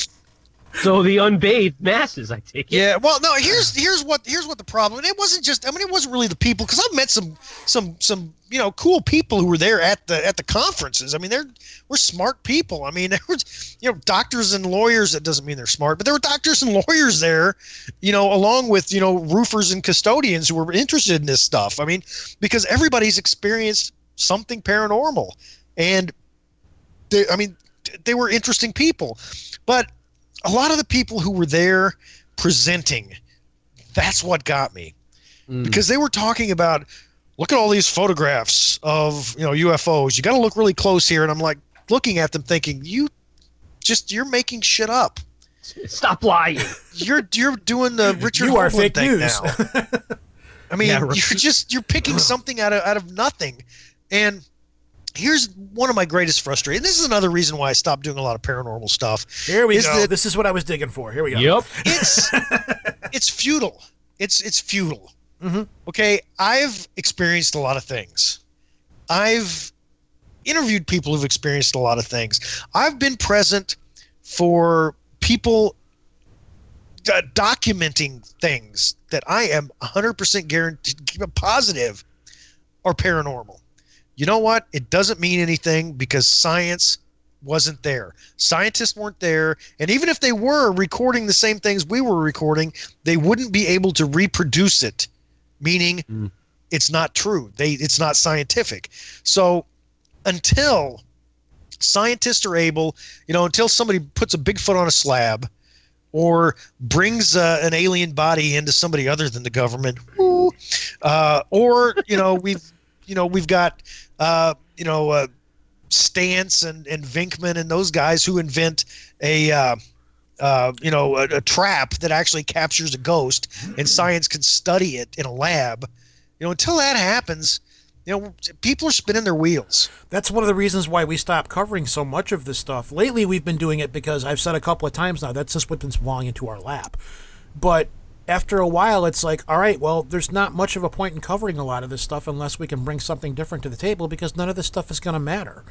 so the unbathed masses, I take it. Yeah, well, no. Here's here's what here's what the problem. And it wasn't just. I mean, it wasn't really the people because I've met some some some you know cool people who were there at the at the conferences. I mean, they're we're smart people. I mean, there was you know doctors and lawyers. That doesn't mean they're smart, but there were doctors and lawyers there, you know, along with you know roofers and custodians who were interested in this stuff. I mean, because everybody's experienced something paranormal, and they, I mean, they were interesting people, but a lot of the people who were there presenting that's what got me Mm. because they were talking about look at all these photographs of you know UFOs you got to look really close here and I'm like looking at them thinking you just you're making shit up Stop lying. you're you're doing the Richard You are fake thing news. now I mean Yeah, right. you're just you're picking something out of out of nothing and here's one of my greatest frustrations this is another reason why I stopped doing a lot of paranormal stuff Here we Is go. that- this is what I was digging for. Here we go. Yep. it's it's futile. It's it's futile. Mhm. Okay, I've experienced a lot of things. I've interviewed people who've experienced a lot of things. I've been present for people uh, documenting things that I am 100% guaranteed positive are paranormal. You know what? It doesn't mean anything because science wasn't there. Scientists weren't there, and even if they were recording the same things we were recording, they wouldn't be able to reproduce it, meaning Mm. it's not true. They it's not scientific. So until scientists are able, you know, until somebody puts a Bigfoot on a slab or brings uh, an alien body into somebody other than the government, woo, uh, or you know we've you know we've got uh, you know uh, Stantz and and Venkman and those guys who invent a. Uh, uh, you know, a, a trap that actually captures a ghost, and science can study it in a lab. You know, until that happens, you know, people are spinning their wheels. That's one of the reasons why we stopped covering so much of this stuff. Lately, we've been doing it because I've said a couple of times now that's just what's been falling into our lap. But after a while, it's like, all right, well, there's not much of a point in covering a lot of this stuff unless we can bring something different to the table because none of this stuff is going to matter.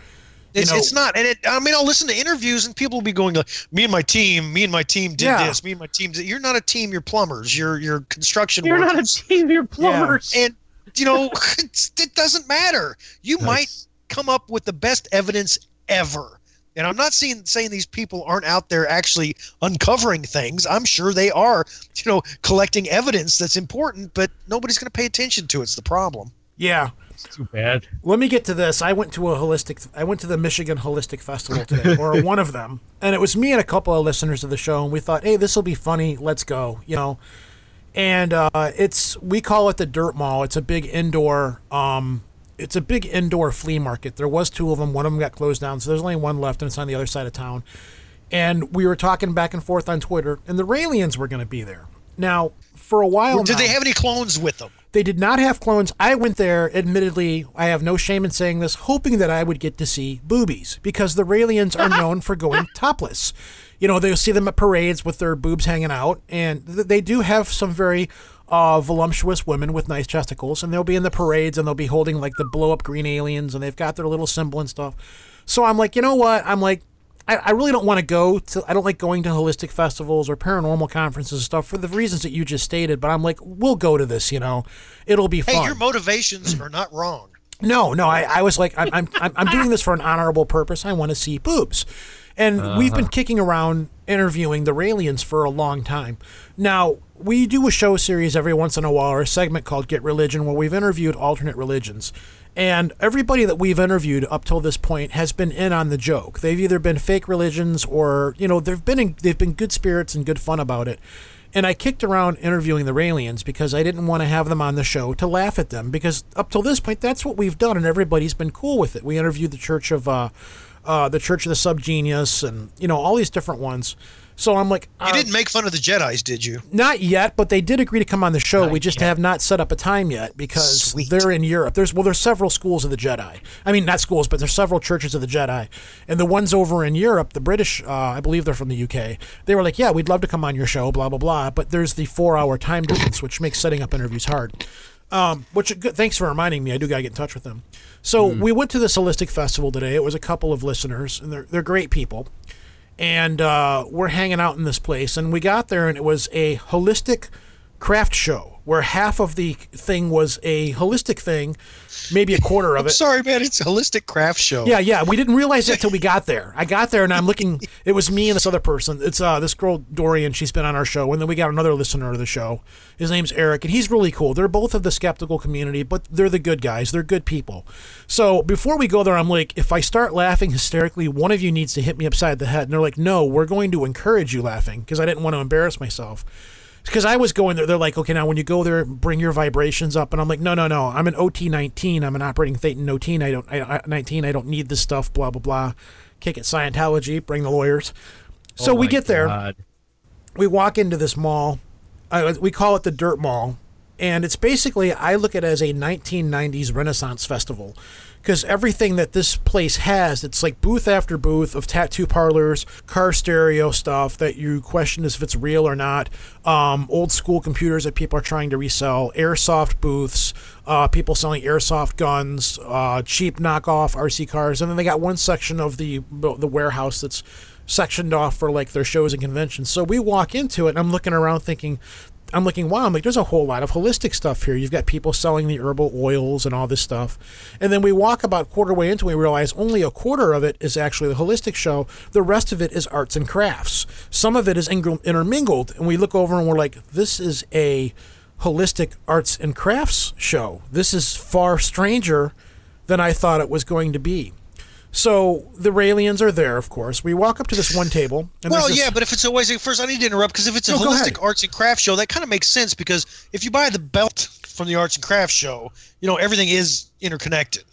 You It's, know- it's not, and it. I mean, I'll listen to interviews, and people will be going, like, "Me and my team, me and my team did Yeah. this. Me and my team did." You're not a team. You're plumbers. You're you're construction You're not a team. You're plumbers. and you know, it doesn't matter. You might come up with the best evidence ever. And I'm not saying saying these people aren't out there actually uncovering things. I'm sure they are, you know, collecting evidence that's important, but nobody's going to pay attention to it. It's the problem. Yeah. It's too bad. Let me get to this. I went to a holistic. I went to the Michigan Holistic Festival today, or one of them, and it was me and a couple of listeners of the show, and we thought, hey, this will be funny. Let's go. You know, and uh, it's we call it the Dirt Mall. It's a big indoor. Um, it's a big indoor flea market. There was two of them. One of them got closed down, so there's only one left, and it's on the other side of town. And we were talking back and forth on Twitter, and the Raelians were going to be there. Now, for a while, Did now- they have any clones with them? they did not have clones. I went there, admittedly, I have no shame in saying this, hoping that I would get to see boobies because the Raelians are known for going topless. You know, they'll see them at parades with their boobs hanging out, and th- they do have some very uh, voluptuous women with nice testicles, and they'll be in the parades and they'll be holding like the blow up green aliens, and they've got their little symbol and stuff. So I'm like, you know what? I'm like, I, I really don't want to go to. I don't like going to holistic festivals or paranormal conferences and stuff for the reasons that you just stated. But I'm like, we'll go to this. You know, it'll be Hey, fun. your motivations are not wrong. No, no, I, I was like, I'm, I'm, I'm I'm doing this for an honorable purpose. I want to see boobs. And we've been kicking around interviewing the Raelians for a long time. Now, we do a show series every once in a while, or a segment called Get Religion, where we've interviewed alternate religions. And everybody that we've interviewed up till this point has been in on the joke. They've either been fake religions or, you know, they've been in, they've been good spirits and good fun about it. And I kicked around interviewing the Raelians because I didn't want to have them on the show to laugh at them because up till this point that's what we've done and everybody's been cool with it. We interviewed the Church of uh, uh, the Church of the Subgenius and you know all these different ones. So I'm like, You uh, didn't make fun of the Jedi's, did you? not yet, but they did agree to come on the show. we just have not set up a time yet because Sweet. they're in Europe. There's well, there's several schools of the Jedi. I mean, not schools, but there's several churches of the Jedi. And the ones over in Europe, the British, uh, I believe they're from the UK. They were like, "Yeah, we'd love to come on your show." Blah blah blah. But there's the four-hour time difference, which makes setting up interviews hard. Um, which thanks for reminding me. I do gotta get in touch with them. So we went to this holistic festival today. It was a couple of listeners, and they're they're great people and uh, we're hanging out in this place. And we got there, and it was a holistic craft show where half of the thing was a holistic thing, maybe a quarter of it. Sorry, man. It's a holistic craft show. Yeah, yeah. We didn't realize it till we got there. I got there and I'm looking. It was me and this other person. It's uh this girl Dorian. She's been on our show, and then we got another listener of the show. His name's Eric, and he's really cool. They're both of the skeptical community, but they're the good guys. They're good people. So before we go there, I'm like, if I start laughing hysterically, one of you needs to hit me upside the head. And they're like, no, we're going to encourage you laughing because I didn't want to embarrass myself because I was going there. They're like, okay, now when you go there, bring your vibrations up, and I'm like, no, no, no. I'm an OT 19. I'm an operating Thetan 19. I don't, I, I, 19. I don't need this stuff. Blah blah blah. Kick it, Scientology. Bring the lawyers. So Oh we my get there. God. We walk into this mall. Uh, we call it the Dirt Mall, and it's basically I look at it as a 1990s Renaissance festival. Because everything that this place has, it's like booth after booth of tattoo parlors, car stereo stuff that you question as if it's real or not, um, old school computers that people are trying to resell, airsoft booths, uh, people selling airsoft guns, uh, cheap knockoff RC cars, and then they got one section of the the warehouse that's sectioned off for like their shows and conventions. So we walk into it, and I'm looking around thinking, I'm looking, wow, I'm like, there's a whole lot of holistic stuff here. You've got people selling the herbal oils and all this stuff. And then we walk about quarter way into it, we realize only a quarter of it is actually the holistic show. The rest of it is arts and crafts. Some of it is intermingled. And we look over and we're like, this is a holistic arts and crafts show. This is far stranger than I thought it was going to be. So the Raelians are there, of course. We walk up to this one table. And Well, this- yeah, but if it's always first, I need to interrupt because if it's a No, holistic arts and crafts show, that kind of makes sense because if you buy the belt from the arts and crafts show, you know everything is interconnected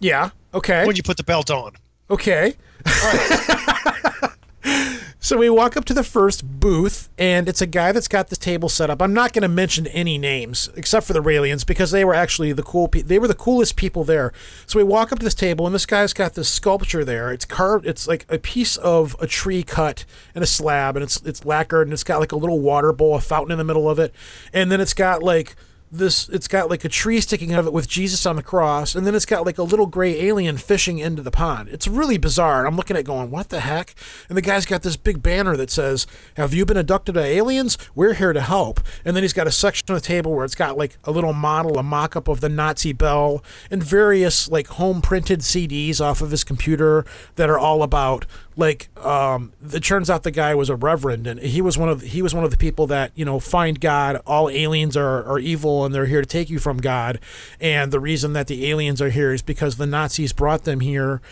yeah, okay. when you put the belt on. Okay. so we walk up to the first booth, and it's a guy that's got this table set up. I'm not going to mention any names except for the Raelians because they were actually the cool. Pe- they were the coolest people there. So we walk up to this table, and this guy's got this sculpture there. It's carved. It's like a piece of a tree cut in a slab, and it's it's lacquered, and it's got like a little water bowl, a fountain in the middle of it, and then it's got like this it's got like a tree sticking out of it with Jesus on the cross, and then it's got like a little gray alien fishing into the pond. It's really bizarre. I'm looking at going, what the heck? And the guy's got this big banner that says, Have you been abducted by aliens? We're here to help. And then he's got a section on the table where it's got like a little model, a mock up of the Nazi bell, and various like home printed CDs off of his computer that are all about like um it turns out the guy was a reverend and he was one of he was one of the people that you know find god all aliens are, are evil and they're here to take you from god and the reason that the aliens are here is because the nazis brought them here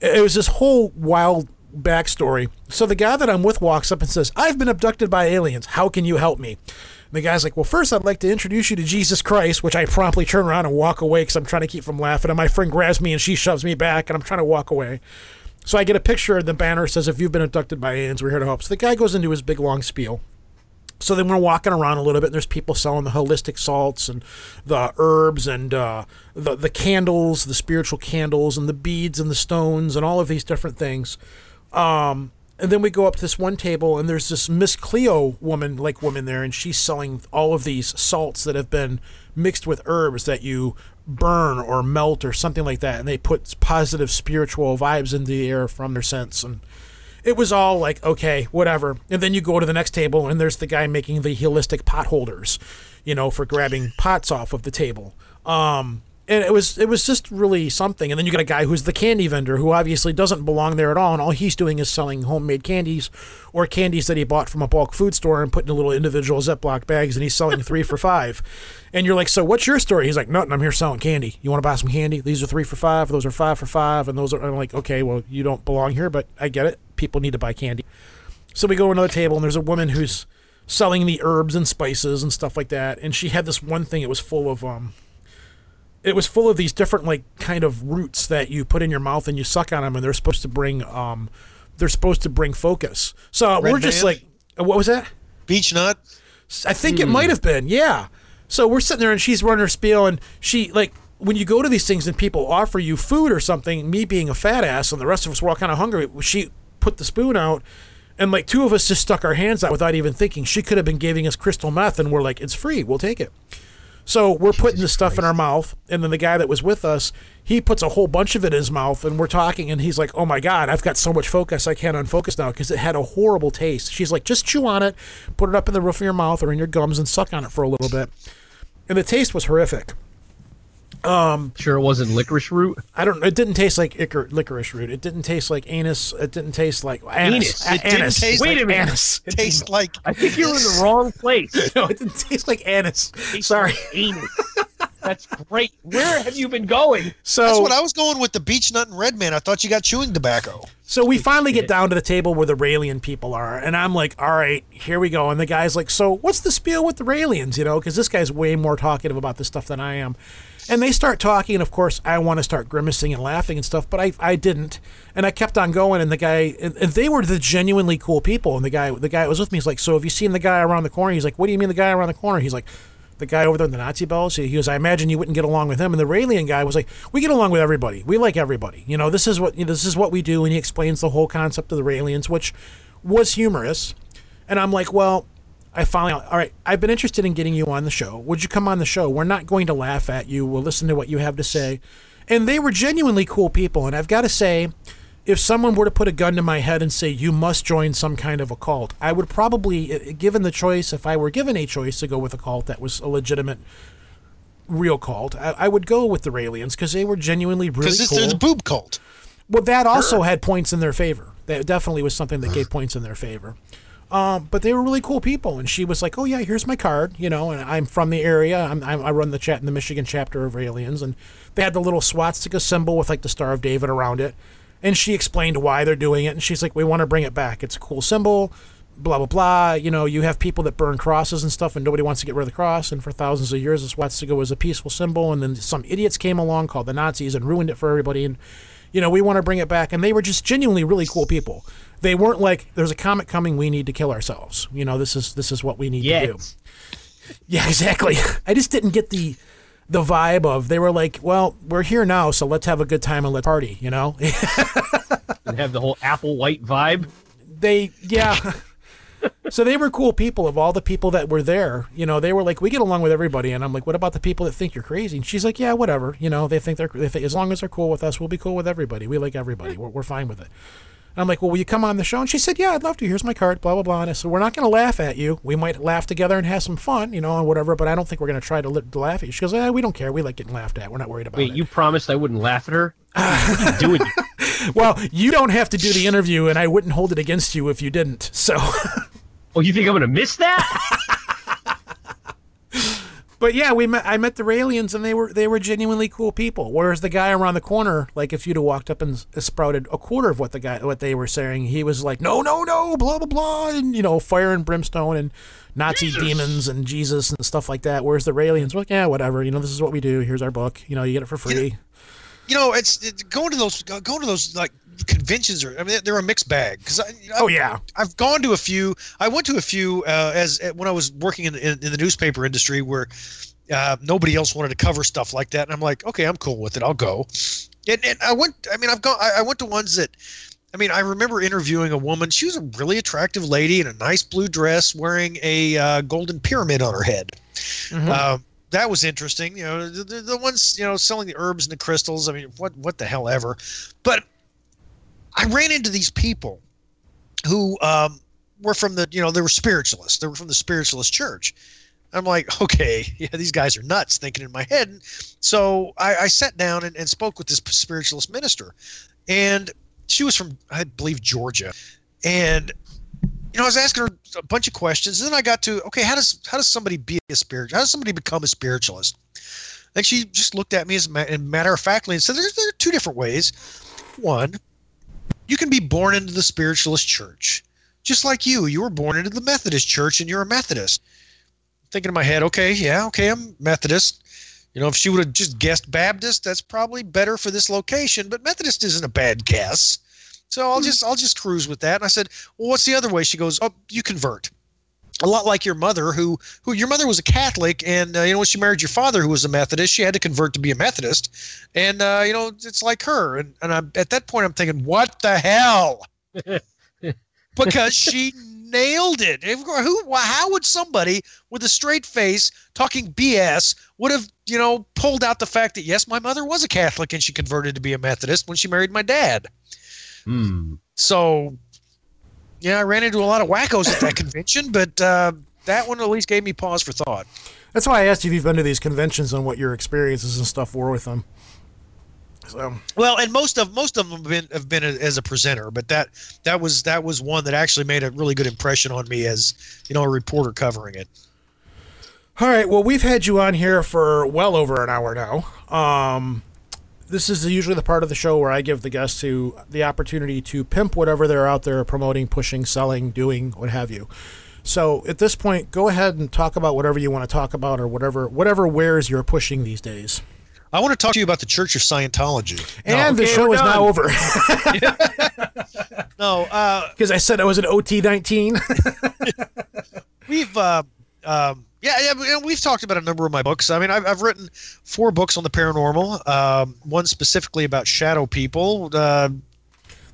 it was this whole wild backstory so the guy that i'm with walks up and says i've been abducted by aliens how can you help me and the guy's like, well, first I'd like to introduce you to Jesus Christ, which I promptly turn around and walk away because I'm trying to keep from laughing. And my friend grabs me and she shoves me back, and I'm trying to walk away. So I get a picture, and the banner says, If you've been abducted by aliens, we're here to help. So the guy goes into his big long spiel. So then we're walking around a little bit, and there's people selling the holistic salts and the herbs and uh, the, the candles, the spiritual candles, and the beads and the stones, and all of these different things. Um, and then we go up to this one table, and there's this Miss Cleo woman, like woman there, and she's selling all of these salts that have been mixed with herbs that you burn or melt or something like that, and they put positive spiritual vibes into the air from their scents. And it was all like, okay, whatever. And then you go to the next table, and there's the guy making the holistic pot holders, you know, for grabbing pots off of the table. Um, and it was it was just really something. And then you got a guy who's the candy vendor who obviously doesn't belong there at all, and all he's doing is selling homemade candies or candies that he bought from a bulk food store and put in little individual Ziploc bags, and he's selling three for five. And you're like, so what's your story? He's like, nothing. I'm here selling candy. You want to buy some candy? These are three for five. Those are five for five, and those are. I'm like, okay, well, you don't belong here, but I get it. People need to buy candy. So we go to another table, and there's a woman who's selling the herbs and spices and stuff like that. And she had this one thing. It was full of um, it was full of these different like kind of roots that you put in your mouth and you suck on them, and they're supposed to bring um, they're supposed to bring focus. So Red we're just band? like, uh, what was that? Beech-Nut. I think it might have been, yeah. So we're sitting there and she's running her spiel, and she like when you go to these things and people offer you food or something. Me being a fat ass and the rest of us were all kind of hungry. She put the spoon out, and like two of us just stuck our hands out without even thinking. She could have been giving us crystal meth, and we're like, it's free, we'll take it. So we're putting the stuff in our mouth, and then the guy that was with us, he puts a whole bunch of it in his mouth, and we're talking, and he's like, "Oh my god, I've got so much focus, I can't unfocus now because it had a horrible taste." She's like, "Just chew on it, put it up in the roof of your mouth or in your gums, and suck on it for a little bit." And the taste was horrific. Um, sure, it wasn't licorice root. I don't. It didn't taste like icor- licorice root. It didn't taste like anus. It didn't taste like anus. Anus. A- It didn't anus. taste Wait like a minute. Anus. It Tastes like. I think you're in the wrong place. no, it didn't taste like anus. Sorry. Anus. That's great. Where have you been going? So That's what I was going with the Beech-Nut and red man. I thought you got chewing tobacco. So we finally get down to the table where the Raelian people are, and I'm like, all right, here we go. And the guy's like, so what's the spiel with the Raelians, you know? Because this guy's way more talkative about this stuff than I am. And they start talking, and of course, I want to start grimacing and laughing and stuff, but I, I didn't. And I kept on going, and the guy, and, and they were the genuinely cool people. And the guy, the guy that was with me is like, so have you seen the guy around the corner? He's like, what do you mean the guy around the corner? He's like, the guy over there in the Nazi bells. He goes, I imagine you wouldn't get along with him. And the Raelian guy was like, we get along with everybody. We like everybody. You know, this is what you know, this is what we do. And he explains the whole concept of the Raelians, which was humorous. And I'm like, well, I finally, all right, I've been interested in getting you on the show. Would you come on the show? We're not going to laugh at you. We'll listen to what you have to say. And they were genuinely cool people. And I've got to say, if someone were to put a gun to my head and say you must join some kind of a cult, I would probably, given the choice, if I were given a choice to go with a cult that was a legitimate, real cult, I, I would go with the Raelians because they were genuinely really Because cool. it's the boob cult. Well, that also had points in their favor. That definitely was something that gave points in their favor. Um, but they were really cool people, and she was like, "Oh yeah, here's my card," you know, and I'm from the area. I'm, I'm, I run the chat in the Michigan chapter of Aliens, and they had the little swastika symbol with like the Star of David around it. And she explained why they're doing it, and she's like, "We want to bring it back. It's a cool symbol." Blah blah blah. You know, you have people that burn crosses and stuff, and nobody wants to get rid of the cross. And for thousands of years, the swastika was a peaceful symbol. And then some idiots came along called the Nazis and ruined it for everybody. And you know, we want to bring it back. And they were just genuinely really cool people. They weren't like, "There's a comet coming. We need to kill ourselves." You know, this is this is what we need Yet. to do. Yeah, exactly. I just didn't get the the vibe of they were like, "Well, we're here now, so let's have a good time and let's party." You know. and have the whole Applewhite vibe. they yeah so they were cool people of all the people that were there you know they were like we get along with everybody and i'm like what about the people that think you're crazy and she's like yeah whatever you know they think they're they think, as long as they're cool with us we'll be cool with everybody we like everybody we're, we're fine with it i'm like well will you come on the show? And she said yeah i'd love to. Here's my card blah blah blah. And i said we're not going to laugh at you. We might laugh together and have some fun you know and whatever but i don't think we're going to try to, li- laugh at you. She goes eh, we don't care. We like getting laughed at. We're not worried about Wait, it. you promised I wouldn't laugh at her? what are you doing? well you don't have to do the interview and i wouldn't hold it against you if you didn't so. Oh, you think I'm gonna miss that? But yeah, we met. I met the Raelians, and they were they were genuinely cool people. Whereas the guy around the corner, like if you'd have walked up and uh, sprouted a quarter of what the guy what they were saying, he was like, no, no, no, blah blah blah, and you know, fire and brimstone and Nazi demons and Jesus and stuff like that. Whereas the Raelians were like, yeah, whatever, you know, this is what we do. Here's our book. You know, you get it for free. You know, it's it, going to those going to those like conventions are. I mean, they're a mixed bag because Oh yeah, I've gone to a few. I went to a few uh, as when I was working in, in, in the newspaper industry where uh, nobody else wanted to cover stuff like that, and I'm like, okay, I'm cool with it. I'll go. And, and I went. I mean, I've gone. I, I went to ones that. I mean, I remember interviewing a woman. She was a really attractive lady in a nice blue dress, wearing a uh, golden pyramid on her head. Um, that was interesting. You know, the, the, the ones you know selling the herbs and the crystals. I mean, what what the hell ever. But I ran into these people who um, were from the you know they were spiritualists. They were from the spiritualist church. I'm like, okay, yeah, these guys are nuts. Thinking in my head. So I, I sat down and, and spoke with this spiritualist minister, and she was from I believe Georgia, and you know I was asking her a bunch of questions. And then I got to okay, how does how does somebody be a spiritual? How does somebody become a spiritualist? And she just looked at me as ma- matter of factly and said, "There's there are two different ways. One, you can be born into the spiritualist church, just like you. You were born into the Methodist church, and you're a Methodist." Thinking in my head, okay, yeah, okay, I'm Methodist. You know, if she would have just guessed Baptist, that's probably better for this location. But Methodist isn't a bad guess, so I'll hmm. just I'll just cruise with that. And I said, well, what's the other way? She goes, oh, you convert. A lot like your mother, who who your mother was a Catholic, and uh, you know when she married your father, who was a Methodist, she had to convert to be a Methodist, and uh, you know it's like her. And and I'm, at that point, I'm thinking, what the hell? because she nailed it. Who? How would somebody with a straight face talking BS would have you know pulled out the fact that yes, my mother was a Catholic and she converted to be a Methodist when she married my dad. Hmm. So, yeah, I ran into a lot of wackos at that convention, but uh, that one at least gave me pause for thought. that's why I asked you if you've been to these conventions and what your experiences and stuff were with them. So Well, and most of most of them have been have been as a presenter, but that that was that was one that actually made a really good impression on me as you know a reporter covering it. All right. Well, we've had you on here for well over an hour now. Um, this is usually the part of the show where I give the guests to the opportunity to pimp whatever they're out there promoting, pushing, selling, doing, what have you. So at this point, go ahead and talk about whatever you want to talk about, or whatever whatever wares you're pushing these days. I want to talk to you about the Church of Scientology. And the okay, show is now over No, uh, because I said I was an OT nineteen. we've uh, um, yeah, yeah, we- we've talked about a number of my books. I mean, I've, I've written four books on the paranormal. Um, one specifically about shadow people. Uh,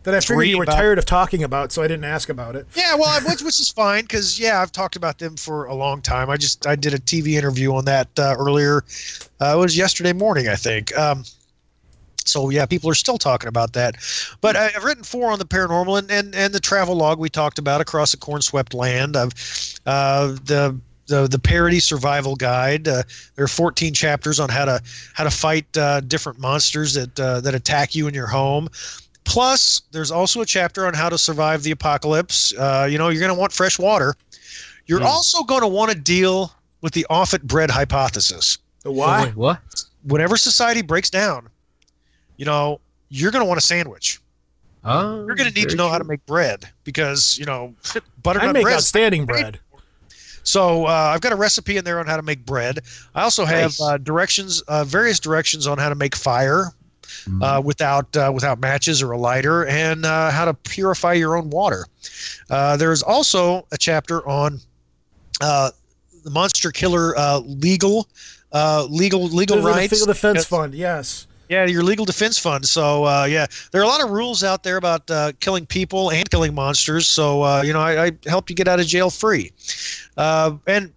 that I figured you were about- tired of talking about, so I didn't ask about it. Yeah, well, I- which, which is fine because yeah, I've talked about them for a long time. I just I did a TV interview on that uh, earlier. Uh, it was yesterday morning, I think. Um, So yeah, people are still talking about that. But I- I've written four on the paranormal and, and, and the travel log we talked about across the corn swept land. I've uh, the the the parody survival guide. Uh, there are 14 chapters on how to how to fight uh, different monsters that uh, that attack you in your home. Plus, there's also a chapter on how to survive the apocalypse. Uh, you know, you're going to want fresh water. You're Hmm. also going to want to deal with the Offutt bread hypothesis. The Oh, why? wait, what? Whenever society breaks down, you know, you're going to want a sandwich. Oh, You're going to need to very know how to make bread because, you know, I butternut make bread. outstanding bread. So uh, I've got a recipe in there on how to make bread. I also have Nice. uh, directions, uh, various directions on how to make fire uh, without uh, without matches or a lighter, and uh, how to purify your own water. Uh, there is also a chapter on uh, the monster killer uh, legal uh, legal legal The- the rights. Legal Defense Yes. Fund, yes. Yeah, your legal defense fund. So uh, yeah, there are a lot of rules out there about uh, killing people and killing monsters. So uh, you know, I, I help you get out of jail free. Uh, and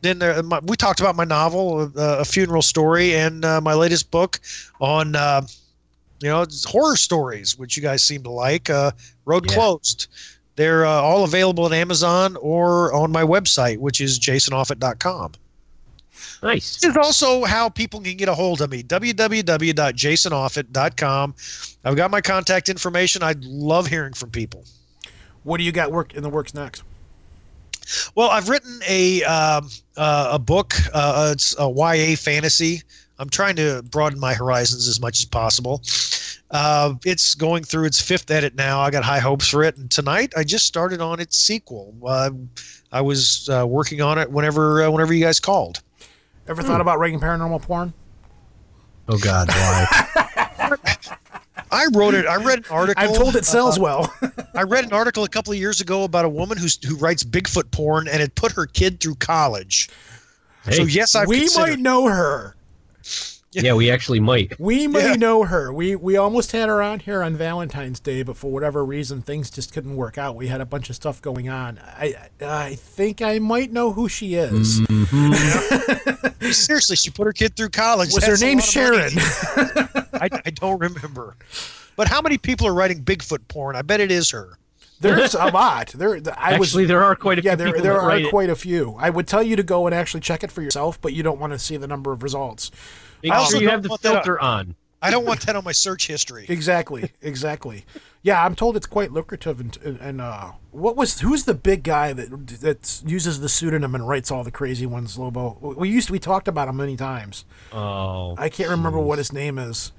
then there, my, we talked about my novel, uh, a funeral story, and uh, my latest book on uh, you know horror stories, which you guys seem to like. Uh, Road Yeah. closed. They're uh, all available at Amazon or on my website, which is jasonoffutt.com. Nice. This is also how people can get a hold of me. www.jasonoffutt.com. I've got my contact information. I'd love hearing from people. What do you got work in the works next? Well, I've written a um, uh, a book. Uh, it's a YA fantasy. I'm trying to broaden my horizons as much as possible. Uh, it's going through its fifth edit now. I got high hopes for it, and tonight I just started on its sequel. Uh, I was uh, working on it whenever uh, whenever you guys called. Ever thought about writing paranormal porn? Oh God, why? I wrote it. I read an article. I'm told it sells uh, well. I read an article a couple of years ago about a woman who's who writes Bigfoot porn and it put her kid through college. So yes, I've we considered. might know her. Yeah, we actually might. We may Yeah. know her. We we almost had her on here on Valentine's Day, but for whatever reason, things just couldn't work out. We had a bunch of stuff going on. I I think I might know who she is. Mm-hmm. Seriously, she put her kid through college. Was her That's a name lot of money. Sharon? I, I don't remember. But how many people are writing Bigfoot porn? I bet it is her. There's a lot. There, I was. Actually, there are quite a yeah, few there there are write it. quite a few. I would tell you to go and actually check it for yourself, but you don't want to see the number of results. Make I also sure you don't have the want that- filter on. I don't want that on my search history. Exactly, exactly. Yeah, I'm told it's quite lucrative. And, and uh, what was who's the big guy that that uses the pseudonym and writes all the crazy ones? Lobo. We used to, we talked about him many times. Oh, I can't remember what his name is.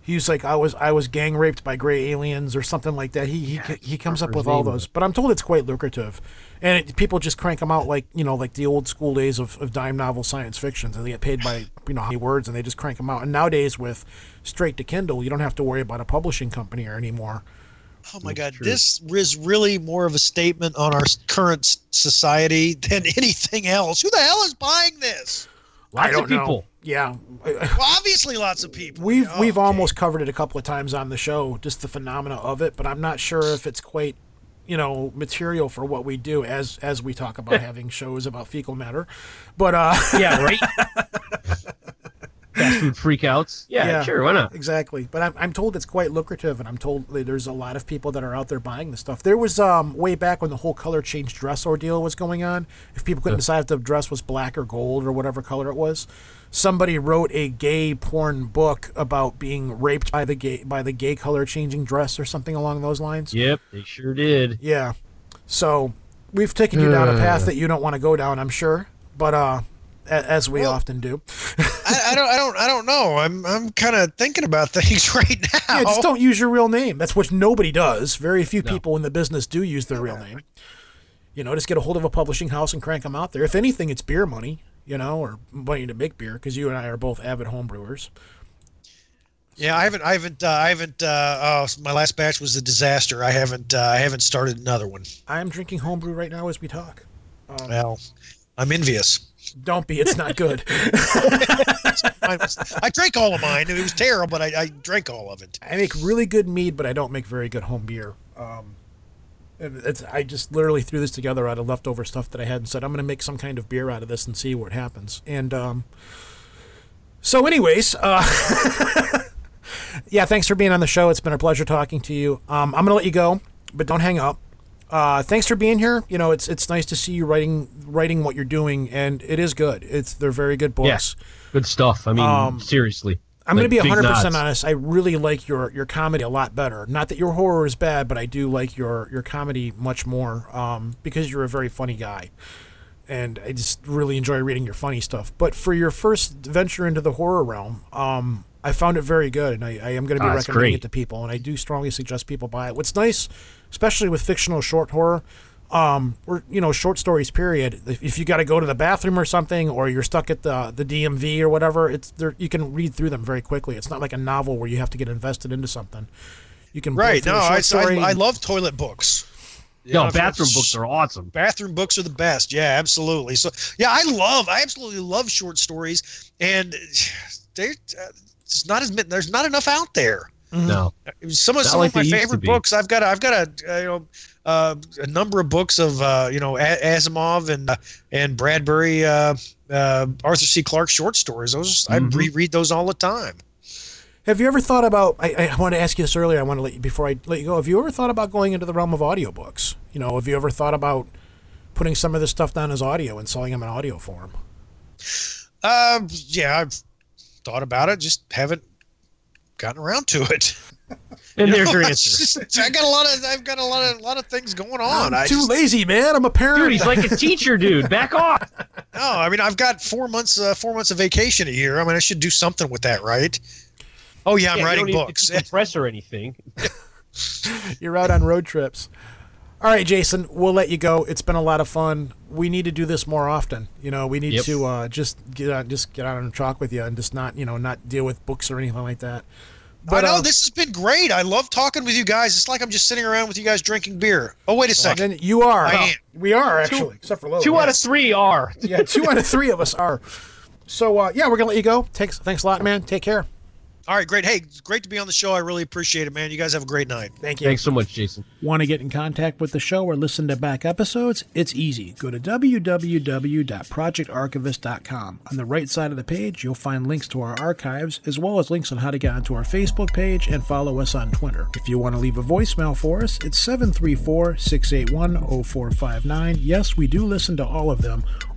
He was like I was I was gang raped by gray aliens or something like that. He he, he comes up with all those, but I'm told it's quite lucrative, and it, people just crank them out like you know like the old school days of, of dime novel science fiction. and they get paid by you know how many words, and they just crank them out. And nowadays with straight to Kindle, you don't have to worry about a publishing company or anymore. Oh my God, this is really more of a statement on our current society than anything else. Who the hell is buying this? lots I don't of people. know. Yeah, Well, obviously, lots of people. We've Oh, we've okay. almost covered it a couple of times on the show, just the phenomena of it, but I'm not sure if it's quite, you know, material for what we do as as we talk about having shows about fecal matter. But uh Yeah, right. Fast food freakouts. Yeah, Yeah. sure. Why not? exactly. But I'm I'm told it's quite lucrative and I'm told there's a lot of people that are out there buying the stuff. There was um way back when the whole color change dress ordeal was going on. If people couldn't decide if the dress was black or gold or whatever color it was, somebody wrote a gay porn book about being raped by the gay by the gay color changing dress or something along those lines. Yep, they sure did. Yeah. So we've taken you down a path that you don't want to go down, I'm sure. But uh, a- as we often do, I, I don't. I don't. I don't know. I'm. I'm kind of thinking about things right now. yeah, just don't use your real name. That's what nobody does. Very few people in the business do use their real name. You know, just get a hold of a publishing house and crank them out there. If anything, it's beer money. You know, or money to make beer because you and I are both avid homebrewers. Yeah, I haven't. I haven't. Uh, I haven't. Uh, oh, my last batch was a disaster. I haven't. Uh, I haven't started another one. I am drinking homebrew right now as we talk. Well, I'm envious. Don't be. It's not good. I, drank all of mine. It was terrible, but I, I drank all of it. I make really good mead, but I don't make very good home beer. Um, it's, I just literally threw this together out of leftover stuff that I had and said, I'm going to make some kind of beer out of this and see what happens. And um, so, anyways, uh, yeah, thanks for being on the show. It's been a pleasure talking to you. Um, I'm gonna let you go, but don't hang up. Uh, thanks for being here. You know, it's it's nice to see you writing writing what you're doing, and it is good. It's they're very good books. Good stuff. I mean, seriously. I'm going to be 100 percent honest. I really like your your comedy a lot better. Not that your horror is bad, but I do like your your comedy much more um, because you're a very funny guy, and I just really enjoy reading your funny stuff. But for your first venture into the horror realm, um, I found it very good, and I, I am going to be it's recommending great. it to people. And I do strongly suggest people buy it. What's nice, especially with fictional short horror. Um, or you know, short stories. Period. If, if you got to go to the bathroom or something, or you're stuck at the the DMV or whatever, it's there. You can read through them very quickly. It's not like a novel where you have to get invested into something. You can blow Right. through No, a I, short story. I, I love toilet books. You No, know, bathroom books are awesome. bathroom books are the best. Yeah, absolutely. So yeah, I love, I absolutely love short stories, and they, uh, it's not as mi- there's not enough out there. No. Some of Not some like of my they used to favorite books. I've got a, I've got a, uh, you know. Uh, a number of books of uh, you know A- Asimov and uh, and Bradbury, uh, uh, Arthur C. Clarke short stories. Those Mhm. I reread those all the time. Have you ever thought about? I, I wanted to ask you this earlier. I want to let you before I let you go. Have you ever thought about going into the realm of audiobooks? You know, have you ever thought about putting some of this stuff down as audio and selling them in audio form? Uh, yeah, I've thought about it, just haven't gotten around to it. And there's your It's answer. just- I got a lot of I've got a lot of a lot of things going on. I'm too just, lazy, man. I'm a parent. Dude, he's like a teacher, dude. Back off. no, I mean I've got four months uh, four months of vacation a year. I mean I should do something with that, right? Oh yeah, I'm Yeah, you writing don't need to books. decompress or anything. You're out on road trips. All right, Jason, we'll let you go. It's been a lot of fun. We need to do this more often. You know, we need Yep. to uh, just get out, just get out and talk with you, and just not, you know, not deal with books or anything like that. I know uh, this has been great. I love talking with you guys. It's like I'm just sitting around with you guys drinking beer. Oh wait a second. then you are. I am. We are actually, except for Lola. Two out of three are. yeah, two out of three of us are. So uh, yeah, we're gonna let you go. Thanks, thanks a lot, man. Take care. All right, great. Hey, it's great to be on the show. I really appreciate it, man. You guys have a great night. Thank you. Thanks so much, Jason. Want to get in contact with the show or listen to back episodes? It's easy. Go to www.projectarchivist.com. On the right side of the page, you'll find links to our archives, as well as links on how to get onto our Facebook page and follow us on Twitter. If you want to leave a voicemail for us, it's 734 681 0459. Yes, we do listen to all of them.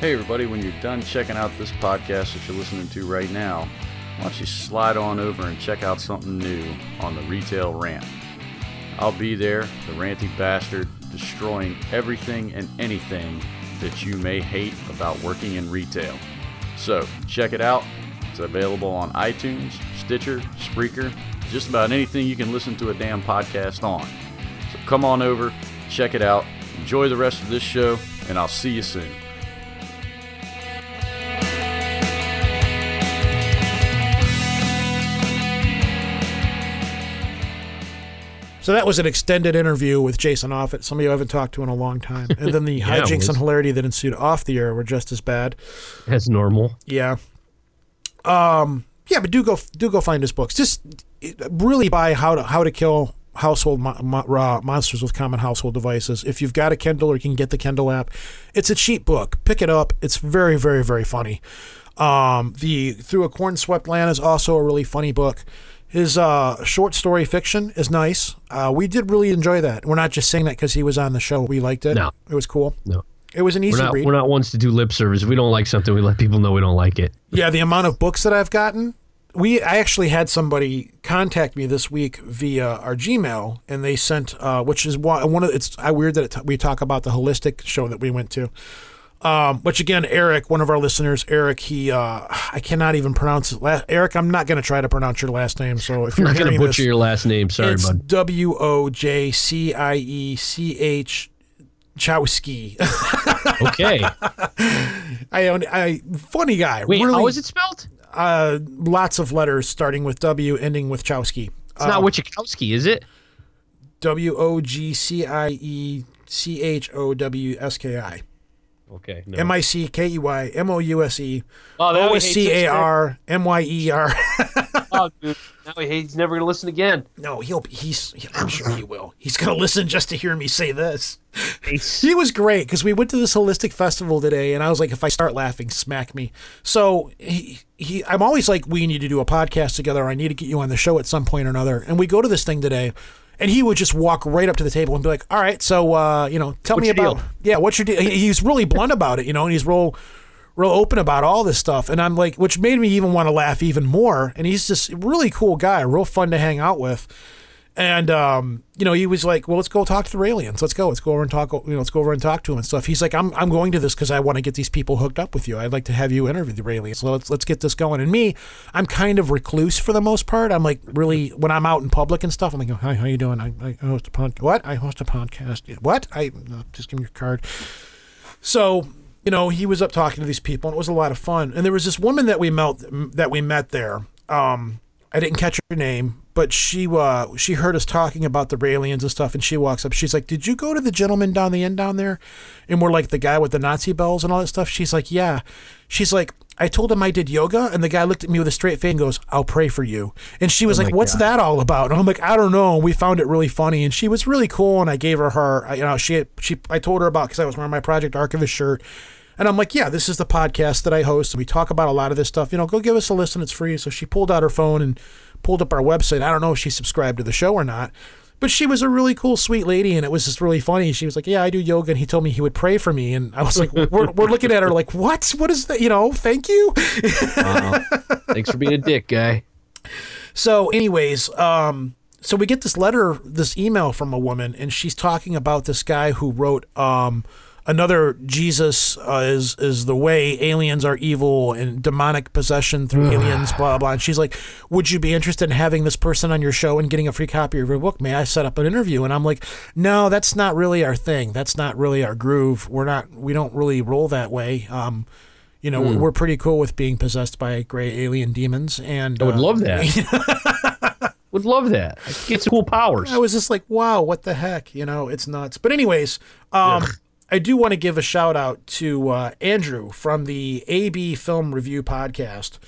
Hey, everybody, when you're done checking out this podcast that you're listening to right now, why don't you slide on over and check out something new on the Retail Rant? I'll be there, the ranty bastard, destroying everything and anything that you may hate about working in retail. So, check it out. It's available on iTunes, Stitcher, Spreaker, just about anything you can listen to a damn podcast on. So, come on over, check it out, enjoy the rest of this show, and I'll see you soon. So that was an extended interview with Jason Offutt, somebody I haven't talked to in a long time. And then the Yeah, hijinks and hilarity that ensued off the air were just as bad. As normal. Yeah. Um. Yeah, but do go do go find his books. Just really buy how to how to kill household mo- mo- raw monsters with common household devices. If you've got a Kindle or you can get the Kindle app, it's a cheap book. Pick it up. It's very very very funny. Um. The Through a Corn Swept Land is also a really funny book. His uh, short story fiction is nice. Uh, we did really enjoy that. We're not just saying that because he was on the show. We liked it. No. It was cool. No. It was an easy We're not read. we're not ones to do lip service. If we don't like something, we let people know we don't like it. Yeah, the amount of books that I've gotten. We I actually had somebody contact me this week via our Gmail, and they sent, uh, which is one, one of it's I weird that it, we talk about the holistic show that we went to. Um, which again, Eric, one of our listeners, Eric, he uh, I cannot even pronounce it. Last, Eric, I'm not going to try to pronounce your last name. So if I'm you're not gonna butcher this, your last name. Sorry, it's bud. W O J C I E C H Chowski. Okay. I own I funny guy. Wait, really, how is it spelled? uh, lots of letters starting with W, ending with Chowski. It's not Wachikowski, is it? W O G C I E C H O W S K I. Okay. No. M I C K E Y M O U S E Oh, O S C A R M Y E R. Oh, dude. Now he he's never going to listen again. No, he'll be, he's I'm sure he will. He's gonna listen just to hear me say this. Ace. He was great because we went to this holistic festival today, and I was like, if I start laughing, smack me. So he, he, I'm always like, we need to do a podcast together. I need to get you on the show at some point or another. And we go to this thing today, and he would just walk right up to the table and be like, all right, so uh, you know, tell What's me about deal? yeah, what's your deal? He- He's really blunt about it, you know, and he's real. Real open about all this stuff, and I'm like, which made me even want to laugh even more. And he's just a really cool guy, real fun to hang out with. And um, you know, he was like, "Well, let's go talk to the aliens. Let's go. Let's go over and talk. You know, let's go over and talk to him and stuff." He's like, "I'm I'm going to this because I want to get these people hooked up with you. I'd like to have you interview the aliens. So let's let's get this going." And me, I'm kind of recluse for the most part. I'm like really when I'm out in public and stuff. I'm like, "Hi, how you doing? I, I host a podcast. What? I host a podcast. What? I uh, just give me your card." So, you know, he was up talking to these people, and it was a lot of fun. And there was this woman that we met that we met there. Um, I didn't catch her name, but she uh, she heard us talking about the aliens and stuff, and she walks up. She's like, "Did you go to the gentleman down the end down there?" And we're like, "The guy with the Nazi bells and all that stuff." She's like, "Yeah." She's like, "I told him I did yoga," and the guy looked at me with a straight face and goes, "I'll pray for you." And she was like, "What's that all about?" And I'm like, "I don't know." And we found it really funny, and she was really cool. And I gave her her, you know, she she I told her about because I was wearing my Project Archivist shirt. And I'm like, yeah, this is the podcast that I host. And we talk about a lot of this stuff. You know, go give us a listen. It's free. So she pulled out her phone and pulled up our website. I don't know if she subscribed to the show or not. But she was a really cool, sweet lady, and it was just really funny. She was like, "Yeah, I do yoga," and he told me he would pray for me, and I was like, "We're, we're looking at her like, what? What is that? You know, thank you." Thanks for being a dick, guy. So, anyways, um, so we get this letter, this email from a woman, and she's talking about this guy who wrote um, another Jesus uh, is is the way, aliens are evil, and demonic possession through aliens, blah blah. And she's like, "Would you be interested in having this person on your show and getting a free copy of your book? May I set up an interview?" And I'm like, "No, that's not really our thing. That's not really our groove. We're not. We don't really roll that way." Um, you know, we're pretty cool with being possessed by gray alien demons, and I would uh, love that. would love that. Get some cool powers. I was just like, wow, what the heck? You know, it's nuts. But anyways, um, I do want to give a shout out to uh, Andrew from the AB Film Review podcast,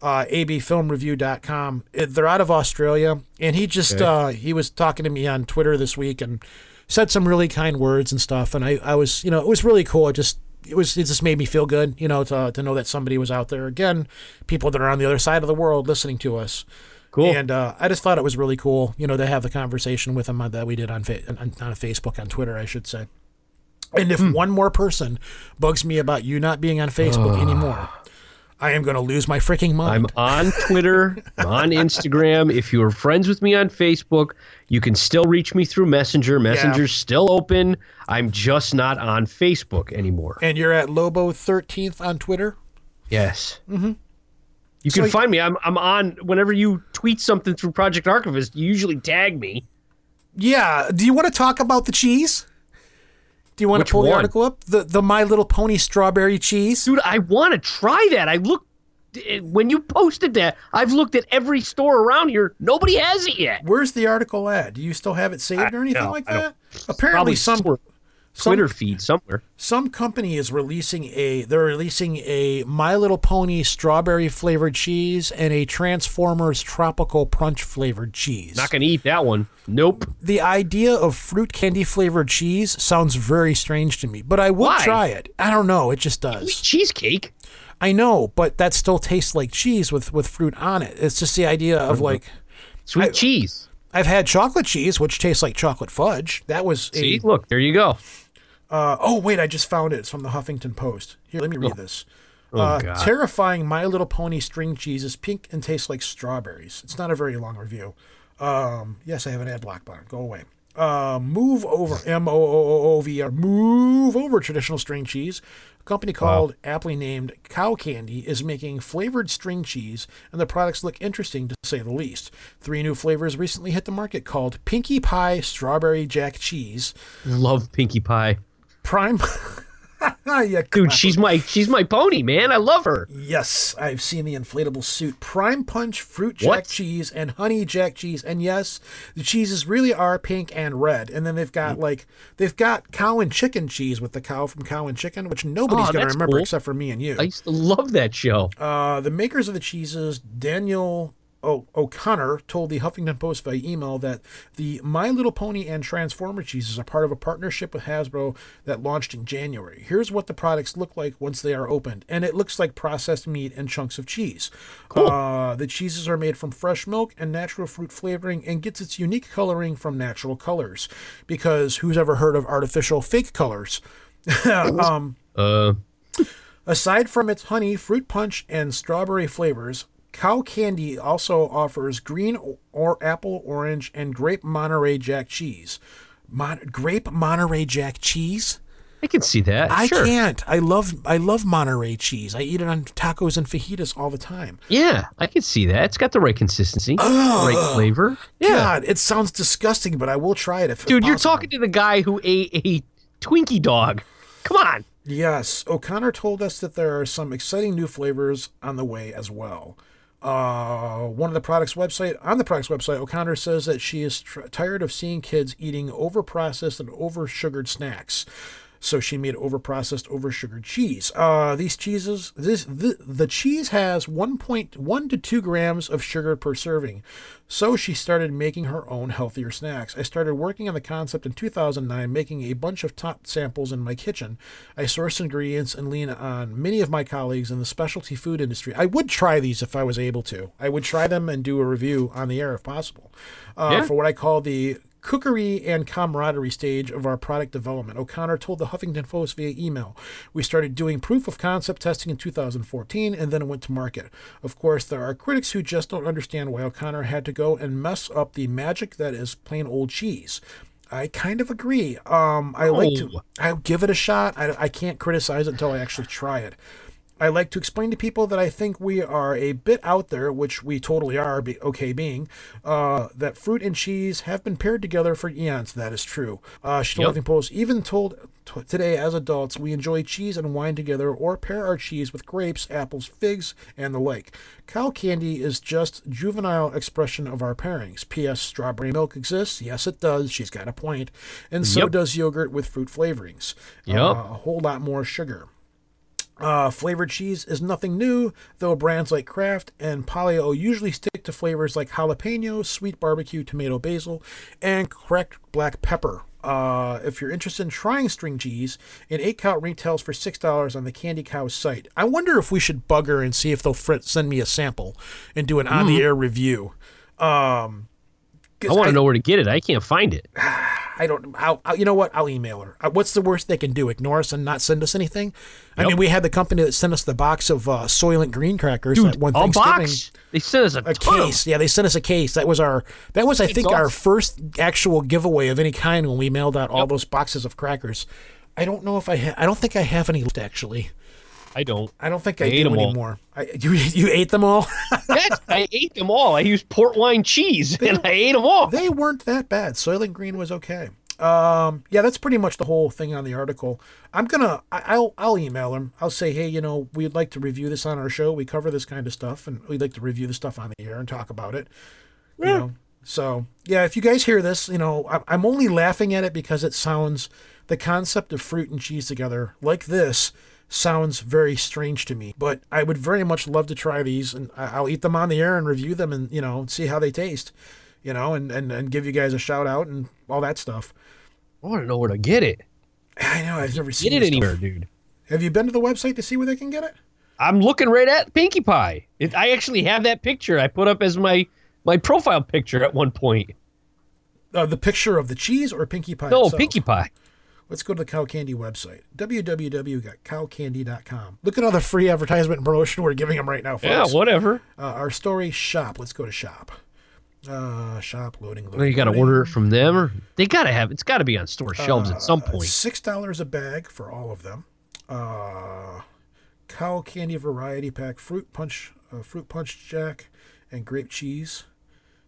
uh, abfilmreview.com. They're out of Australia, and he just uh, he was talking to me on Twitter this week and said some really kind words and stuff. And I, I was, you know, it was really cool. It just it was it just made me feel good, you know, to to know that somebody was out there again, people that are on the other side of the world listening to us. Cool. And uh, I just thought it was really cool, you know, to have the conversation with him that we did on, fa- on on Facebook, on Twitter, I should say. And if one more person bugs me about you not being on Facebook anymore, I am going to lose my freaking mind. I'm on Twitter, I'm on Instagram. If you're friends with me on Facebook, you can still reach me through Messenger. Messenger's still open. I'm just not on Facebook anymore. and you're at Lobo13th on Twitter. Yes. Mm-hmm. You can So- find me. I'm I'm on whenever you tweet something through Project Archivist. You usually tag me. Yeah. Do you want to talk about the cheese? Do you want Which to pull the article up? The the My Little Pony strawberry cheese. dude i want to try that i looked eh, when you posted that i've looked at every store around here nobody has it yet Where's the article at? Do you still have it saved or anything no, like I that? Apparently, some somewhere some- twitter feed somewhere some company is releasing a they're releasing a My Little Pony strawberry flavored cheese and a Transformers tropical punch flavored cheese. not gonna eat that one nope the idea of fruit candy flavored cheese sounds very strange to me, but I would Why? try it. I don't know, it just does. cheesecake I know, but that still tastes like cheese with with fruit on it. It's just the idea of mm-hmm. like sweet I- cheese I've had chocolate cheese, which tastes like chocolate fudge. That was see a look there you go Uh, oh wait, I just found it. It's from the Huffington Post. Here, let me read this. Oh, uh, terrifying My Little Pony string cheese is pink and tastes like strawberries. It's not a very long review. Um, yes, I have an ad block button. Go away. Uh, move over M O O O O V R. Move over traditional string cheese. A company called aptly named Cow Candy is making flavored string cheese, and the products look interesting to say the least. Three new flavors recently hit the market called Pinkie Pie Strawberry Jack Cheese, love pinkie pie Prime yeah, Dude, she's my she's my pony, man. I love her. Yes, I've seen the inflatable suit. Prime Punch fruit jack What? cheese and honey jack cheese. And yes, the cheeses really are pink and red. And then they've Mm. got like they've got cow and chicken cheese with the cow from Cow and Chicken, which nobody's Oh, gonna remember cool. except for me and you. I used to love that show. Uh, the makers of the cheeses, Daniel o- O'Connor, told the Huffington Post via email that the My Little Pony and Transformer cheeses are part of a partnership with Hasbro that launched in January. Here's what the products look like once they are opened, and it looks like processed meat and chunks of cheese. Uh, the cheeses are made from fresh milk and natural fruit flavoring, and gets its unique coloring from natural colors. Because who's ever heard of artificial fake colors? um, Uh, Aside from its honey, fruit punch, and strawberry flavors, Cow Candy also offers green or apple, orange, and grape Monterey Jack cheese. Mon- grape Monterey Jack cheese? I can see that. I sure. can't. I love I love Monterey cheese. I eat it on tacos and fajitas all the time. Yeah, I can see that. It's got the right consistency, right flavor. Yeah, God, it sounds disgusting, but I will try it if if dude, you're talking to the guy who ate a Twinkie dog. Come on. Yes, O'Connor told us that there are some exciting new flavors on the way as well. Uh, one of the product's website on the product's website, O'Connor says that she is tr- tired of seeing kids eating overprocessed and oversugared snacks. So she made overprocessed, oversugared cheese. Uh, these cheeses, this the, the cheese has 1.1 to 2 grams of sugar per serving. So she started making her own healthier snacks. I started working on the concept in 2009, making a bunch of top samples in my kitchen. I source ingredients and lean on many of my colleagues in the specialty food industry. I would try these if I was able to. I would try them and do a review on the air if possible. Uh, Yeah. For what I call the cookery and camaraderie stage of our product development. O'Connor told the Huffington Post via email. We started doing proof of concept testing in 2014 and then it went to market. Of course, there are critics who just don't understand why O'Connor had to go and mess up the magic that is plain old cheese. I kind of agree. Um, I like to. No. I give it a shot. I, I can't criticize it until I actually try it. I like to explain to people that I think we are a bit out there, which we totally are, be, okay being, uh, that fruit and cheese have been paired together for eons. That is true. Uh, she told Yep. Post, even told t- today as adults, we enjoy cheese and wine together or pair our cheese with grapes, apples, figs, and the like. Cow candy is just juvenile expression of our pairings. P.S. Strawberry milk exists. Yes, it does. She's got a point. And so Yep. does yogurt with fruit flavorings. Yep. Uh, a whole lot more sugar. Uh, flavored cheese is nothing new, though brands like Kraft and Polly-O usually stick to flavors like jalapeno, sweet barbecue, tomato, basil, and cracked black pepper. Uh, if you're interested in trying string cheese, an 8 count retails for $6 on the Candy Cow site. I wonder if we should bug her and see if they'll fr- send me a sample and do an on the air review. Um, I want to know where to get it. I can't find it. I don't. I'll, I'll, you know what? I'll email her. Uh, What's the worst they can do? Ignore us and not send us anything? I mean, we had the company that sent us the box of uh, Soylent Green crackers at one a box. They sent us a, A of- case, yeah, they sent us a case. That was our. That was, I think, our first actual giveaway of any kind when we mailed out all those boxes of crackers. I don't know if I. Ha- I don't think I have any left. Actually, I don't. I don't think I, I ate do them all. anymore. I, you you ate them all. Yes, I ate them all. I used port wine cheese and I ate them all. they weren't that bad. Soylent Green was okay. Um, yeah, that's pretty much the whole thing on the article. I'm gonna, I, I'll, I'll email him. I'll say, hey, you know, we'd like to review this on our show. We cover this kind of stuff, and we'd like to review the stuff on the air and talk about it. You know, so yeah, if you guys hear this, you know, I, I'm only laughing at it because it sounds the concept of fruit and cheese together like this sounds very strange to me. But I would very much love to try these, and I'll eat them on the air and review them, and you know, see how they taste. You know, and, and, and give you guys a shout out and all that stuff. I want to know where to get it. I know I've never seen Get it anywhere, stuff. dude. Have you been to the website to see where they can get it? I'm looking right at Pinkie Pie. It, I actually have that picture I put up as my my profile picture at one point. Uh, the picture of the cheese or Pinkie Pie? No, itself? Pinkie Pie. Let's go to the Cow Candy website, www.cowcandy.com. Look at all the free advertisement and promotion we're giving them right now, Yeah, whatever. Uh, our story shop. Let's go to shop. Uh, shop loading. loading Well, you got to order it from them, or they got to have. It's got to be on store shelves at some Uh, point. Six dollars a bag for all of them. Uh, cow candy variety pack, fruit punch, uh, fruit punch jack, and grape cheese,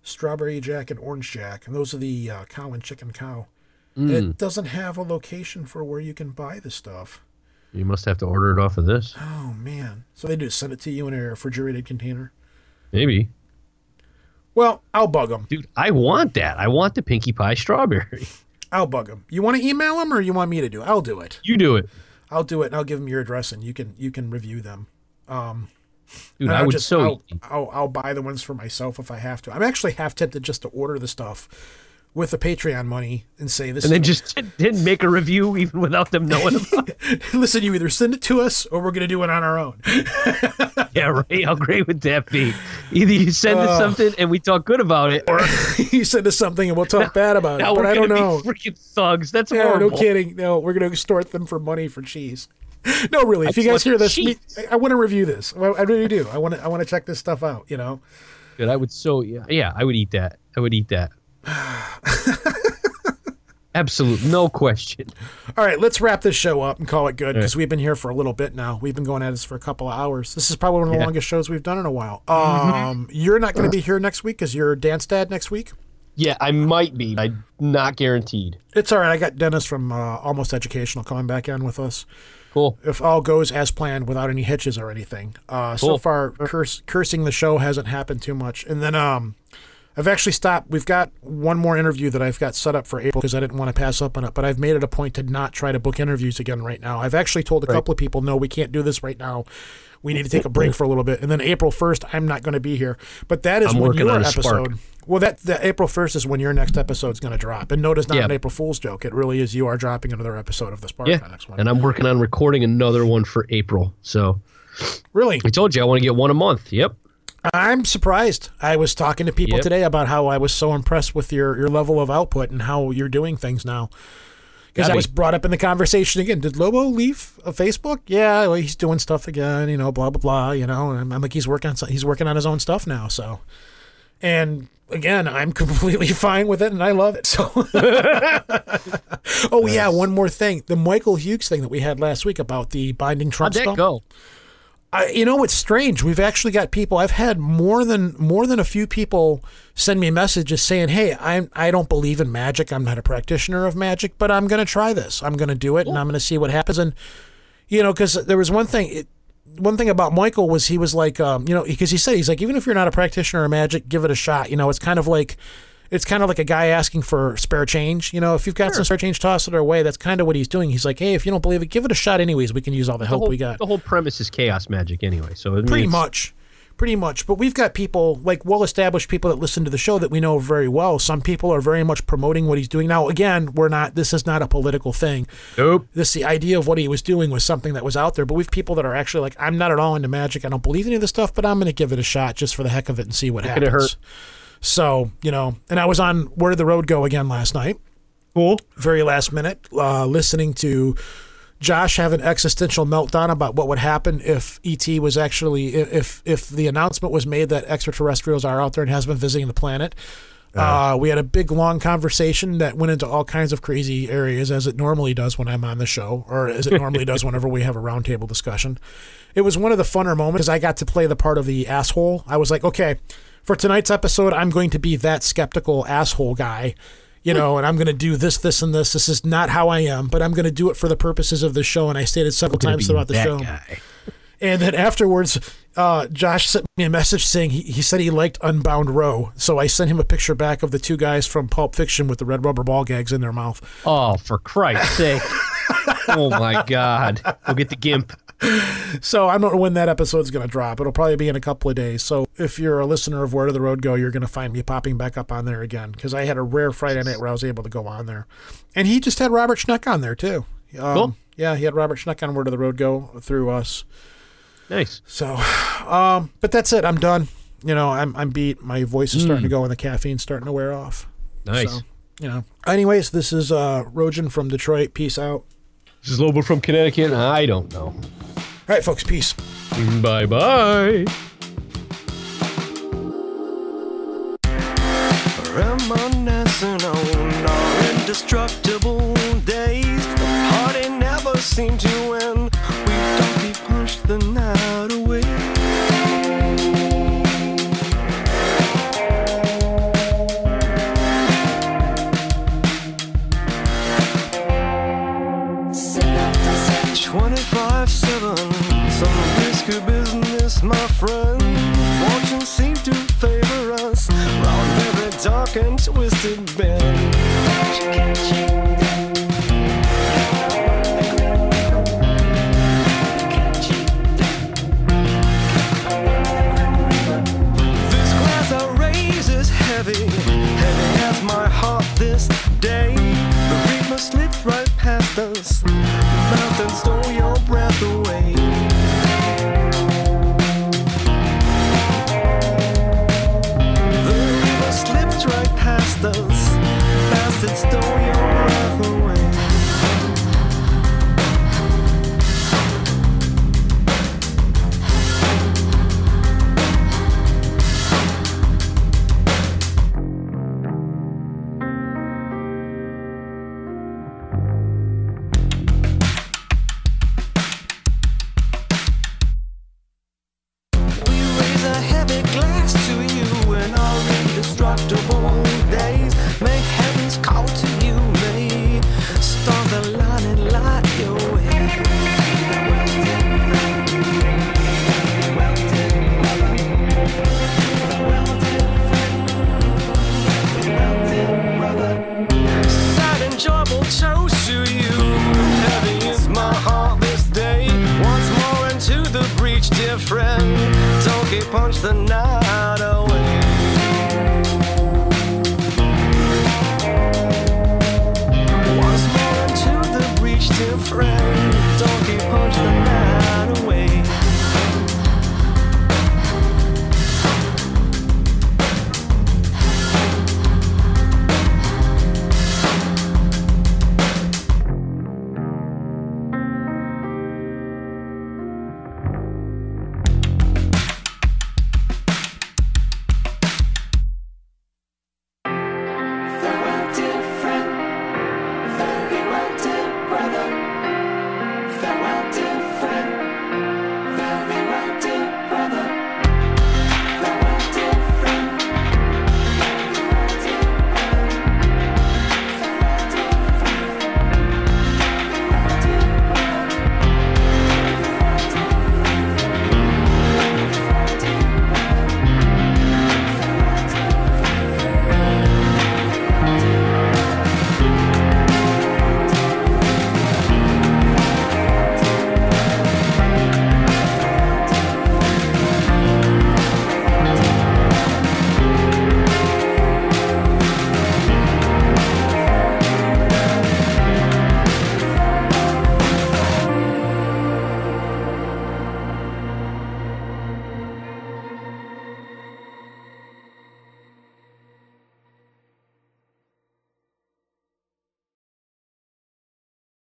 strawberry jack, and orange jack. And those are the uh, cow and chicken cow. Mm. It doesn't have a location for where you can buy the stuff. You must have to order it off of this. Oh man! So they just send it to you in a refrigerated container. Maybe. Well, I'll bug them. Dude, I want that. I want the Pinkie Pie strawberry. I'll bug them. You want to email them or you want me to do? it? I'll do it. You do it. I'll do it, and I'll give them your address, and you can you can review them. Um, Dude, I would just, so I'll, I'll, I'll buy the ones for myself if I have to. I'm actually half tempted just to order the stuff with the Patreon money and say this. and then just didn't make a review even without them knowing about it. listen. You either send it to us or we're gonna do it on our own. Yeah, right. How great would that be? Either you send us Oh. something and we talk good about it, or you send us something and we'll talk bad about it. now But I don't know. be freaking thugs. That's Yeah, horrible. no kidding. No, we're gonna extort them for money for cheese. No, really. If you guys hear this, me. I, I want to review this. I, I really do. I want to. I want to check this stuff out. You know. Dude, I would so yeah, yeah, I would eat that. I would eat that. Absolute, no question. All right, let's wrap this show up and call it good because we've been here for a little bit now. We've been going at this for a couple of hours. This is probably one of the Yeah. longest shows we've done in a while. Um, you're not going to be here next week because you're dance dad next week. Yeah, I might be. I'm not guaranteed. It's all right. I got Dennis from uh, Almost Educational coming back in with us. Cool. If all goes as planned without any hitches or anything. Uh, So far, curse, cursing the show hasn't happened too much. And then um, I've actually stopped. We've got one more interview that I've got set up for April because I didn't want to pass up on it. But I've made it a point to not try to book interviews again right now. I've actually told a couple of people, no, we can't do this right now. We need to take a break for a little bit. And then April 1st, I'm not going to be here. But that is I'm when your a spark. episode. Well, that the April 1st is when your next episode is going to drop. And notice not Yeah. an April Fool's joke. It really is you are dropping another episode of the Spark Yeah, next one. and I'm working on recording another one for April. So really? I told you I want to get one a month. Yep. I'm surprised. I was talking to people Yep. today about how I was so impressed with your, your level of output and how you're doing things now. Because I was brought up in the conversation again. Did Lobo leave uh, Facebook? Yeah, well, he's doing stuff again. You know, blah blah blah. You know, and I'm, I'm like, he's working on he's working on his own stuff now. So, and again, I'm completely fine with it, and I love it. So, oh yeah, one more thing: the Michael Hughes thing that we had last week about the binding Trump How'd that spell. go? I, you know, it's strange. We've actually got people. I've had more than more than a few people send me messages saying, "Hey, I I don't believe in magic. I'm not a practitioner of magic, but I'm going to try this. I'm going to do it, and I'm going to see what happens." And you know, because there was one thing. It, one thing about Michael was he was like, um, you know, because he said he's like, even if you're not a practitioner of magic, give it a shot. You know, it's kind of like. It's kind of like a guy asking for spare change. You know, if you've got some spare change, toss it our way. That's kind of what he's doing. He's like, hey, if you don't believe it, give it a shot anyways. We can use all the The help whole, we got the whole premise is chaos magic anyway. So it pretty means- much pretty much but we've got people like well established people that listen to the show that we know very well some people are very much promoting what he's doing now again we're not this is not a political thing Nope. this the idea of what he was doing was something that was out there but we've people that are actually like i'm not at all into magic i don't believe any of this stuff but i'm going to give it a shot just for the heck of it and see what happens. So you know and i was on where did the road go again last night Cool. very last minute, uh, listening to Josh have an existential meltdown about what would happen if ET was actually if if the announcement was made that extraterrestrials are out there and has been visiting the planet. Uh, we had a big long conversation that went into all kinds of crazy areas as it normally does when I'm on the show, or as it normally does whenever we have a roundtable discussion. It was one of the funner moments because I got to play the part of the asshole. I was like, okay, for tonight's episode, I'm going to be that skeptical asshole guy you know, and I'm going to do this, this, and this. This is not how I am, but I'm going to do it for the purposes of the show. And I stated several times throughout the show. guy. And then afterwards, uh, Josh sent me a message saying he, he said he liked Unbound Row. So I sent him a picture back of the two guys from Pulp Fiction with the red rubber ball gags in their mouth. Oh, for Christ's sake! oh my God! Go get the gimp. So I don't know when that episode's going to drop. It'll probably be in a couple of days. So if you're a listener of Where Did the Road Go, you're going to find me popping back up on there again because I had a rare Friday night where I was able to go on there. And he just had Robert Schneck on there too. Um, Cool. Yeah, he had Robert Schneck on Where Did the Road Go through us. Nice. So, um, but that's it. I'm done. You know, I'm I'm beat. My voice is starting to go, and the caffeine's starting to wear off. Nice. So, you know. Anyways, this is uh, Rojan from Detroit. Peace out. This is Lobo from Connecticut. I don't know. All right, folks. Peace. Bye bye. Reminiscing on our indestructible days. The party never seemed to end. We donkey punched the night and twisted bend. This glass I raise is heavy, heavy as my heart this day. The river slips right past us. The mountains stole your breath away.